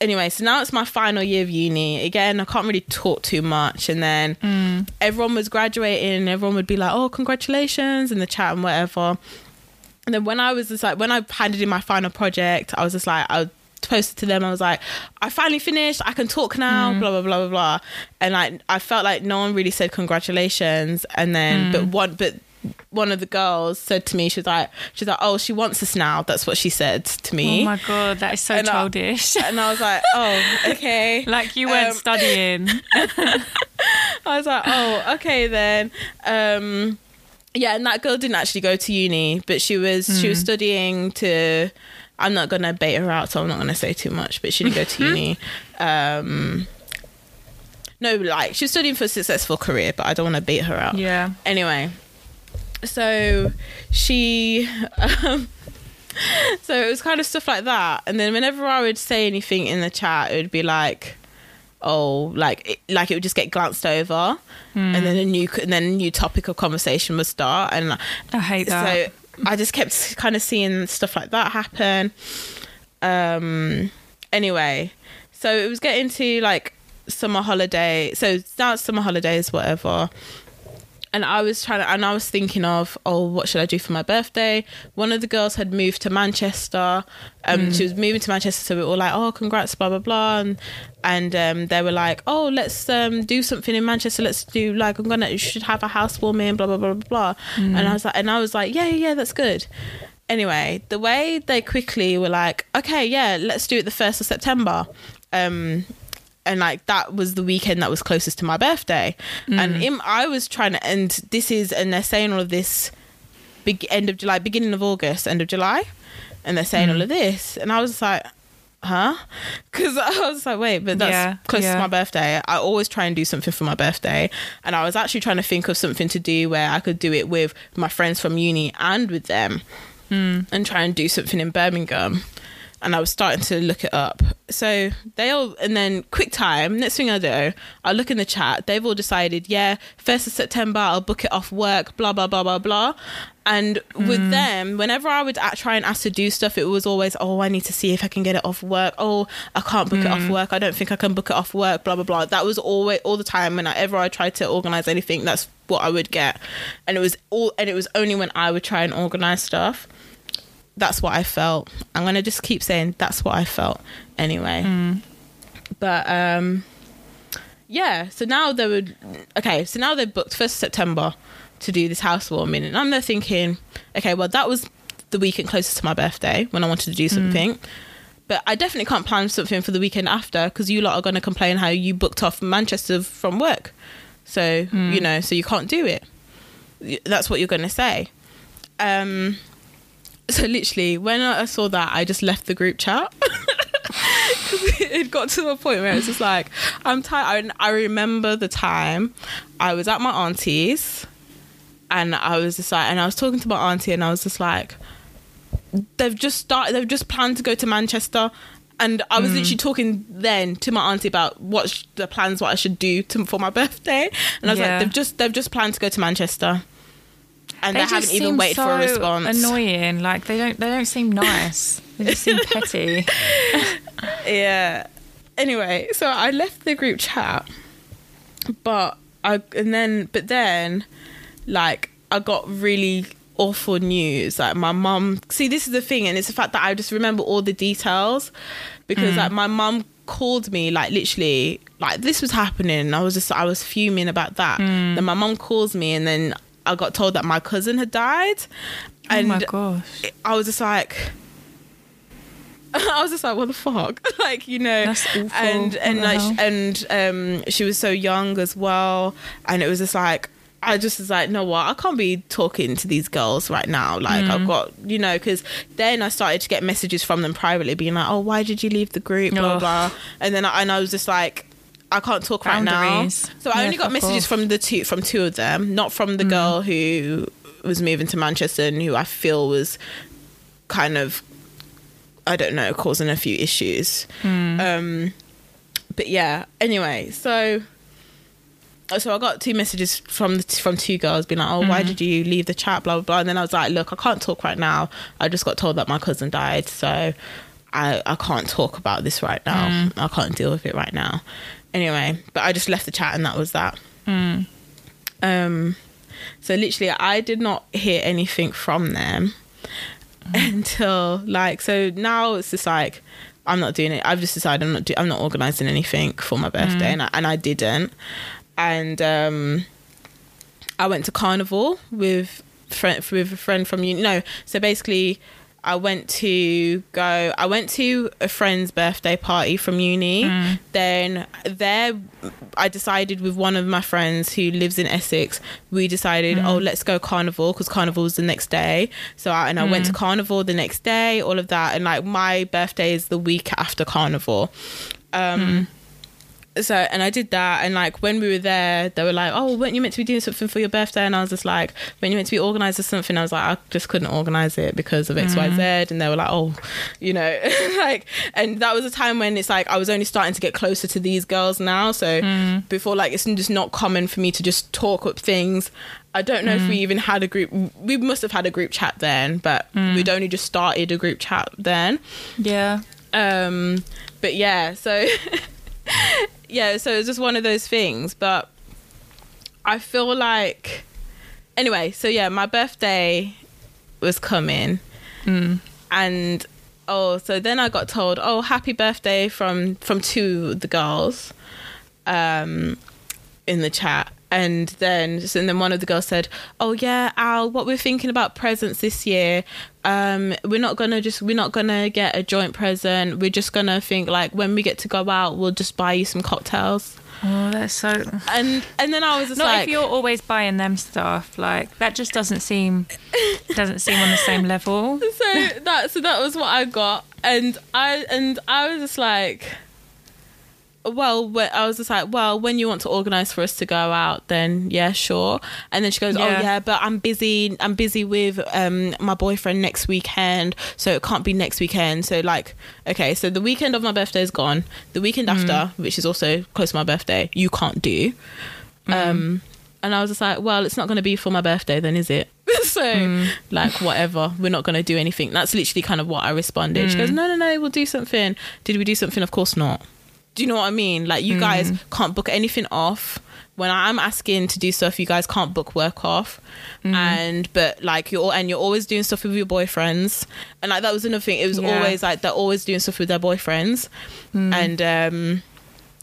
anyway. So now it's my final year of uni. Again, I can't really talk too much, and then hmm. everyone was graduating. Everyone would be like, "Oh, congratulations!" in the chat and whatever. And then when I was just like, when I handed in my final project, I was just like, I posted to them. I was like, I finally finished. I can talk now. Blah blah blah blah blah. And like, I felt like no one really said congratulations. And then, but one, but one of the girls said to me, she was like, she's like, oh, she wants us now. That's what she said to me. Oh my god, that is so And I- childish. and I was like, oh, okay. like you weren't Um, studying. I was like, oh, okay then. Um, yeah, and that girl didn't actually go to uni, but she was she Hmm. was studying to. I'm not gonna bait her out, so I'm not gonna say too much. But she didn't go to uni. Um, no, like she was studying for a successful career, but I don't want to bait her out. yeah. Anyway, so she. Um, so it was kind of stuff like that, and then whenever I would say anything in the chat, it would be like, "Oh, like it, like it would just get glanced over, and then a new and then a new topic of conversation would start, and I hate that. so I just kept kind of seeing stuff like that happen. Um. Anyway, so it was getting to like summer holiday. So now it's summer holidays, whatever. And I was trying to, and I was thinking of, oh, what should I do for my birthday? One of the girls had moved to Manchester. Um, She was moving to Manchester, so we were all like, oh, congrats, blah blah blah, and and um, they were like, oh, let's um, do something in Manchester. Let's do like I'm gonna, you should have a housewarming, blah blah blah blah blah. And I was like, and I was like, yeah, yeah, yeah, that's good. Anyway, the way they quickly were like, okay, yeah, let's do it the first of September. Um, and like that was the weekend that was closest to my birthday. And mm. in, i was trying to and this is and they're saying all of this big end of july beginning of august end of july and they're saying all mm. of this. And i was like huh? Because i was like wait but that's Yeah, close yeah. to my birthday. I always try and do something for my birthday. And i was actually trying to think of something to do where i could do it with my friends from uni and with them hmm. and try and do something in birmingham and I was starting to look it up. So they all, and then quick time. Next thing I do, I look in the chat. They've all decided, yeah, first of September, I'll book it off work. Blah blah blah blah blah. And with mm. them, whenever I would try and ask to do stuff, it was always, oh, I need to see if I can get it off work. Oh, I can't book it off mm. work. I don't think I can book it off work. Blah blah blah. That was always all the time. Whenever I tried to organize anything, that's what I would get. And it was all, and it was only when I would try and organize stuff that's what I felt. I'm gonna just keep saying that's what I felt anyway. But um yeah, so now they would okay, so now they've booked first September to do this housewarming and I'm there thinking, okay, well that was the weekend closest to my birthday when I wanted to do something. But I definitely can't plan something for the weekend after because you lot are going to complain how you booked off Manchester from work. So, you know, so you can't do it. That's what you're going to say. Um, so literally when i saw that i just left the group chat. it got to a point where it's just like i'm tired. I, I remember the time i was at my auntie's and i was just like and i was talking to my auntie and i was just like they've just started they've just planned to go to manchester. And I was hmm. literally talking then to my auntie about what sh- the plans, what I should do to, for my birthday, and I was Yeah. like, they've just they've just planned to go to Manchester, and they, just haven't even waited for a response. Annoying. Like they don't. They don't seem nice. they just seem petty. Yeah. Anyway, so I left the group chat, but I and then but then, like I got really awful news. Like my mum. See, this is the thing, and it's the fact that I just remember all the details because mm. like my mum called me like literally like this was happening. And I was just I was fuming about that. Mm. Then my mum calls me, and then I got told that my cousin had died, and oh my gosh. I was just like. I was just like, what the fuck, like you know, and and like hell? and um, she was so young as well, and it was just like I just was like, no, what, I can't be talking to these girls right now. Like Mm. I've got, you know, because then I started to get messages from them privately, being like, oh, why did you leave the group, blah Ugh. blah, and then I, and I was just like. I can't talk right now. So I Yeah, only got messages off. from the two from two of them, not from Mm. the girl who was moving to Manchester and who I feel was kind of I don't know, causing a few issues. Um, but yeah. Anyway, so so I got two messages from the, from two girls being like, "Oh, why did you leave the chat?" Blah blah blah. And then I was like, "Look, I can't talk right now. I just got told that my cousin died, so I I can't talk about this right now. I can't deal with it right now." Anyway, but I just left the chat, and that was that. Um, so literally, I did not hear anything from them until like so now it's just like I'm not doing it. I've just decided I'm not do- I'm not organizing anything for my birthday, and I, and I didn't. And um, I went to carnival with friend with a friend from you. No, so basically, I went to go. I went to a friend's birthday party from uni. Mm. Then there, I decided with one of my friends who lives in Essex. We decided, Mm. oh, let's go carnival because carnival carnival's the next day. So I, and I went to Mm. carnival the next day. All of that, and like my birthday is the week after carnival. Um, Mm. So and I did that and like when we were there they were like oh weren't you meant to be doing something for your birthday? And I was just like when you meant to be organized or something? I was like I just couldn't organize it because of XYZ mm. and they were like oh you know like and that was a time when it's like I was only starting to get closer to these girls now so mm. before like it's just not common for me to just talk up things. I don't know if we mm. even had a group we must have had a group chat then but we'd only just started a group chat then. Yeah. um but yeah so yeah so it's just one of those things but i feel like anyway so yeah my birthday was coming. And oh so then i got told oh happy birthday from from two of the girls um in the chat and then so then one of the girls said oh yeah al what we're thinking about presents this year um we're not gonna just we're not gonna get a joint present we're just gonna think like when we get to go out we'll just buy you some cocktails Oh, that's so. and and then i was just Not like if you're always buying them stuff. Like that just doesn't seem doesn't seem on the same level. so that so that was what I got, and I and I was just like, well, I was just like, well, when you want to organize for us to go out, then yeah, sure. And then she goes, oh Yeah. yeah, but I'm busy. I'm busy with um my boyfriend next weekend, so it can't be next weekend. So like, okay, so the weekend of my birthday is gone. The weekend after, which is also close to my birthday, you can't do. Um, and I was just like, well, it's not going to be for my birthday, then, is it? so, like, whatever. We're not going to do anything. That's literally kind of what I responded. She goes, no, no, no, we'll do something. Did we do something? Of course not. Do you know what I mean? Like, you guys mm-hmm. can't book anything off. When I'm asking to do stuff, you guys can't book work off, mm-hmm. and but like you're and you're always doing stuff with your boyfriends, and like that was another thing. It was Yeah. always like they're always doing stuff with their boyfriends, mm. and um,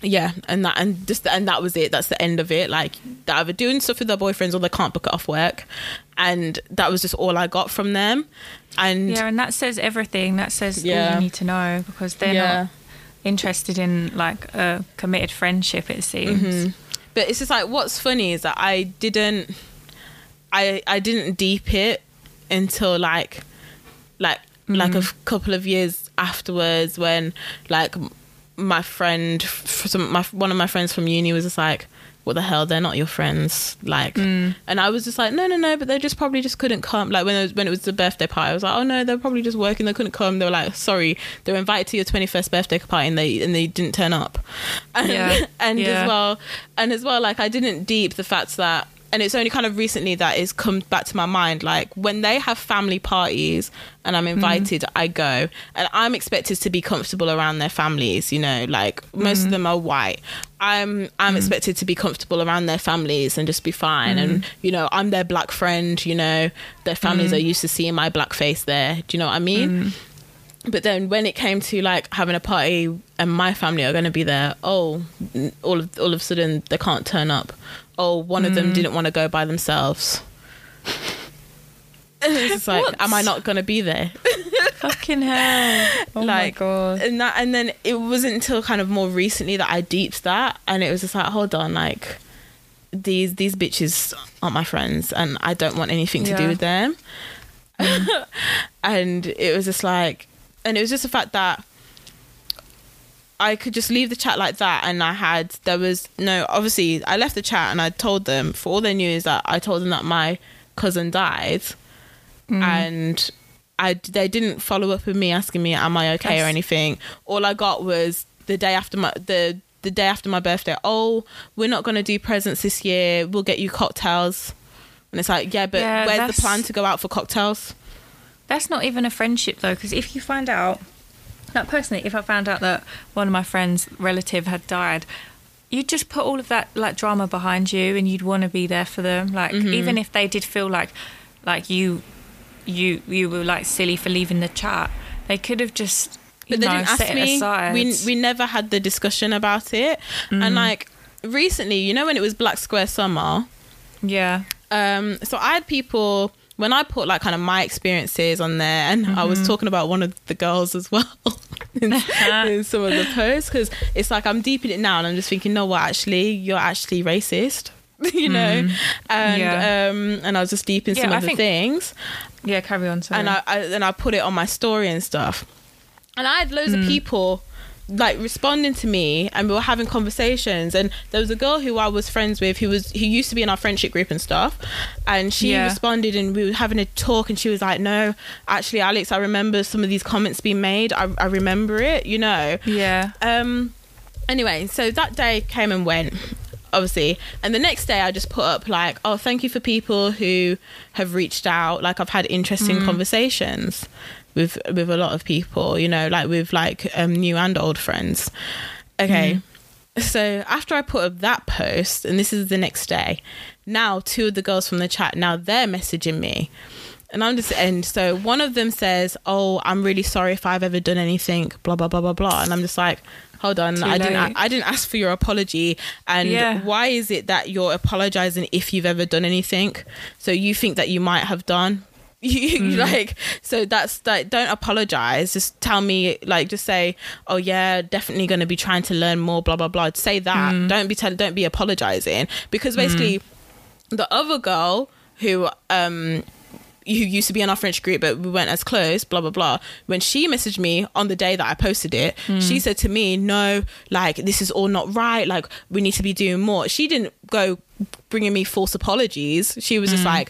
yeah, and that and just and that was it. That's the end of it. Like they're either doing stuff with their boyfriends or they can't book it off work, and that was just all I got from them. And Yeah, and that says everything. That says all you need to know because they're Yeah. not interested in like a committed friendship. It seems. Mm-hmm. but it's just like what's funny is that I didn't, I I didn't deep it until like, like like a f- couple of years afterwards when like my friend, some, my one of my friends from uni was just like. What the hell? They're not your friends, like. Mm. And I was just like, no, no, no. But they just probably just couldn't come. Like when it was when it was the birthday party, I was like, oh no, they're probably just working. They couldn't come. They were like, sorry, they were invited to your twenty first birthday party and they and they didn't turn up. And, Yeah. and Yeah. as well, and as well, like I didn't deep the fact that, and it's only kind of recently that it's come back to my mind. Like when they have family parties and I'm mm-hmm. invited, I go, and I'm expected to be comfortable around their families. You know, like most of mm-hmm. them are white. I'm I'm mm-hmm. expected to be comfortable around their families and just be fine. And you know, I'm their black friend. You know, their families are used to seeing my black face there. Do you know what I mean? but then when it came to like having a party and my family are going to be there oh all of all of a sudden they can't turn up oh one of them mm. didn't want to go by themselves it's like What? am i not going to be there Fucking hell! Oh my god! and that and then it wasn't until kind of more recently that i deeped that and it was just like hold on like these these bitches aren't my friends and i don't want anything to do with them and it was just like and it was just the fact that I could just leave the chat like that, and I had there was no obviously I left the chat and I told them for all they knew is that I told them that my cousin died, mm. and I they didn't follow up with me asking me am I okay or anything. All I got was the day after my the the day after my birthday. Oh, we're not gonna do presents this year. We'll get you cocktails, and it's like yeah, but Yeah, where's the plan to go out for cocktails? That's not even a friendship though, because if you find out, like personally, if I found out that one of my friends' relative had died, you'd just put all of that like drama behind you, and you'd want to be there for them. Like Mm-hmm. even if they did feel like, like you, you, you were like silly for leaving the chat, they could have just. But they know, didn't set ask it me. aside. We we never had the discussion about it. Mm. And like recently, you know, when it was Black Square Summer, yeah, um, so I had people. When I put like kind of my experiences on there, and I was talking about one of the girls as well in, in some of the posts because it's like I'm deep in it now, and I'm just thinking, no, what? Actually, you're actually racist. you know, and Yeah. um, and I was just deep in Yeah, some I of the things Yeah, carry on. Sorry. and I, I and I put it on my story and stuff. And I had loads Hmm. of people like responding to me and we were having conversations and there was a girl who I was friends with who was who used to be in our friendship group and stuff and she Yeah. responded and we were having a talk and she was like no actually Alex I remember some of these comments being made. I, I remember it you know? Yeah. um anyway so that day came and went obviously and the next day i just put up like oh thank you for people who have reached out. Like i've had interesting conversations with with a lot of people you know like with like um new and old friends okay so after i put up that post and this is the next day now two of the girls from the chat now they're messaging me and I'm just and so one of them says, "Oh, I'm really sorry if I've ever done anything." Blah blah blah blah blah. And I'm just like, "Hold on, Too I didn't. I. I didn't ask for your apology. And Yeah. why is it that you're apologizing if you've ever done anything? So you think that you might have done." You Mm. like so that's like don't apologize just tell me like just say oh yeah definitely going to be trying to learn more blah blah blah say that Mm. don't be tell don't be apologizing because basically the other girl who um who used to be in our French group, but we weren't as close, blah, blah, blah. When she messaged me on the day that I posted it, she said to me, No, like, this is all not right. Like, we need to be doing more. She didn't go bringing me false apologies. She was just like,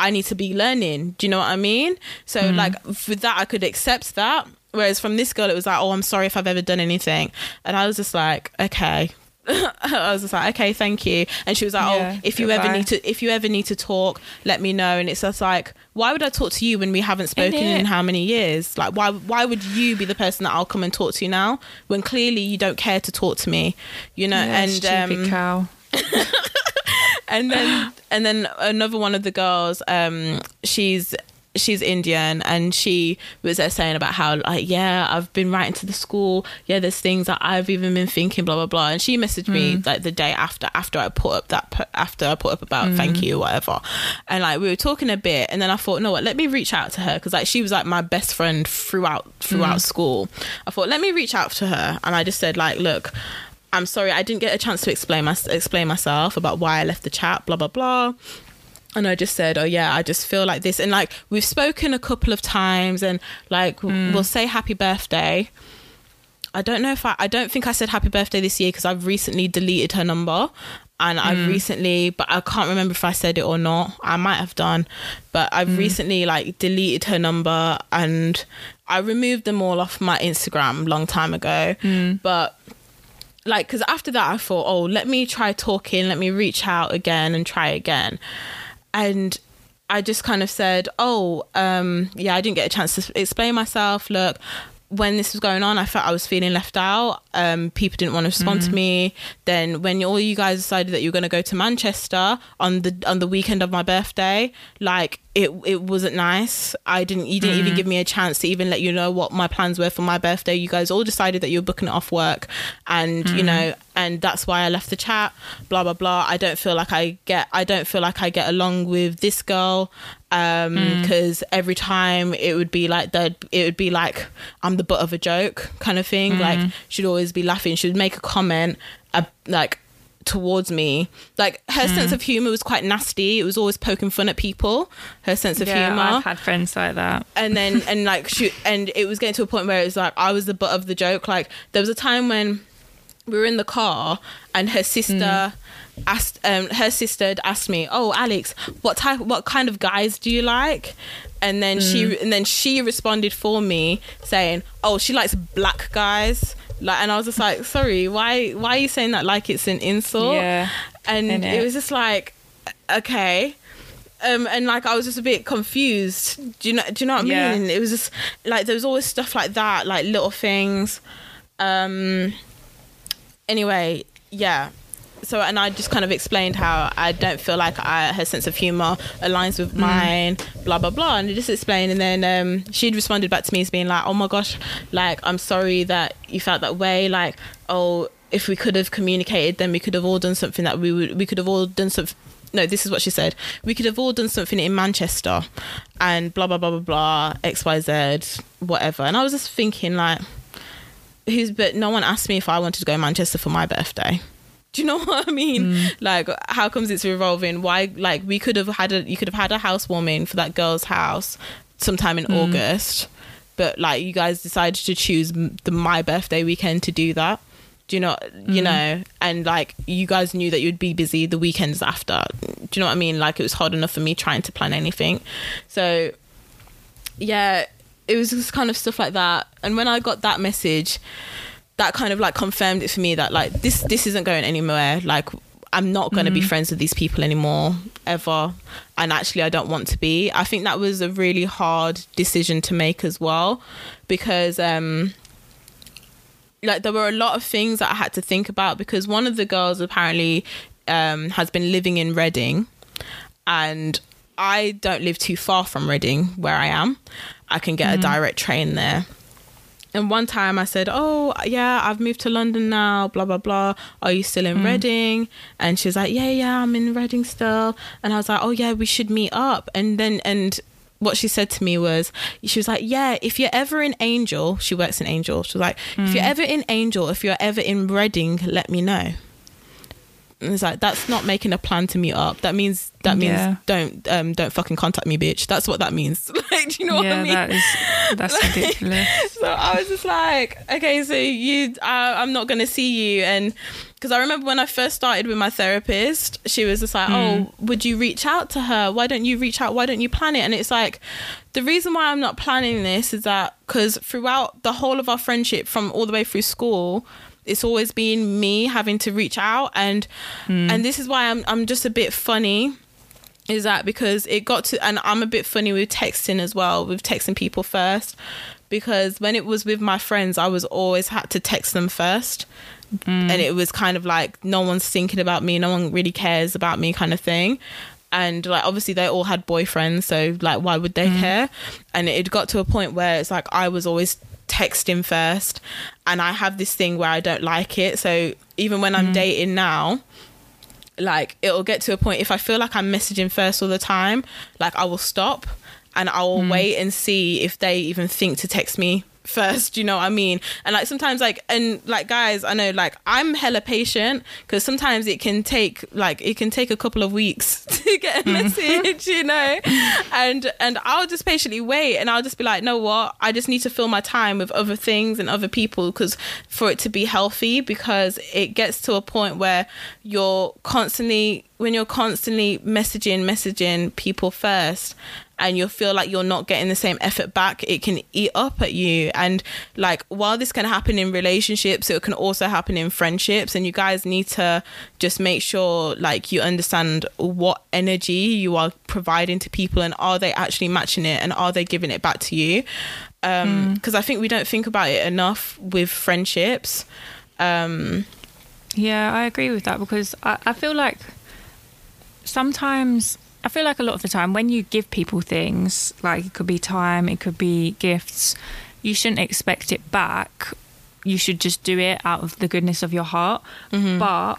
I need to be learning. Do you know what I mean? So, like, with that, I could accept that. Whereas from this girl, it was like, Oh, I'm sorry if I've ever done anything. And I was just like, Okay. I was just like, okay, thank you. And she was like, Yeah, oh, if you ever need to, if you ever need to talk, let me know. And it's just like, why would I talk to you when we haven't spoken in how many years? Like, why, why would you be the person that I'll come and talk to now when clearly you don't care to talk to me, you know? Yeah, and stupid um, cow. and then and then another one of the girls um she's she's indian and she was there saying about how like yeah i've been writing to the school. Yeah there's things that i've even been thinking blah blah blah. And she messaged me mm. like the day after after i put up that after i put up about mm. thank you whatever. And like we were talking a bit and then i thought no what? Let me reach out to her because like she was like my best friend throughout throughout mm. school. I thought let me reach out to her. And i just said like look I'm sorry, I didn't get a chance to explain my explain myself about why I left the chat, blah blah blah. And I just said, "Oh yeah, I just feel like this." And like we've spoken a couple of times, and like Hmm. we'll say happy birthday. I don't know if I I don't think I said happy birthday this year because I've recently deleted her number, and I've Hmm. recently, but I can't remember if I said it or not. I might have done, but I've Hmm. recently like deleted her number and I removed them all off my Instagram long time ago. Hmm. But like because after that i thought oh let me try talking let me reach out again and try again. And i just kind of said oh um yeah i didn't get a chance to explain myself. Look when this was going on i felt i was feeling left out um people didn't want to respond to mm. me then when all you guys decided that you were going to go to manchester on the on the weekend of my birthday like it it wasn't nice. I didn't you didn't even mm. give me a chance to even let you know what my plans were for my birthday. You guys all decided that you were booking it off work and you mm. know and that's why i left the chat blah blah blah. I don't feel like i get i don't feel like i get along with this girl um because every time it would be like that it would be like i'm the butt of a joke kind of thing. Like she'd always be laughing. She'd make a comment uh, like towards me. Like her sense of humor was quite nasty. It was always poking fun at people her sense of yeah, humor. I've had friends like that. and then and like shoot and it was getting to a point where it was like i was the butt of the joke. Like there was a time when we were in the car and her sister asked um her sister had asked me oh alex what type what kind of guys do you like? And then she and then she responded for me saying oh she likes black guys. Like and i was just like sorry why why are you saying that like it's an insult? Yeah, and it was just like okay. Um and like i was just a bit confused. Do you know do you know what i Yeah. mean? It was just like there was always stuff like that like little things. Um anyway yeah. So and i just kind of explained how i don't feel like I, her sense of humor aligns with mine blah blah blah. And I just explained. And then um she'd responded back to me as being like oh my gosh like i'm sorry that you felt that way. Like oh if we could have communicated then we could have all done something that we would we could have all done some no, this is what she said. We could have all done something in Manchester and blah, blah, blah, blah, blah, XYZ, whatever. And I was just thinking, like, who's, but no one asked me if I wanted to go to Manchester for my birthday. Do you know what I mean? Mm. Like, how comes it's revolving? Why, like, we could have had a, you could have had a housewarming for that girl's house sometime in mm. August, but like, you guys decided to choose the my birthday weekend to do that. Do you know, you mm. know, and like, you guys knew that you'd be busy the weekends after. Do you know what I mean? Like, it was hard enough for me trying to plan anything. So, yeah, it was just kind of stuff like that. And when I got that message, that kind of like confirmed it for me that like this this isn't going anywhere. Like I'm not going to be friends with these people anymore ever. And actually, I don't want to be. I think that was a really hard decision to make as well, because um, like there were a lot of things that I had to think about because one of the girls apparently um, has been living in Reading, and I don't live too far from Reading where I am. I can get a mm-hmm. direct train there. And one time I said, "Oh, yeah, I've moved to London now. Blah blah blah. Are you still in mm. Reading?" And she was like, "Yeah, yeah, I'm in Reading still." And I was like, "Oh yeah, we should meet up." And then and what she said to me was, she was like, "Yeah, if you're ever in Angel, she works in Angel. She was like, if you're mm. ever in Angel, if you're ever in Reading, let me know." And it's like that's not making a plan to meet up. That means that means Yeah. don't um don't fucking contact me, bitch. That's what that means. like, do you know what yeah, I mean? that is that's ridiculous. so I was just like, okay, so you, uh, I'm not gonna see you, and because I remember when I first started with my therapist, she was just like, oh, would you reach out to her? Why don't you reach out? Why don't you plan it? And it's like, the reason why I'm not planning this is that because throughout the whole of our friendship, from all the way through school. It's always been me having to reach out, and hmm. and this is why I'm I'm just a bit funny is that because it got to and I'm a bit funny with texting as well with texting people first. Because when it was with my friends I was always had to text them first. Hmm. And it was kind of like no one's thinking about me no one really cares about me kind of thing. And like obviously they all had boyfriends so like why would they hmm. care? And it got to a point where it's like I was always texting first and I have this thing where I don't like it. So even when I'm mm. dating now like it'll get to a point if I feel like I'm messaging first all the time, like I will stop and I will mm. wait and see if they even think to text me first you know what i mean? And like sometimes like and like guys i know like i'm hella patient because sometimes it can take like it can take a couple of weeks to get a mm-hmm. message you know? And and i'll just patiently wait and i'll just be like know what? I just need to fill my time with other things and other people because for it to be healthy because it gets to a point where you're constantly when you're constantly messaging messaging people first and you'll feel like you're not getting the same effort back it can eat up at you. And like while this can happen in relationships it can also happen in friendships. And you guys need to just make sure like you understand what energy you are providing to people and are they actually matching it and are they giving it back to you? Um because i think we don't think about it enough with friendships. Um Yeah, I agree with that because I, I feel like sometimes I feel like a lot of the time when you give people things, like it could be time, it could be gifts, you shouldn't expect it back. You should just do it out of the goodness of your heart. But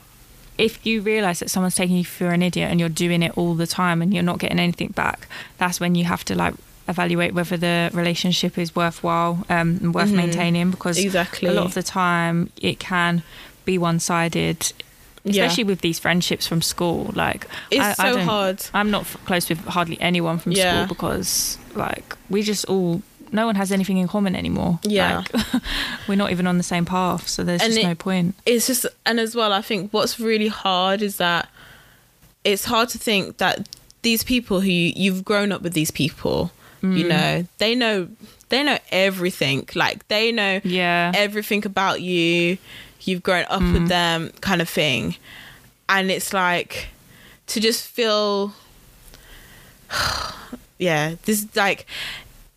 if you realize that someone's taking you for an idiot and you're doing it all the time and you're not getting anything back, that's when you have to like evaluate whether the relationship is worthwhile um, and worth maintaining because Exactly. a lot of the time it can be one-sided Yeah. Especially with these friendships from school like It's so don't- hard. i'm not f- close with hardly anyone from Yeah. school because like we just all no one has anything in common anymore. Yeah. like, we're not even on the same path so there's And just it- no point. It's just and as well i think what's really hard is that it's hard to think that these people who you, you've grown up with these people you mm. know they know they know everything. Like they know yeah. everything about you you've grown up with mm. them kind of thing. And it's like to just feel yeah this like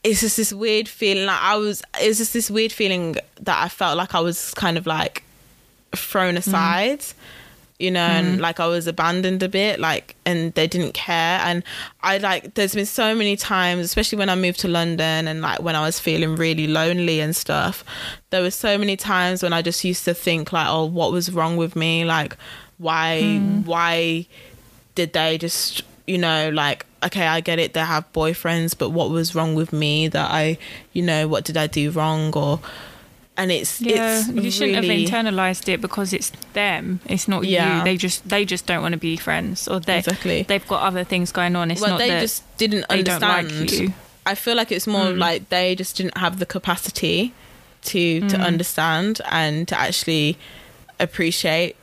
it's just this weird feeling. Like i was it's just this weird feeling that i felt like i was kind of like thrown mm. aside you know and mm-hmm. like i was abandoned a bit like and they didn't care. And i like there's been so many times especially when i moved to london and like when i was feeling really lonely and stuff there were so many times when i just used to think like oh what was wrong with me? Like why mm-hmm. why did they just you know like okay i get it they have boyfriends but what was wrong with me that i you know what did i do wrong? Or and it's Yeah, it's you shouldn't really, have internalized it because it's them. It's not Yeah. you. They just they just don't want to be friends, or they Exactly. they've got other things going on. It's well not they just didn't they don't understand like you. i feel like it's more Mm. like they just didn't have the capacity to to Mm. understand and to actually appreciate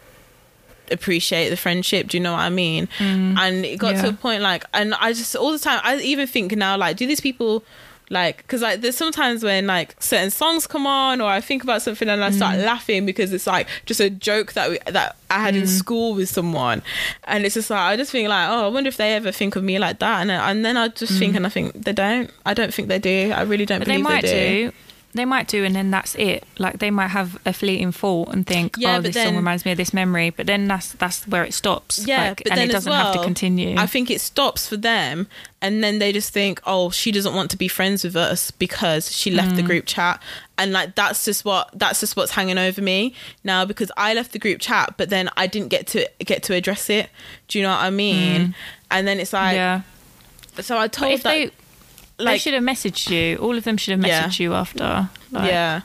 appreciate the friendship do you know what i mean Mm. and it got to a point like and i just all the time i even think now like do these people like because like there's sometimes when like certain songs come on or i think about something and i start Mm. laughing because it's like just a joke that we that i had in Mm. school with someone and it's just like i just think like oh i wonder if they ever think of me like that and, and then i just think and i think they don't i don't think they do i really don't Mm. But they believe might they do. They might do, and then that's it. Like they might have a fleeting thought and think, Yeah, "Oh, this then- song reminds me of this memory." But then that's that's where it stops. Yeah, like, but and then it doesn't have to well, continue. I think it stops for them, and then they just think, "Oh, she doesn't want to be friends with us because she left Mm. the group chat," and like that's just what that's just what's hanging over me now because I left the group chat, but then I didn't get to get to address it. Do you know what I mean? And then it's like, Mm. yeah. so I told that, they they should have messaged you. All of them should have Yeah. messaged you after. Like, yeah,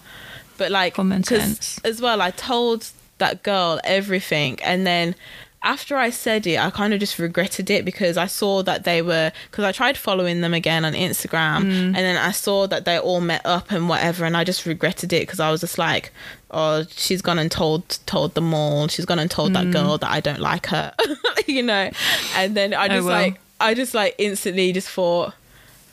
but like common sense. as well. I told that girl everything, and then after I said it, I kind of just regretted it because I saw that they were because I tried following them again on Instagram, Mm. and then I saw that they all met up and whatever, and I just regretted it because I was just like, oh, she's gone and told told them all. She's gone and told Mm. that girl that I don't like her, you know, and then I Oh, just well. like I just like instantly just thought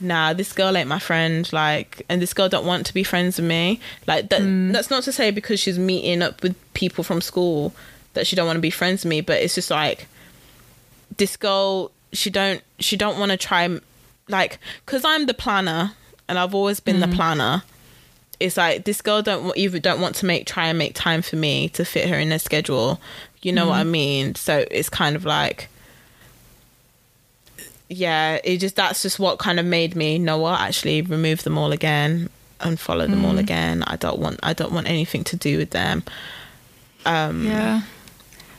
nah this girl ain't my friend like and this girl don't want to be friends with me like that Mm. that's not to say because she's meeting up with people from school that she don't want to be friends with me but it's just like this girl she don't she don't want to try like because i'm the planner and i've always been Mm. the planner it's like this girl don't either don't want to make try and make time for me to fit her in her schedule you know Mm. what i mean so it's kind of like yeah it just that's just what kind of made me know what actually remove them all again and follow them Mm. all again i don't want i don't want anything to do with them um Yeah.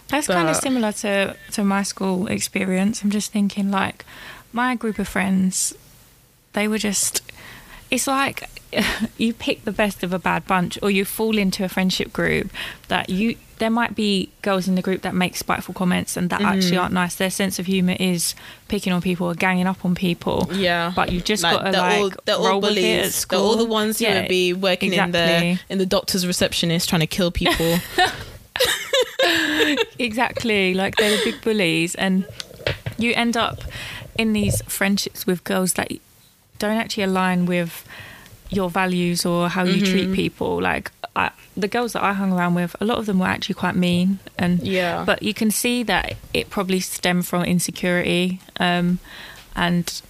That's kind of similar to, to my school experience. I'm just thinking, like, my group of friends, they were just. It's like you pick the best of a bad bunch, or you fall into a friendship group that you. There might be girls in the group that make spiteful comments and that Mm-hmm. actually aren't nice. Their sense of humor is picking on people or ganging up on people. yeah. But you've just got to they're like all they're all roll at bullies. They're all the ones who Yeah, would be working in the in the doctor's receptionist trying to kill people. Exactly. Like they're the big bullies. And you end up in these friendships with girls that don't actually align with your values or how you treat people like I, the girls that i hung around with a lot of them were actually quite mean and Yeah. but you can see that it probably stemmed from insecurity um, and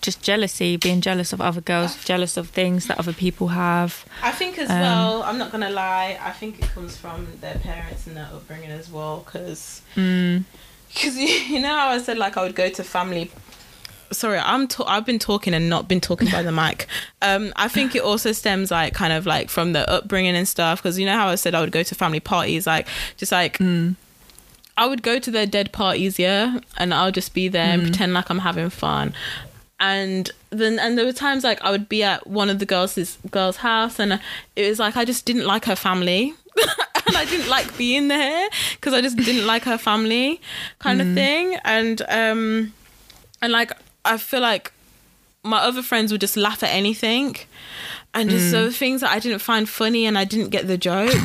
just jealousy being jealous of other girls jealous of things that other people have I think as Um, well. I'm not gonna lie. I think it comes from their parents and their upbringing as well. Because mm, you, you know how I said like I would go to family. Sorry, I'm. Ta- I've been talking and not been talking by the mic. Um, I think it also stems like kind of like from the upbringing and stuff. Because you know how I said I would go to family parties, like just like mm, I would go to their dead parties, yeah, and I'll just be there and pretend like I'm having fun. And then, and there were times like I would be at one of the girls' girls' house, and it was like I just didn't like her family, and I didn't like being there because I just didn't like her family, kind of thing. And um, and like I feel like my other friends would just laugh at anything, and just mm. so things that I didn't find funny, and I didn't get the joke.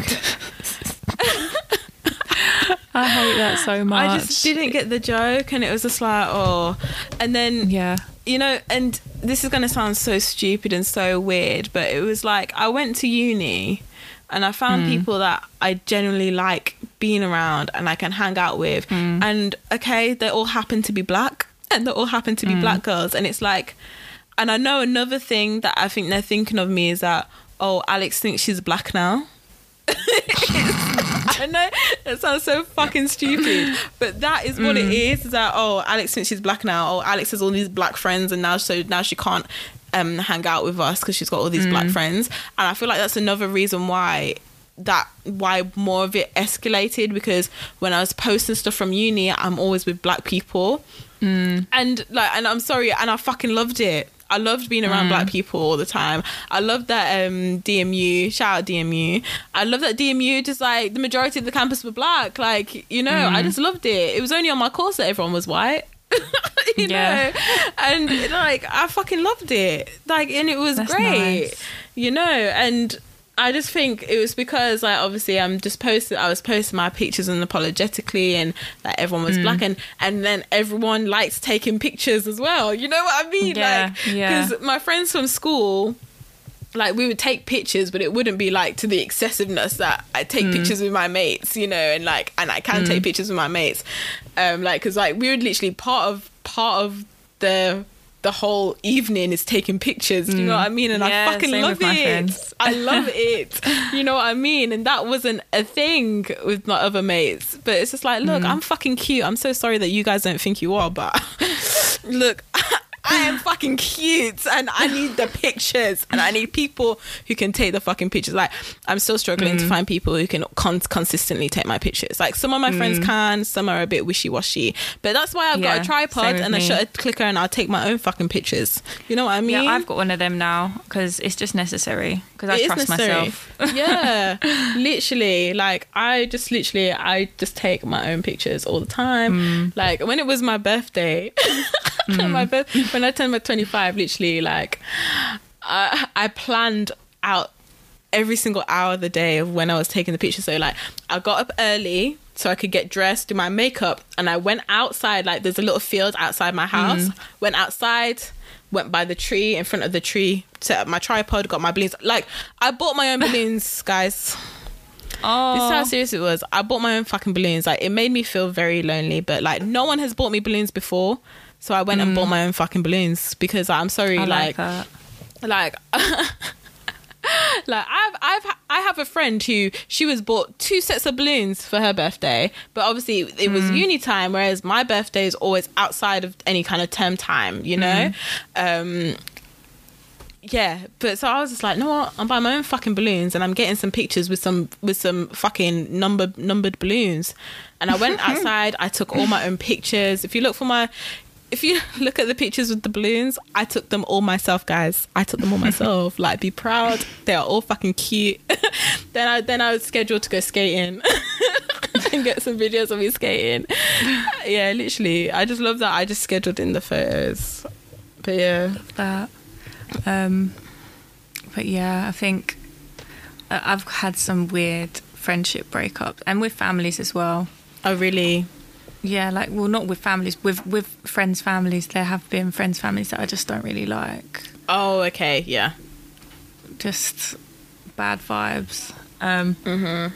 i hate that so much I just didn't get the joke, and it was just like, oh. And then, yeah. you know, and this is going to sound so stupid and so weird, but it was like I went to uni and I found mm. people that I genuinely like being around and I can hang out with. Mm. And okay, they all happen to be black and they all happen to be black mm. girls. And it's like, and I know another thing that I think they're thinking of me is that, oh, Alex thinks she's black now. I know it sounds so fucking stupid, but that is what it mm. is. Is that oh, Alex thinks she's black now. Oh, Alex has all these black friends, and now so now she can't um hang out with us because she's got all these black mm. friends. And I feel like that's another reason why that why more of it escalated because when I was posting stuff from uni, I'm always with black people, Mm. and like, and I'm sorry, and I fucking loved it. I loved being around mm. black people all the time. I loved that um, DMU. Shout out DMU. I love that DMU. Just like the majority of the campus were black. Like you know, I mm. just loved it. It was only on my course that everyone was white. you Yeah. know, and like I fucking loved it. Like, and it was That's great. nice. You know, and I just think it was because like obviously I'm just posting I was posting my pictures unapologetically and that everyone Mm. was black and and then everyone likes taking pictures as well. You know what I mean? Yeah, like yeah. because my friends from school like we would take pictures but it wouldn't be like to the excessiveness that I take Mm. pictures with my mates, you know, and like and I can take pictures with my mates. Um like cuz like we would literally part of part of the the whole evening is taking pictures. Do you know what I mean? And Mm. Yeah, I fucking love it. I love it. You know what I mean? And that wasn't a thing with my other mates. But it's just like, look, Mm. I'm fucking cute. I'm so sorry that you guys don't think you are, but look, I am fucking cute and I need the pictures and I need people who can take the fucking pictures. Like, I'm still struggling Mm. to find people who can con- consistently take my pictures. Like, some of my friends can, some are a bit wishy washy. But that's why I've got Mm. A tripod and a shutter clicker and I'll take my own fucking pictures. You know what I mean? Yeah, I've got one of them now because it's just necessary because I It trust myself. yeah, literally. Like I just literally, I just take my own pictures all the time. Mm. Like when it was my birthday, my birth when I turned my twenty five, literally like I, I planned out every single hour of the day of when I was taking the picture. So like I got up early so I could get dressed, do my makeup, and I went outside. Like there's a little field outside my mm. house. Went outside, went by the tree in front of the tree, set up my tripod, got my balloons. Like I bought my own balloons, guys. Oh, This is how oh. serious it was. I bought my own fucking balloons. Like it made me feel very lonely, but like no one has bought me balloons before. So I went and bought mm. my own fucking balloons because I'm sorry, I like like like like I've I've I have a friend who she was bought two sets of balloons for her birthday, but obviously it was mm. uni time, whereas my birthday is always outside of any kind of term time, you know. Mm. Um, yeah, but so I was just like, no, what? I'm buying my own fucking balloons, and I'm getting some pictures with some with some fucking numbered numbered balloons. And I went outside. I took all my own pictures. If you look for my, if you look at the pictures with the balloons, I took them all myself, guys. I took them all myself. like, be proud. They are all fucking cute. then I then I was scheduled to go skating. and get some videos of me skating. Yeah, literally. I just love that. I just scheduled in the photos. But yeah. that. Um, but yeah, I think uh, I've had some weird friendship breakups and with families as well. Oh, really? Yeah, like well, not with families, with with friends' families. There have been friends' families that I just don't really like. Oh, okay. Yeah. Just bad vibes. Um, Mm-hmm.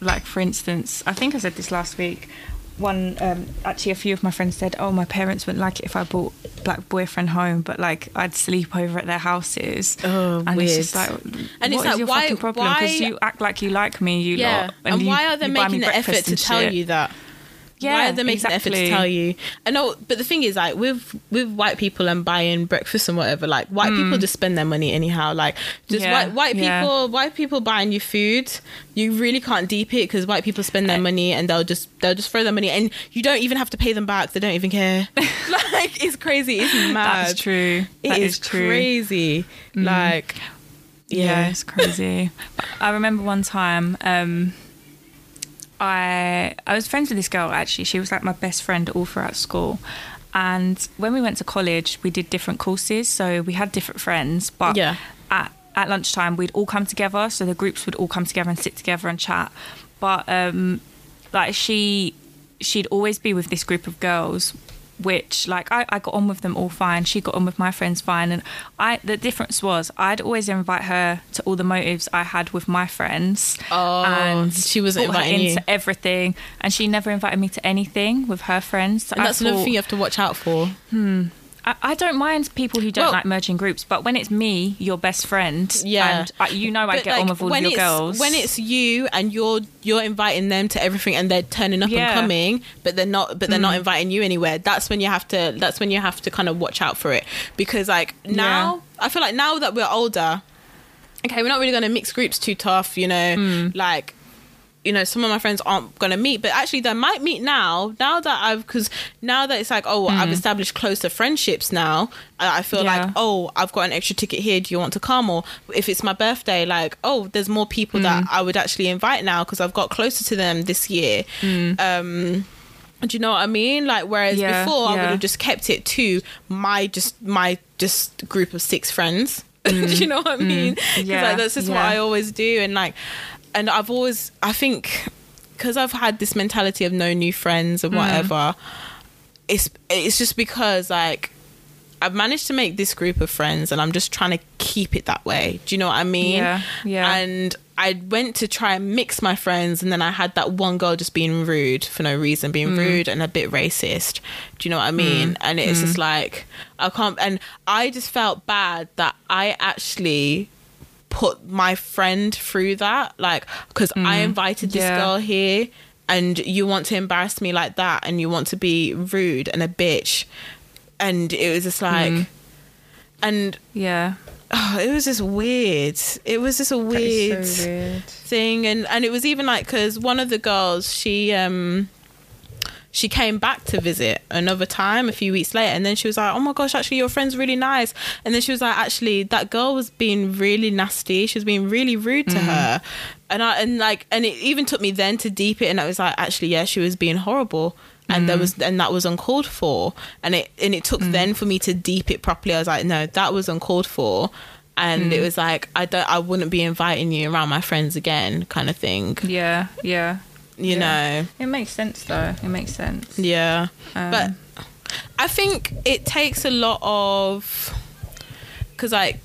like for instance, I think I said this last week. One, um, actually, a few of my friends said, "Oh, my parents wouldn't like it if I brought black boyfriend home, but like I'd sleep over at their houses." Oh, and weird. it's just like, And what it's like, your why- fucking problem? Because you act like you like me, you yeah. lot, And, you- why are they you buy me making the effort to tell shit. you that? Yeah, why are they making the effort to tell you? I know, but the thing is, like with with white people and buying breakfast and whatever, like white people just spend their money anyhow. Like just. Yeah, white white yeah. people, white people buying you food, you really can't deep it because white people spend their money and they'll just they'll just throw their money and you don't even have to pay them back. They don't even care. like it's crazy. It's mad. That's true. It That is is true. crazy. Like Yeah, yeah. it's crazy. I remember one time, um, I I was friends with this girl actually. She was like my best friend all throughout school. And when we went to college, we did different courses, so we had different friends. But Yeah. at at lunchtime, we'd all come together. So the groups would all come together and sit together and chat. But um, like she, she'd always be with this group of girls which like I, I got on with them all fine. She got on with my friends fine. And i the difference was i'd always invite her to all the motives i had with my friends. Oh, she wasn't brought her inviting you. into everything. And she never invited me to anything with her friends. So And I that's another thought- thing you have to watch out for. Hmm. I, I don't mind people who don't Well- like merging groups but when it's me your best friend Yeah. and I, you know i get like, on with all your girls When it's you and you're you're inviting them to everything and they're turning up Yeah. and coming, but they're not but they're not inviting you anywhere. That's when you have to that's when you have to kind of watch out for it. Because like now I feel like now that we're older okay, we're not really going to mix groups too tough, you know, Hmm. like you know some of my friends aren't going to meet but actually they might meet now now that i've because now that it's like oh i've established closer friendships now i, feel Hmm. Yeah. like oh i've got an extra ticket here do you want to come or if it's my birthday like oh there's more people that Hmm. i would actually invite now because i've got closer to them this year um do you know what I mean? Like, whereas Hmm. Yeah, before I would have just kept it to my just my just group of six friends. do you know what I mean? Because Hmm. Yeah, like that's just what. I always do, and like, and I've always I think because I've had this mentality of no new friends and mm. whatever. It's it's just because like I've managed to make this group of friends, and I'm just trying to keep it that way. Do you know what I mean? Yeah, yeah. And I went to try and mix my friends, and then I had that one girl just being rude for no reason, being Mm. rude and a bit racist. Do you know what I mean? Mm. And it's just mm. like I can't. And I just felt bad that I actually put my friend through that, like because I invited this Mm. Yeah. girl here. And you want to embarrass me like that, and you want to be rude and a bitch, and it was just like, Mm. and Yeah. oh, it was just weird. It was just a weird, so weird. thing, and and it was even like because one of the girls she um she came back to visit another time a few weeks later, and then she was like, "Oh my gosh, actually your friend's really nice," and then she was like, "Actually that girl was being really nasty. She was being really rude to mm-hmm. her." And I and like and it even took me then to deep it, and I was like, actually, yeah, she was being horrible, and there mm. was and that was uncalled for, and it and it took mm. then for me to deep it properly. I was like, no, that was uncalled for, and it mm. was like I don't, I wouldn't be inviting you around my friends again, kind of thing, Yeah. Yeah. You Yeah. know, It makes sense though. It makes sense. yeah. Um, but I think it takes a lot of because like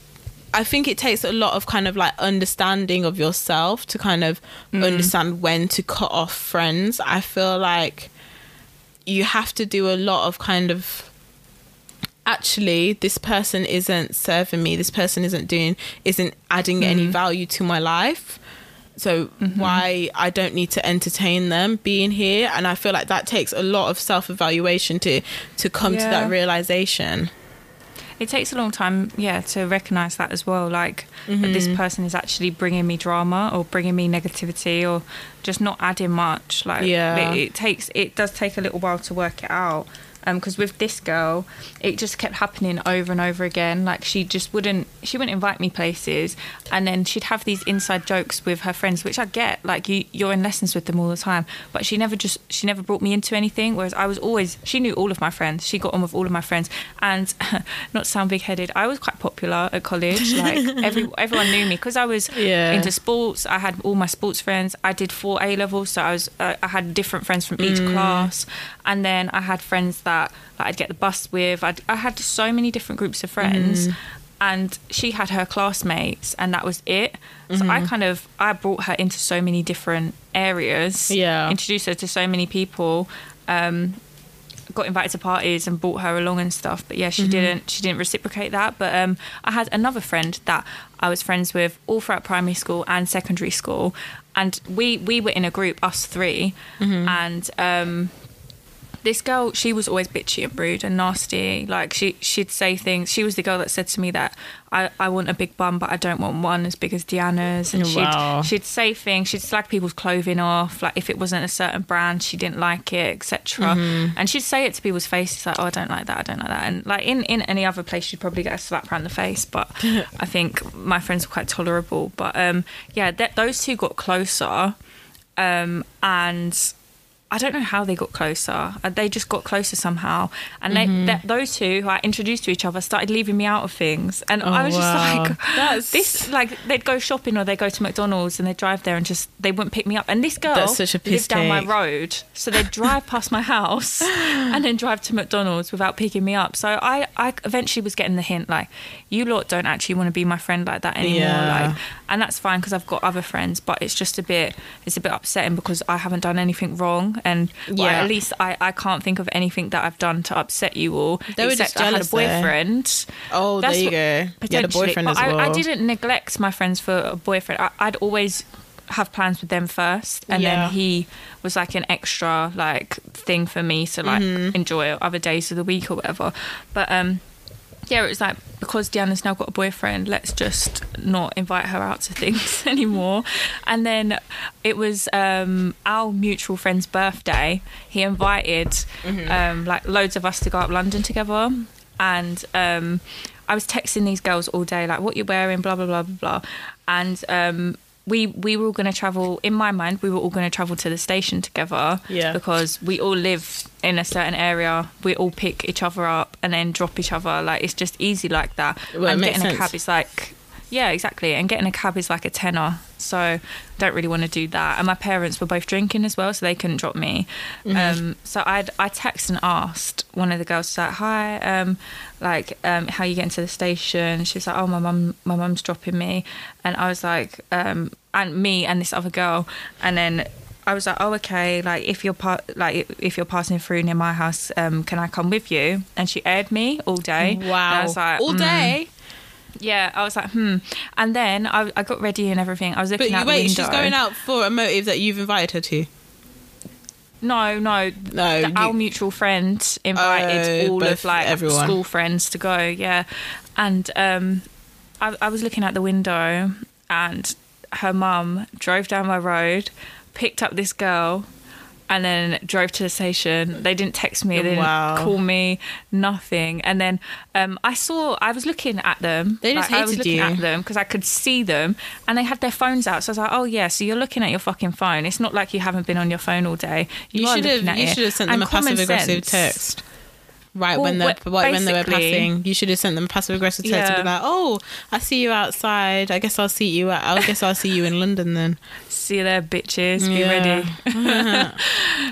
I think it takes a lot of kind of like understanding of yourself to kind of Mm. understand when to cut off friends. I feel like you have to do a lot of kind of actually this person isn't serving me this person isn't doing isn't adding any value to my life so why I don't need to entertain them being here and I feel like that takes a lot of self-evaluation to to come to that realization it takes a long time, yeah, to recognize that as well. Like that this Mm-hmm. person is actually bringing me drama or bringing me negativity or just not adding much. Like, Yeah. it, it takes, it does take a little while to work it out. Because with this girl, it just kept happening over and over again. Like she just wouldn't, she wouldn't invite me places, and then she'd have these inside jokes with her friends, which I get. Like you, you're in lessons with them all the time, but she never just, she never brought me into anything. Whereas I was always, she knew all of my friends. She got on with all of my friends, and not to sound big headed, I was quite popular at college. Like every everyone knew me because I was Yeah. into sports. I had all my sports friends. I did four A levels, so I was uh, I had different friends from each class, and then I had friends that like, I'd get the bus with. I'd, I had so many different groups of friends. And she had her classmates, and that was it. So I kind of I brought her into so many different areas. Yeah. introduced her to so many people. Um, got invited to parties and brought her along and stuff but yeah she didn't she didn't reciprocate that but um i had another friend that i was friends with all throughout primary school and secondary school and we we were in a group us 3 and um this girl, she was always bitchy and rude and nasty. Like she, she'd say things. She was the girl that said to me that I, I want a big bum, but I don't want one as big as Deanna's. And Wow. she'd, she'd say things. She'd slag people's clothing off. Like if it wasn't a certain brand, she didn't like it, etc. And she'd say it to people's faces, like, "Oh, I don't like that. I don't like that." And like in in any other place, she'd probably get a slap around the face. But I think my friends were quite tolerable. But um, yeah, th- those two got closer, um, and. I don't know how they got closer. Uh, They just got closer somehow, and they, Mm-hmm. th- those two who I introduced to each other started leaving me out of things, and I Oh, was wow. just like, That's- this." Like they'd go shopping or they'd go to McDonald's and they'd drive there and just they wouldn't pick me up. And this girl That's such a lived down my road, so they'd drive past my house and then drive to McDonald's without picking me up. So I, I eventually was getting the hint like, you lot don't actually want to be my friend like that anymore. Yeah. Like, and that's fine because I've got other friends, but it's just a bit, it's a bit upsetting because I haven't done anything wrong, and well, Yeah. at least I, I can't think of anything that I've done to upset you all. They were except just I had a jealous boyfriend. Oh, That's there you go. You had a boyfriend as I. I didn't neglect my friends for a boyfriend. I, I'd always have plans with them first, and Yeah. then he was like an extra like thing for me to like Mm-hmm. enjoy other days of the week or whatever. But um, yeah, it was like because Deanna's now got a boyfriend, let's just not invite her out to things anymore. And then it was um, our mutual friend's birthday. He invited um, like loads of us to go up London together, and um, I was texting these girls all day, like what you're wearing, blah blah blah blah blah, and. We, we were all going to travel in my mind we were all going to travel to the station together Yeah. because we all live in a certain area we all pick each other up and then drop each other like it's just easy like that Well, it and getting sense. a cab is like yeah exactly and getting a cab is like a tenner so I don't really want to do that and my parents were both drinking as well so they couldn't drop me Mm-hmm. um, so I'd, I texted and asked one of the girls like hi um, like um, how you getting to the station she was like oh my mum my mum's dropping me and I was like um, and me and this other girl and then I was like, oh, okay. Like, if you're pa- like if you're passing through near my house, um, can I come with you? And she aired me all day. And Wow. I was like, All mm. Yeah, I was like, hmm. And then I, I got ready and everything. I was But looking you, out wait, the she's going out for a motive that you've invited her to. No, no. No, the, you- our mutual friend invited Oh, all of like everyone. school friends to go. Yeah, and um, I, I was looking out the window, and her mum drove down my road, picked up this girl. And then drove to the station. They didn't text me. They didn't Wow. call me. Nothing. And then um, I saw. I was looking at them. They just like, I was hated looking you. at them because I could see them, and they had their phones out. So I was like, "Oh yeah, so you're looking at your fucking phone. It's not like you haven't been on your phone all day. You are should looking have. at You it." should have sent them And a passive aggressive text. Right Well, when they what- right when they were passing, you should have sent them a passive aggressive text and be like, "Oh, I see you outside. I guess I'll see you. At, I guess I'll see you in London then." See you there, bitches. Be Yeah. ready.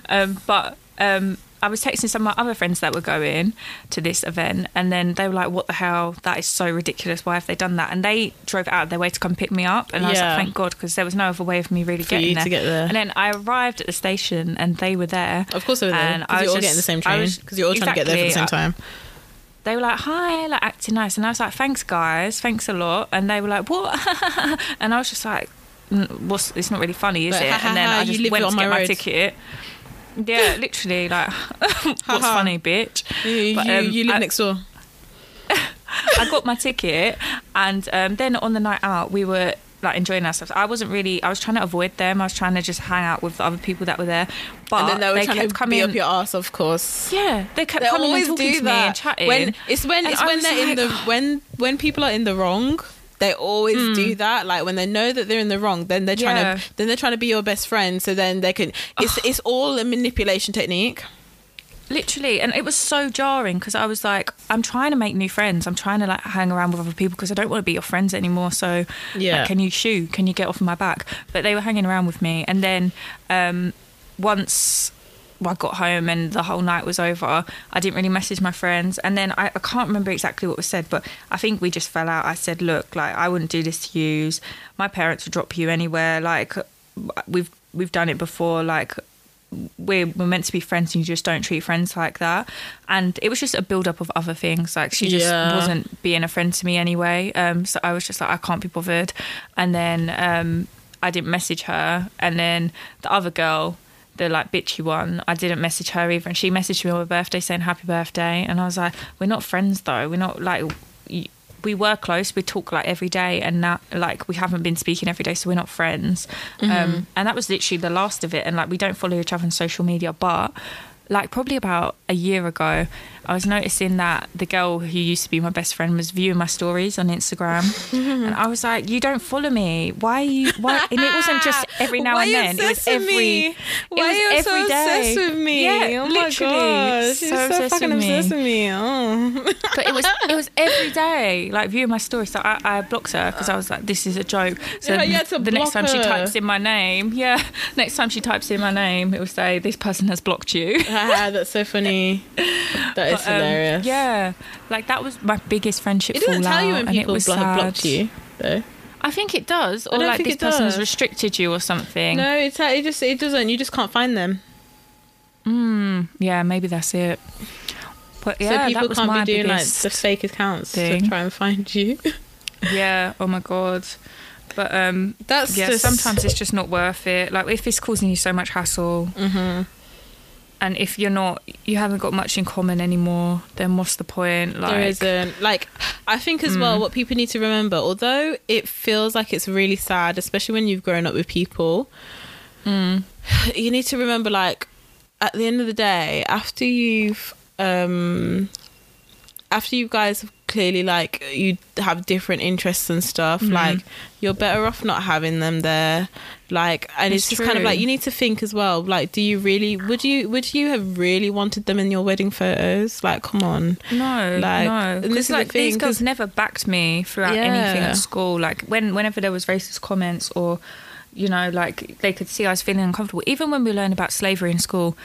um, but um, I was texting some of my other friends that were going to this event, and then they were like, "What the hell? That is so ridiculous. Why have they done that?" And they drove out of their way to come pick me up, and I was Yeah. like, "Thank God," because there was no other way of me really For getting you there. to get there. And then I arrived at the station, and they were there. Of course they were there And I because was you're all just- getting the same I train was- because you're all trying to get there at the same time. they were like, "Hi," like acting nice, and I was like, "Thanks, guys, thanks a lot." And they were like, "What?" and I was just like, "Mm, "What's? It's not really funny, is it?" ha, ha, and then ha, I you just live went on to my get my road. ticket. Yeah, literally, like, what's funny, bitch? You, But, um, you live I- next door. I got my ticket, and um, then on the night out, we were like enjoying ourselves. I wasn't really. I was trying to avoid them. I was trying to just hang out with the other people that were there. But and then they were trying kept to coming. up your ass, of course. yeah, they kept They coming always and talking do to me and chatting. When it's when And it's I when they're in the when when people are in the wrong. They always do that. Like when they know that they're in the wrong, then they're trying Yeah. to then they're trying to be your best friend. So then they can. It's it's all a manipulation technique. literally and it was so jarring because i was like i'm trying to make new friends i'm trying to like hang around with other people because i don't want to be your friends anymore so Yeah. like, can you shoo can you get off my back but they were hanging around with me and then um once I got home and the whole night was over. I didn't really message my friends, and then I, I can't remember exactly what was said, but I think we just fell out. I said, "Look, like I wouldn't do this to you. My parents would drop you anywhere. Like we've we've done it before. Like we're, we're meant to be friends and you just don't treat friends like that and it was just a build up of other things like she just Yeah. wasn't being a friend to me anyway um so i was just like i can't be bothered and then um i didn't message her and then the other girl the like bitchy one i didn't message her either and she messaged me on my birthday saying happy birthday and i was like we're not friends though. We're not like we were close we talk like every day and now like we haven't been speaking every day so we're not friends. Um and that was literally the last of it and like we don't follow each other on social media but like probably about a year ago i was noticing that the girl who used to be my best friend was viewing my stories on instagram and i was like you don't follow me why are you why and it wasn't just every now Why and then it was every me? it Why was you so every day. obsessed with me? yeah oh my literally gosh, you're so, obsessed fucking with me obsessed with me. Oh. but it was it was every day like viewing my story so i, I blocked her because i was like this is a joke so Yeah, you the next time she types in my name yeah next time she types in my name it will say this person has blocked you Ah, that's so funny. That is But, um, hilarious. yeah like that was my biggest friendship It doesn't fallout, tell you when and it people blo- have blocked you, though. i think it does or like this person has restricted you or something No, it's it just it doesn't. You just can't find them. mm, yeah maybe that's it but yeah so that people was can't my be doing like the fake accounts thing. to try and find you. yeah oh my god but um That's yeah just sometimes it's just not worth it like if it's causing you so much hassle Mhm. And if you're not, you haven't got much in common anymore, then what's the point? Like, there isn't. Like, I think as well, what people need to remember, although it feels like it's really sad, especially when you've grown up with people, you need to remember, like, at the end of the day, after you've, um, after you guys have clearly like you have different interests and stuff mm-hmm. like you're better off not having them there like and it's, It's just kind of like you need to think as well like do you really would you would you have really wanted them in your wedding photos like come on No, Like, no. Because is the like these thing, girls 'cause- never backed me throughout Yeah. anything at school. Like when whenever there was racist comments or you know, like they could see I was feeling uncomfortable. Even when we learned about slavery in school,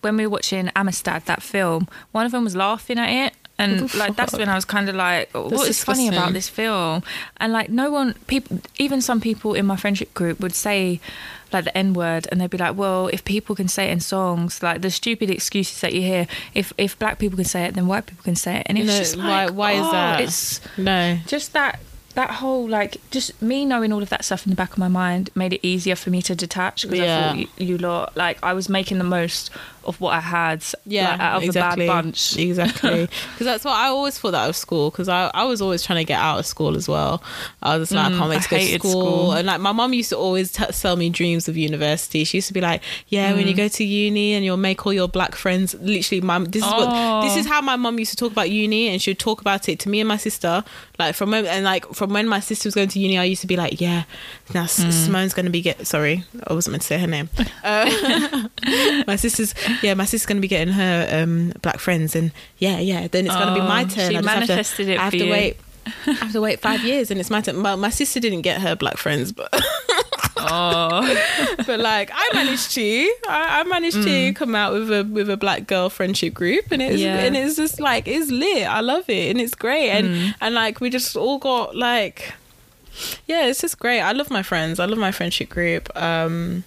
when we were watching Amistad, that film, one of them was laughing at it. And like that's when I was kind of like, what is funny about this film? And like no one, people, even some people in my friendship group would say like the N word, and they'd be like, well, if people can say it in songs, like the stupid excuses that you hear, if if black people can say it, then white people can say it, and it's No, just like, why is oh, that? It's no just that that whole like just me knowing all of that stuff in the back of my mind made it easier for me to detach because Yeah. I thought you, you lot like I was making the most of what I had yeah like, out of exactly the bad bunch exactly because that's what i always thought out of school because I, I was always trying to get out of school as well i was just like i can't wait Mm, I to go to school. school. and like my mom used to always t- sell me dreams of university she used to be like yeah when Mm. you go to uni and you'll make all your black friends literally my this is what this Oh. is how my mom used to talk about uni and she would talk about it to me and my sister like from when and like from when my sister was going to uni i used to be like yeah now Mm. simone's going to be get sorry i wasn't meant to say her name uh, my sister's yeah my sister's gonna be getting her um black friends and yeah yeah then it's gonna be my Oh, turn. She I just have to- it I have to you. wait I have to wait five years and it's my turn. Well, my sister didn't get her black friends but oh but like I managed to. I, I managed to come out with a with a black girl friendship group and it's Yeah. and it's just like it's lit. I love it and it's great. And and like we just all got like yeah it's just great. I love my friends. I love my friendship group. Um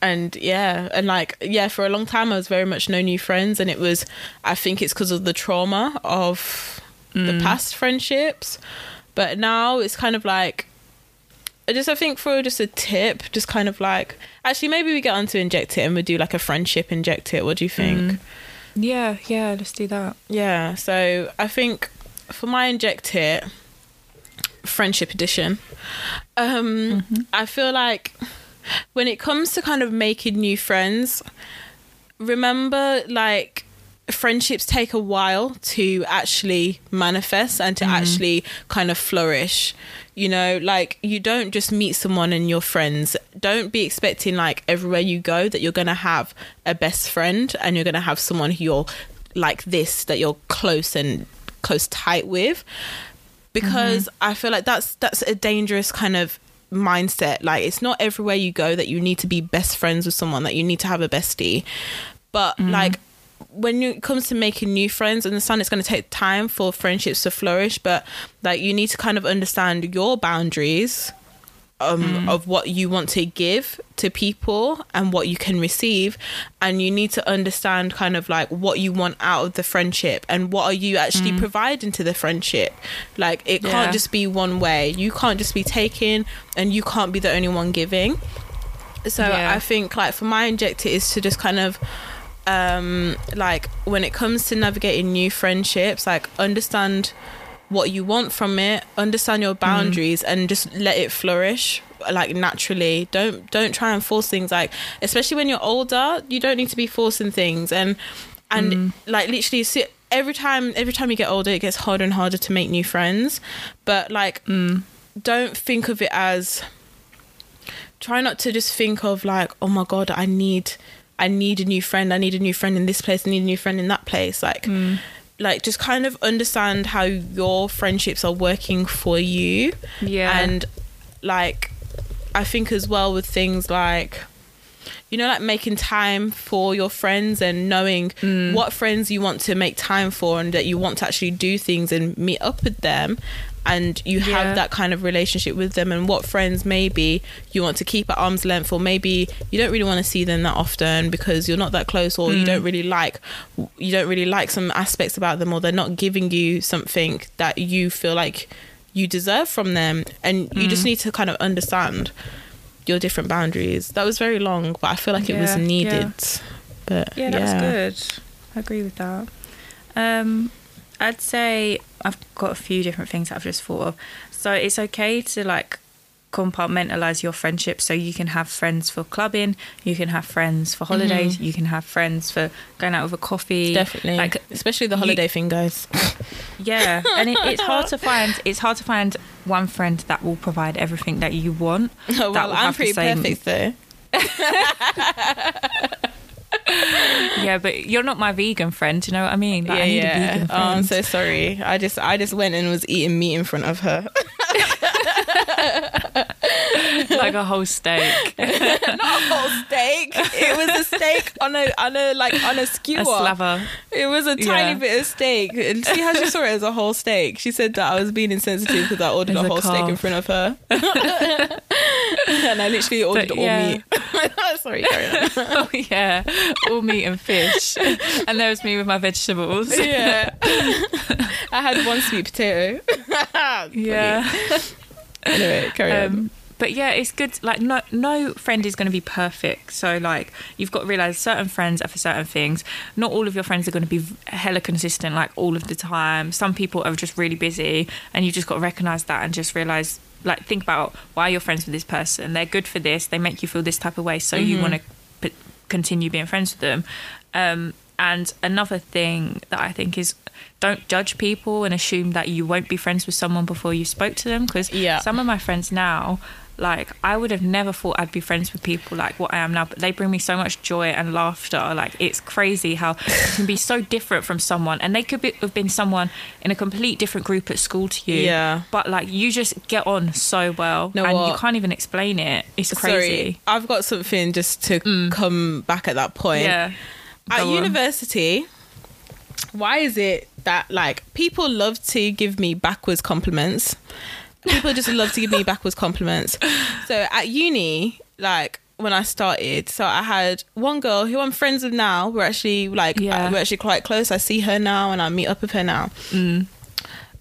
and yeah and like yeah for a long time i was very much no new friends and it was i think it's because of the trauma of the mm. past friendships. But now it's kind of like I just i think for just a tip just kind of like actually maybe we get on to inject it and we do like a friendship inject it. What do you think? Mm. Yeah yeah let's do that. Yeah so i think for my inject it friendship edition um mm-hmm. i feel like when it comes to kind of making new friends remember like friendships take a while to actually manifest and to mm-hmm. actually kind of flourish. You know like you don't just meet someone and you're friends. Don't be expecting like everywhere you go that you're gonna have a best friend and you're gonna have someone who you're like this that you're close and close tight with. Because mm-hmm. I feel like that's that's a dangerous kind of mindset. Like it's not everywhere you go that you need to be best friends with someone, that you need to have a bestie. But mm-hmm. like when it comes to making new friends, understand it's going to take time for friendships to flourish. But like you need to kind of understand your boundaries um, of what you want to give to people and what you can receive. And you need to understand kind of like what you want out of the friendship and what are you actually providing to the friendship. Like it Yeah. can't just be one way. You can't just be taking and you can't be the only one giving. So Yeah. i think like for my inject it is to just kind of um like when it comes to navigating new friendships like understand what you want from it understand your mm. boundaries and just let it flourish like naturally. Don't don't try and force things like especially when you're older you don't need to be forcing things. And and mm. like literally every time every time you get older it gets harder and harder to make new friends. But like mm. don't think of it as try not to just think of like oh my god i need i need a new friend i need a new friend in this place i need a new friend in that place. Like like just kind of understand how your friendships are working for you Yeah. and like i think as well with things like you know like making time for your friends and knowing Mm. what friends you want to make time for and that you want to actually do things and meet up with them and you Yeah. have that kind of relationship with them and what friends maybe you want to keep at arm's length or maybe you don't really want to see them that often because you're not that close or you Mm. don't really like you don't really like some aspects about them or they're not giving you something that you feel like you deserve from them and you Mm. just need to kind of understand your different boundaries that was very long but i feel like it was Yeah, needed But Yeah, that's good. I agree with that. Um, I'd say I've got a few different things that I've just thought of. So it's okay to like compartmentalize your friendships so you can have friends for clubbing, you can have friends for mm-hmm. holidays, you can have friends for going out with a coffee. Definitely, Like especially the you- holiday thing, guys. yeah, and it, it's hard to find. It's hard to find one friend that will provide everything that you want. well, that will I'm pretty same- perfect though. Yeah, but you're not my vegan friend. You know what I mean? Like, yeah, I need yeah. a vegan Oh, I'm so sorry. I just, I just went and was eating meat in front of her. like a whole steak, Not a whole steak. It was a steak on a, on a like on a skewer. a slaver. It was a tiny Yeah. bit of steak. And see how she saw it as a whole steak. She said that I was being insensitive because I ordered a a whole steak in front of her. and I literally ordered But, all meat. Sorry, carry on. Oh yeah, all meat and fish, and there was me with my vegetables. Yeah. I had one sweet potato. Yeah. Anyway, carry on. Um, But yeah, it's good. Like no, no friend is going to be perfect. So like you've got to realize certain friends are for certain things. Not all of your friends are going to be hella consistent like all of the time. Some people are just really busy, and you just got to recognize that and just realize. Like think about why you're friends with this person. They're good for this. They make you feel this type of way, so you want to p- continue being friends with them. Um, and another thing that I think is don't judge people and assume that you won't be friends with someone before you spoke to them because Yeah. some of my friends now like I would have never thought I'd be friends with people like what I am now but they bring me so much joy and laughter like it's crazy how you can be so different from someone and they could be, have been someone in a complete different group at school to you Yeah. but like you just get on so well Know and you can't even explain it it's crazy Mm. Sorry, I've got something just to come back at that point. yeah At Go on. university, why is it that like people love to give me backwards compliments? People just love to give me backwards compliments. So at uni, like when I started, so I had one girl who I'm friends with now. We're actually like Yeah. we're actually quite close. I see her now and I meet up with her now. Mm.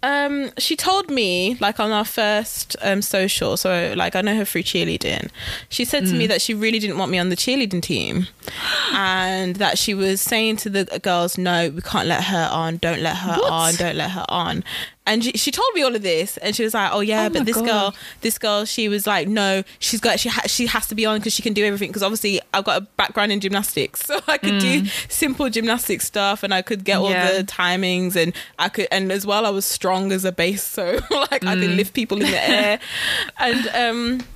Um, she told me like on our first um social, so like I know her through cheerleading. She said to Mm. me that she really didn't want me on the cheerleading team, and that she was saying to the girls, "No, we can't let her on. Don't let her What? on. Don't let her on." And she, she told me all of this, and she was like, "Oh yeah, Oh but this God. girl, this girl, she was like, no, she's got she ha- she has to be on because she can do everything. Because obviously, I've got a background in gymnastics, so I could do simple gymnastic stuff, and I could get all Mm. Yeah. the timings, and I could, and as well, I was strong as a base, so like I Mm. could lift people in the air, and um.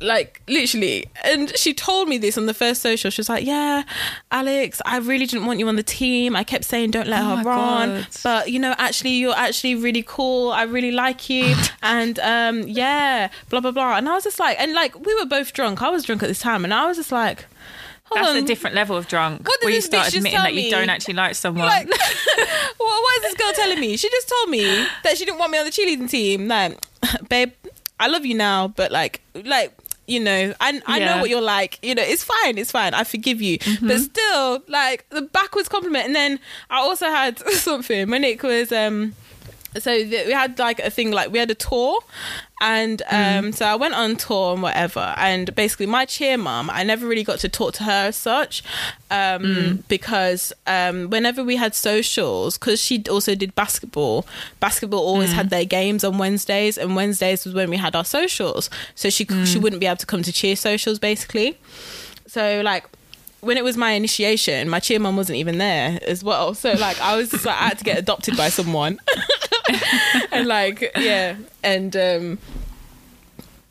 Like literally, and she told me this on the first social. She was like, "Yeah, Alex, I really didn't want you on the team. I kept saying don't let Oh her run, God. but you know, actually, you're actually really cool. I really like you, and um, yeah, blah blah blah." And I was just like, and like we were both drunk. I was drunk at this time, and I was just like, Hold that's on. a different level of drunk What where you start admitting that you don't actually like someone Like, what, what is this girl telling me? She just told me that she didn't want me on the cheerleading team. Like, babe, I love you now, but like, like, you know, I I know what you're like. You know, it's fine, it's fine. I forgive you, Mm-hmm. but still, like the backwards compliment. And then I also had something when it was um. So th- we had like a thing like we had a tour, and um, so I went on tour and whatever. And basically, my cheer mum, I never really got to talk to her as such, um, because um, whenever we had socials, because she also did basketball. Basketball always had their games on Wednesdays, and Wednesdays was when we had our socials. So she she wouldn't be able to come to cheer socials basically. So like when it was my initiation, my cheer mum wasn't even there as well. So like I was just like I had to get adopted by someone. and like yeah. And um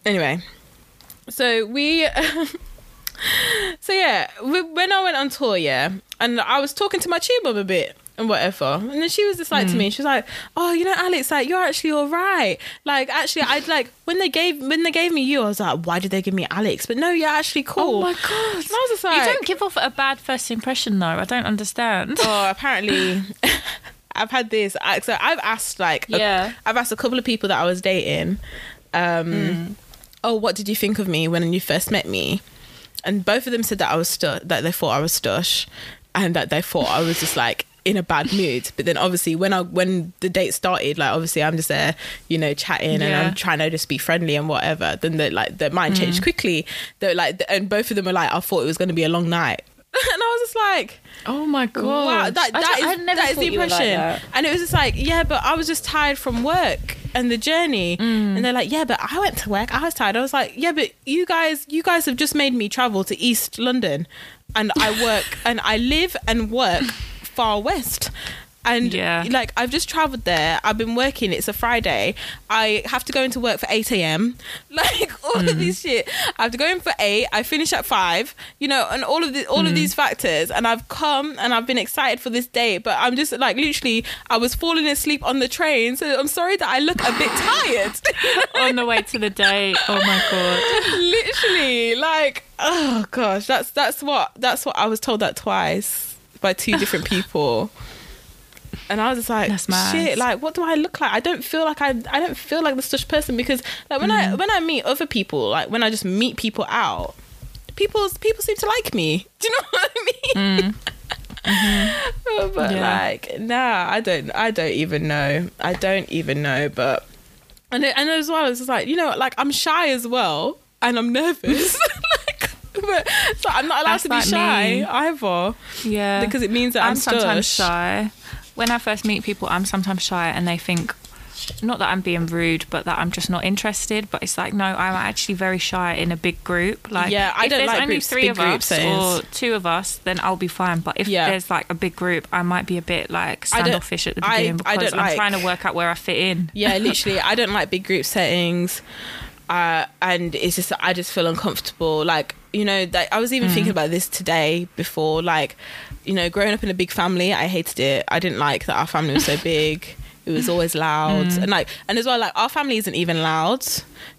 anyway. So we So yeah, we, when I went on tour, yeah, and I was talking to my cheer mum a bit and whatever, and then she was just like to me, she was like, "Oh, you know, Alex, like you're actually all right. Like actually, I'd like when they gave when they gave me you, I was like, why did they give me Alex? But no, you're actually cool. Oh my god! And I was just like, you don't give off a bad first impression, though. I don't understand. oh, apparently. I've had this. I- So I've asked like, Yeah. I've asked a couple of people that I was dating, um, oh, what did you think of me when you first met me? And both of them said that I was stu- that they thought I was stush, and that they thought I was just like in a bad mood. But then obviously when I when the date started, like obviously I'm just there, you know, chatting and I'm trying to just be friendly and whatever. Then the like their mind changed quickly. They're like, and both of them were like, I thought it was going to be a long night. and I was just like, Oh my god! wow, that, I that I is, never that is the were like impression. that. and it was just like, yeah, but I was just tired from work and the journey. Mm. And they're like, yeah, but I went to work. I was tired. I was like, yeah, but you guys, you guys have just made me travel to East London, and I work and I live and work far west. And Yeah. like I've just traveled there. I've been working. It's a Friday. I have to go into work for eight a.m. Like all Mm. of this shit. I have to go in for eight. I finish at five. You know, and all of the all Mm. of these factors. And I've come and I've been excited for this day. But I'm just like literally, I was falling asleep on the train. So I'm sorry that I look a bit tired. on the way to the date. Oh my god! literally, like oh gosh, that's that's what that's what I was told that twice by two different people. And I was just like, That's mad. shit, like what do I look like? I don't feel like I I don't feel like the such person because like when Mm. I when I meet other people, like when I just meet people out, people people seem to like me. Do you know what I mean? but Mm. Yeah. like, nah, I don't I don't even know. I don't even know, but and it, and as well, it's just like you know, like I'm shy as well, and I'm nervous. but so I'm not allowed That's to be like shy me. either Yeah, because it means that I'm, I'm sometimes stush. shy. When I first meet people, I'm sometimes shy, and they think not that I'm being rude, but that I'm just not interested. But it's like, no, I'm actually very shy in a big group. Like, Yeah, I if don't there's like only groups- three of us or two of us, then I'll be fine. But if Yeah. there's like a big group, I might be a bit like standoffish at the beginning I, because I I'm like- trying to work out where I fit in. yeah, literally, I don't like big group settings, uh, and it's just I just feel uncomfortable. Like you know, that I was even Mm. thinking about this today before. Like, you know, growing up in a big family, I hated it. I didn't like that our family was so big. It was always loud, Mm. and like, and as well, like our family isn't even loud,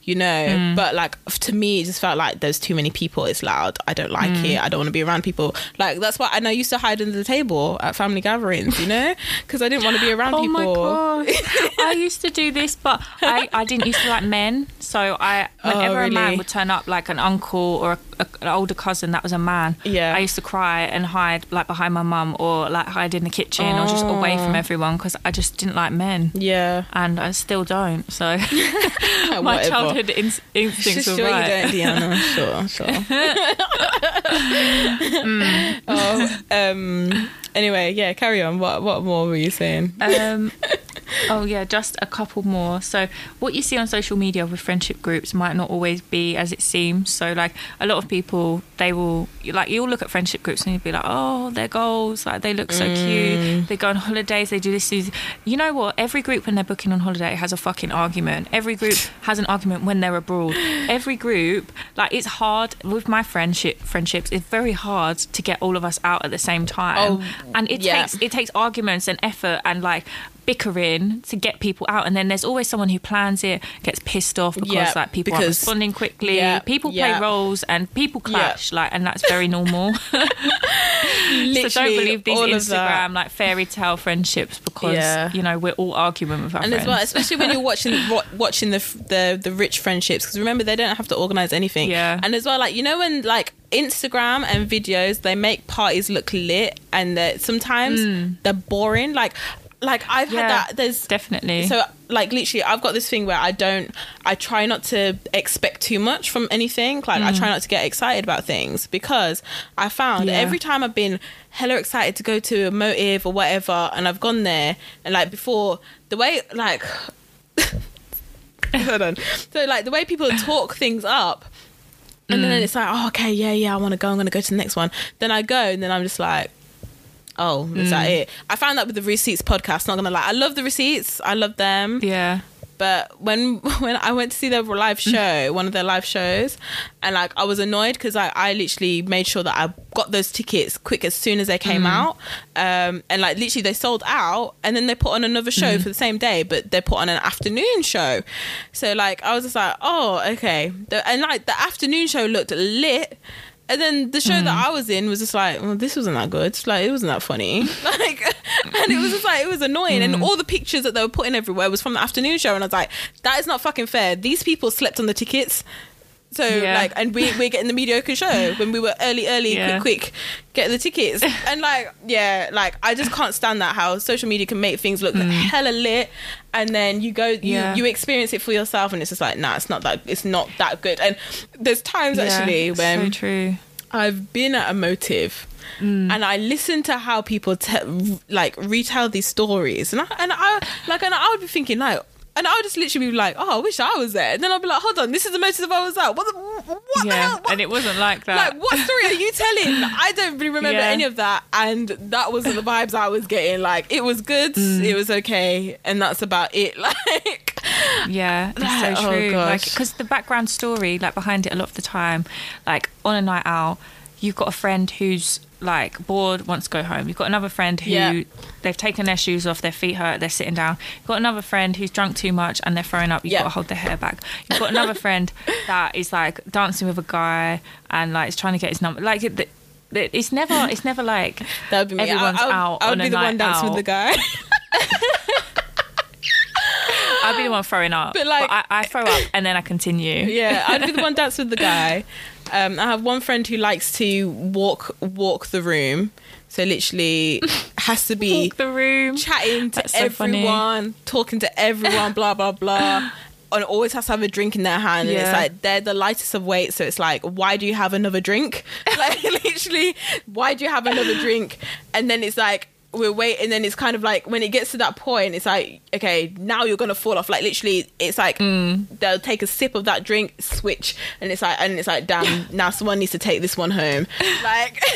you know. Mm. But like to me, it just felt like there's too many people. It's loud. I don't like Mm. it. I don't want to be around people. Like that's why, and I used to hide under the table at family gatherings, you know, because I didn't want to be around Oh people. my god! I used to do this, but I, I didn't used to like men. So I, whenever Oh, a man would turn up, like an uncle or a, a, an older cousin that was a man, Yeah. I used to cry and hide like behind my mum or like hide in the kitchen or just away Oh. from everyone because I just didn't like men. Yeah. And I still don't. So my Whatever. Childhood in- instincts Sure were you right. don't, Deanna. Sure, sure. oh, um. Anyway, yeah. Carry on. What What more were you saying? um, oh yeah, just a couple more. So what you see on social media with friendship groups might not always be as it seems. So like a lot of people, they will like you'll look at friendship groups and you'll be like, oh, their goals, like they look so Mm. cute. They go on holidays, they do this. You know what? Every group when they're booking on holiday has a fucking argument. Every group has an argument when they're abroad. Every group, like it's hard with my friendship friendships. It's very hard to get all of us out at the same time Oh, and it yeah. takes it takes arguments and effort and like bickering to get people out and then there's always someone who plans it gets pissed off because Yeah, like people aren't because- responding quickly yeah, people yeah. play roles and people clash like and that's very normal so don't believe these all of that. instagram like fairy tale friendships because Yeah. you know we're all arguing with our And friends as well, especially when you're watching watching the the the rich friendships, because remember they don't have to organize anything. Yeah. And as well, like you know when like Instagram and videos, they make parties look lit, and that sometimes mm. they're boring. Like like I've. Yeah, had that. There's definitely So like literally I've got this thing where I don't I try not to expect too much from anything. Like I try mm. not to get excited about things because I found Yeah. every time I've been hella excited to go to a motive or whatever and I've gone there and like before the way like hold on. So like the way people talk things up and then mm. it's like, oh, okay, yeah, yeah, I want to go. I'm going to go to the next one. Then I go, and then I'm just like, oh, is that mm. it? I found that with the receipts podcast. Not gonna lie, I love the receipts. I love them. yeah But when when I went to see their live mm. show, one of their live shows, and like I was annoyed because I I literally made sure that I got those tickets quick as soon as they came mm. out, um, and like literally they sold out, and then they put on another show for the same day, but they put on an afternoon show. So like I was just like, oh okay, and like the afternoon show looked lit. And then the show that mm. I was in was just like, well, this wasn't that good. Like, it wasn't that funny. Like, and it was just like, it was annoying. And mm. all the pictures that they were putting everywhere was from the afternoon show. And I was like, that is not fucking fair. These people slept on the tickets. So, Yeah. like, and we, we're getting the mediocre show when we were early, early, Yeah. quick, quick, get the tickets. And like, yeah, like, I just can't stand that how social media can make things look hella lit. And then you go, you, Mm. Yeah. you experience it for yourself. And it's just like, nah, it's not that, it's not that good. And there's times actually when. so true I've been at a motive. Mm. And I listen to how people te- like retell these stories, and I and I like and I would be thinking like, and I would just literally be like, oh, I wish I was there. And then I'd be like, hold on, this is the motive I was at. What the what the hell? What- and it wasn't like that. like what story are you telling? I don't really remember Yeah. any of that, and that wasn't the vibes I was getting. Like it was good, Mm. it was okay, and that's about it. Like Yeah, Like, so oh true. Like, gosh. because the background story, like behind it, a lot of the time, like on a night out, you've got a friend who's like bored, wants to go home. You've got another friend who Yeah. they've taken their shoes off, their feet hurt, they're sitting down. You've got another friend who's drunk too much and they're throwing up. You've Yeah. got to hold their hair back. You've got another friend that is like dancing with a guy and like is trying to get his number. Like it, it, it's never, it's never like that would be me. Everyone's I, I, out I would be the one dancing with the guy. I'd be the one throwing up. But, like- I, I throw up and then I continue. yeah, I'd be the one dancing with the guy. Um, I have one friend who likes to walk walk the room, so literally has to be Walk the room. chatting to That's so everyone, talking to everyone, blah blah blah. And always has to have a drink in their hand, and it's like they're the lightest of weight. So it's like, why do you have another drink? Like literally, why do you have another drink? And then it's like we're waiting, and then it's kind of like when it gets to that point, it's like, okay, now you're gonna fall off. Like literally, it's like Mm. they'll take a sip of that drink, switch, and it's like, and it's like, damn, now someone needs to take this one home. Like.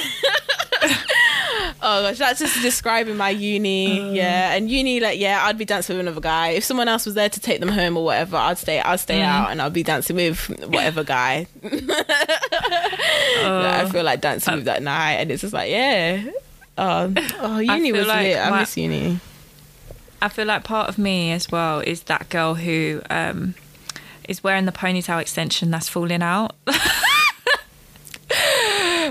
Oh gosh, that's just describing my uni. Uh. yeah, and uni, like, yeah, I'd be dancing with another guy. If someone else was there to take them home or whatever, I'd stay. I'd stay Mm. out and I'd be dancing with whatever guy. Uh, I feel like dancing with that night, and it's just like, yeah. Oh, oh uni was like lit. I my- miss uni. I feel like part of me as well is that girl who um, is wearing the ponytail extension that's falling out.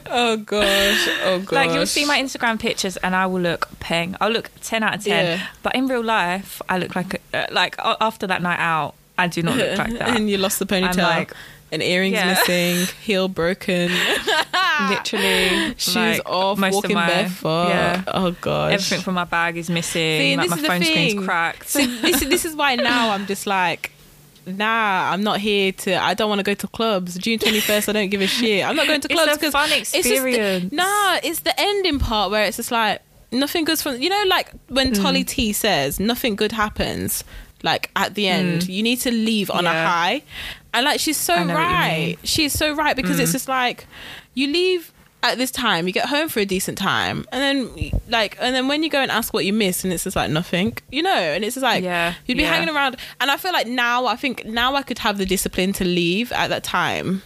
Oh gosh, oh gosh. like you'll see my Instagram pictures and I will look peng. I'll look ten out of ten. Yeah. But in real life, I look like a- uh, like after that night out, I do not look like that. and you lost the ponytail. like- and earrings Yeah. missing, heel broken, Literally, shoes like, off, most of walking my- barefoot. Yeah. Oh gosh. Everything from my bag is missing. See, like my is phone screen's cracked. So this this is why now I'm just like, nah, I'm not here to. I don't want to go to clubs. June 21st, I don't give a shit. I'm not going to It's clubs because fun It's just the, experience. nah, it's the ending part where it's just like nothing good's from. You know, like when Mm. Tolly T says nothing good happens. Like at the end, you need to leave on a Mm. High, and like she's so I know what you right. Mm. She's so right because it's just like you leave at this time, you get home for a decent time, and then like, and then when you go and ask what you missed, and it's just like nothing, you know, and it's just like Yeah, you'd be yeah. hanging around. And I feel like now, I think now I could have the discipline to leave at that time.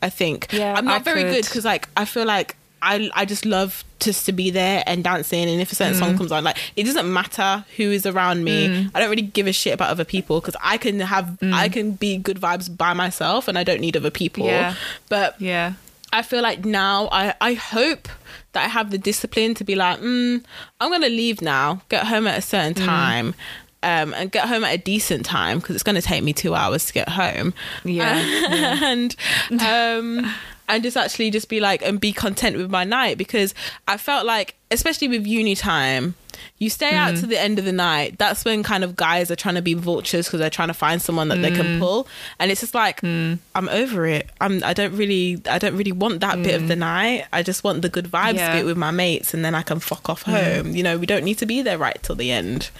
I think Yeah, I'm not I very could. good because like I feel like I I just love just to be there and dancing, and if a certain Mm. song comes on, like it doesn't matter who is around me. I don't really give a shit about other people because I can have I can be good vibes by myself, and I don't need other people. Mm. Yeah. But yeah. I feel like now I, I hope that I have the discipline to be like, mm, I'm gonna leave now, get home at a certain Mm. time, um, and get home at a decent time because it's gonna take me two hours to get home. Yeah, and um, and just actually just be like and be content with my night because I felt like, especially with uni time. You stay out Mm. to the end of the night. That's when kind of guys are trying to be vultures because they're trying to find someone that they Mm. can pull, and it's just like I'm over it. I'm. I don't really. I don't really want that bit of the night. I just want the good vibes Mm. Yeah. Mm. bit with my mates, and then I can fuck off home. You know, we don't need to be there right till the end.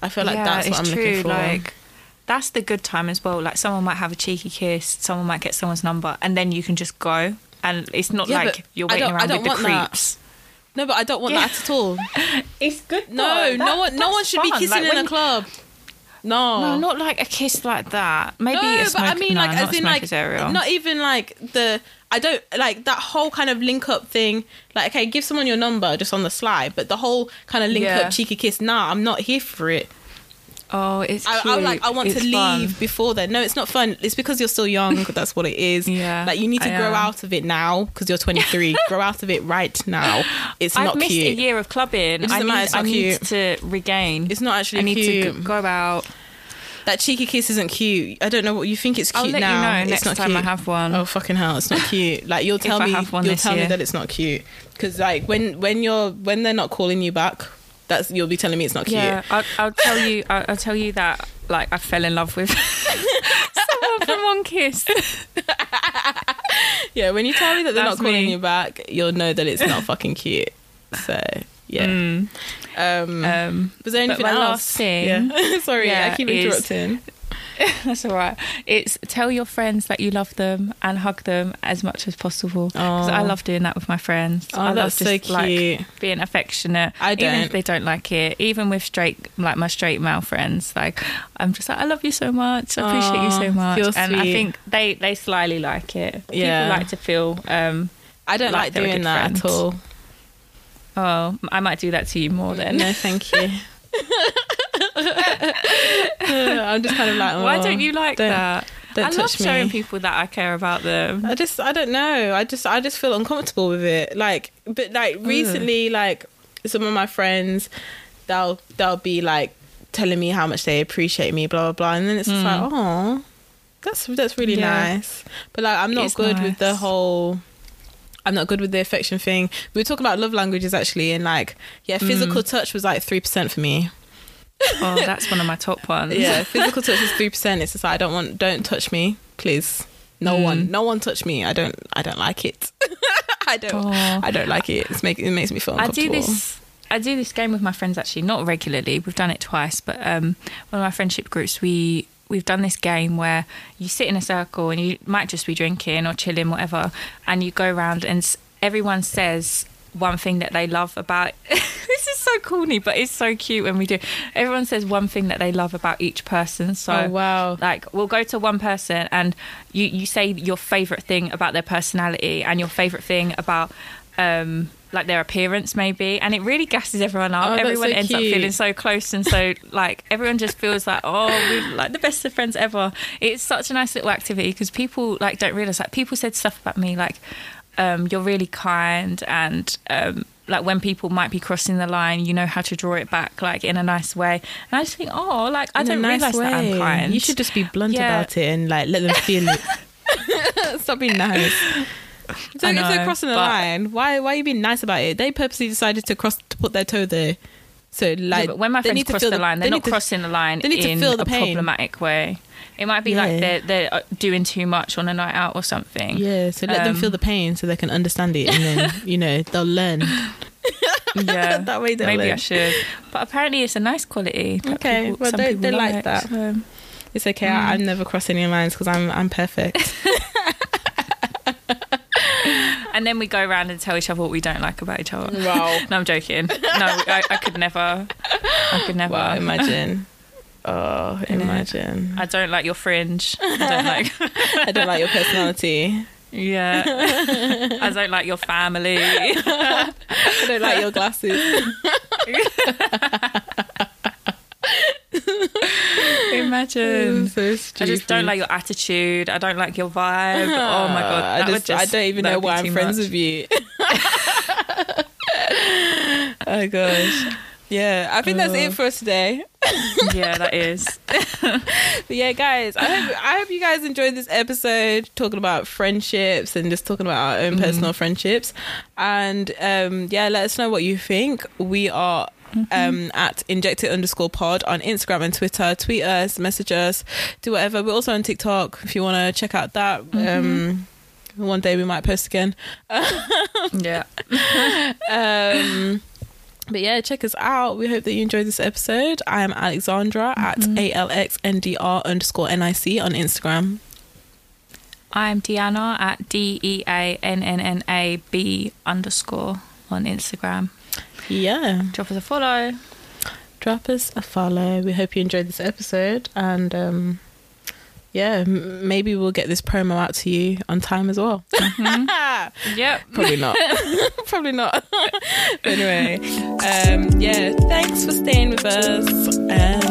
I feel like that's what I'm looking for. Like that's the good time as well. Like someone might have a cheeky kiss, someone might get someone's number, and then you can just go. And it's not Yeah, like you're waiting around with the want that. creeps. no, but I don't want Yeah. that at all. It's good. No, no one, no one should be kissing in a club. No, No, not like a kiss like that. Maybe No, a smoke, but I mean, no, like, as in, like, area. not even like the. I don't like that whole kind of link up thing. Like, okay, give someone your number just on the slide, but the whole kind of link Yeah. up cheeky kiss. Nah, I'm not here for it. Oh, it's I, cute. I like. I want It's to leave fun. before then. No, it's not fun. It's because you're still young. That's what it is. Yeah, like you need to I grow am. out of it now because you're 23. grow out of it right now. It's I've not missed cute. a year of clubbing. I need, I need to regain. It's not actually I need cute. to go out. That cheeky kiss isn't cute. I don't know what you think it's cute now. you know it's not time I have one. Oh fucking hell! It's not cute. Like you'll tell me, you'll tell me that it's not cute. Because like when when you're when they're not calling you back, that's you'll be telling me it's not cute. Yeah, I'll, I'll tell you. I'll, I'll tell you that like I fell in love with someone from one kiss. yeah, when you tell me that they're That's not calling me. you back, you'll know that it's not fucking cute. So yeah. Mm. Um, Um, was there anything my else? last thing- Yeah. Sorry, yeah, I keep is- interrupting. That's all right. It's tell your friends that you love them and hug them as much as possible. Because I love doing that with my friends. Oh, I love that's so just, like, cute. being affectionate. I don't. Even if they don't like it. Even with straight, like my straight male friends. Like, I'm just like, I love you so much. I appreciate you so much. And I sweet. think they, they slyly like it. Yeah. People like to feel, um, I don't like like, they're a doing good that friend. at all. oh, I might do that to you more then. No, thank you. I'm just kind of like, Why oh, don't you like don't- that? Don't I love showing me. people that I care about them. I just, I don't know. I just, I just feel uncomfortable with it. Like, but like recently, like some of my friends, they'll, they'll be like telling me how much they appreciate me, blah blah blah, and then it's just like, oh, that's that's really Mm. Yeah. nice. But like, I'm not It's good with the whole. I'm not good with the affection thing. We were talking about love languages actually, and like, yeah, Mm. physical touch was like three percent for me. Oh, that's one of my top ones. Yeah, physical touch is three percent. It's just like I don't want, don't touch me, please. No Mm. one, no one touch me. I don't, I don't like it. I don't, Oh. I don't like it. It's make, it makes me feel I do this. I do this game with my friends actually, not regularly. We've done it twice, but um, one of my friendship groups, we we've done this game where you sit in a circle and you might just be drinking or chilling, whatever, and you go around and everyone says one thing that they love about. this is so corny, but it's so cute when we do. Everyone says one thing that they love about each person. So Oh, wow. like we'll go to one person and you you say your favorite thing about their personality and your favorite thing about um like their appearance maybe and it really gasses everyone up Oh, everyone so ends up feeling so close and so like everyone just feels like oh we're like the best of friends ever it's such a nice little activity because people like don't realize like people said stuff about me like um you're really kind and um like when people might be crossing the line, you know how to draw it back, like in a nice way. And I just think, oh, like I In don't nice realize that I'm way. kind. You should just be blunt Yeah. about it and like let them feel it. Stop being nice. So I if they're crossing the line, why why are you being nice about it? They purposely decided to cross to put their toe there. So Yeah, like but when my friends cross the, line, they they're not to- crossing the line they need to in feel the a pain. problematic way. It might be Yeah. like they're they're uh, doing too much on a night out or something. Yeah, so let them Um, feel the pain so they can understand it, and then you know they'll learn. yeah. that way they'll Maybe I learn. should, but apparently it's a nice quality. Okay, people- well, they- they like that. so- It's okay. Mm. I, I never cross any lines because I'm I'm perfect. And then we go around and tell each other what we don't like about each other. wow. No, I'm joking. No, I, I could never. I could never. Wow. Imagine. Uh, oh, Innit? imagine. I don't like your fringe. I don't like. I don't like your personality. Yeah. I don't like your family. I don't like your glasses. Imagine. so stupid. I just don't like your attitude. I don't like your vibe. Oh my ah, god, I that would just, I don't even know why I'm friends much. with you. oh gosh. Yeah, I think that's Uh. it for us today. Yeah, that is. But yeah, guys, I hope I hope you guys enjoyed this episode talking about friendships and just talking about our own personal friendships. And um, yeah, let us know what you think. We are um, at inject it underscore pod on Instagram and Twitter. Tweet us, message us, do whatever. We're also on TikTok if you want to check out that. Um, one day we might post again. Yeah. Um, but yeah, check us out. We hope that you enjoyed this episode. I am Alexandra at ALXNDR underscore NIC on Instagram. I'm Deanna at D E A N N N A B underscore on Instagram. Yeah. Drop us a follow. Drop us a follow. We hope you enjoyed this episode. And um, yeah, m- maybe we'll get this promo out to you on time as well. Yep. Probably not. Probably not. anyway, um, yeah, thanks for staying with us. And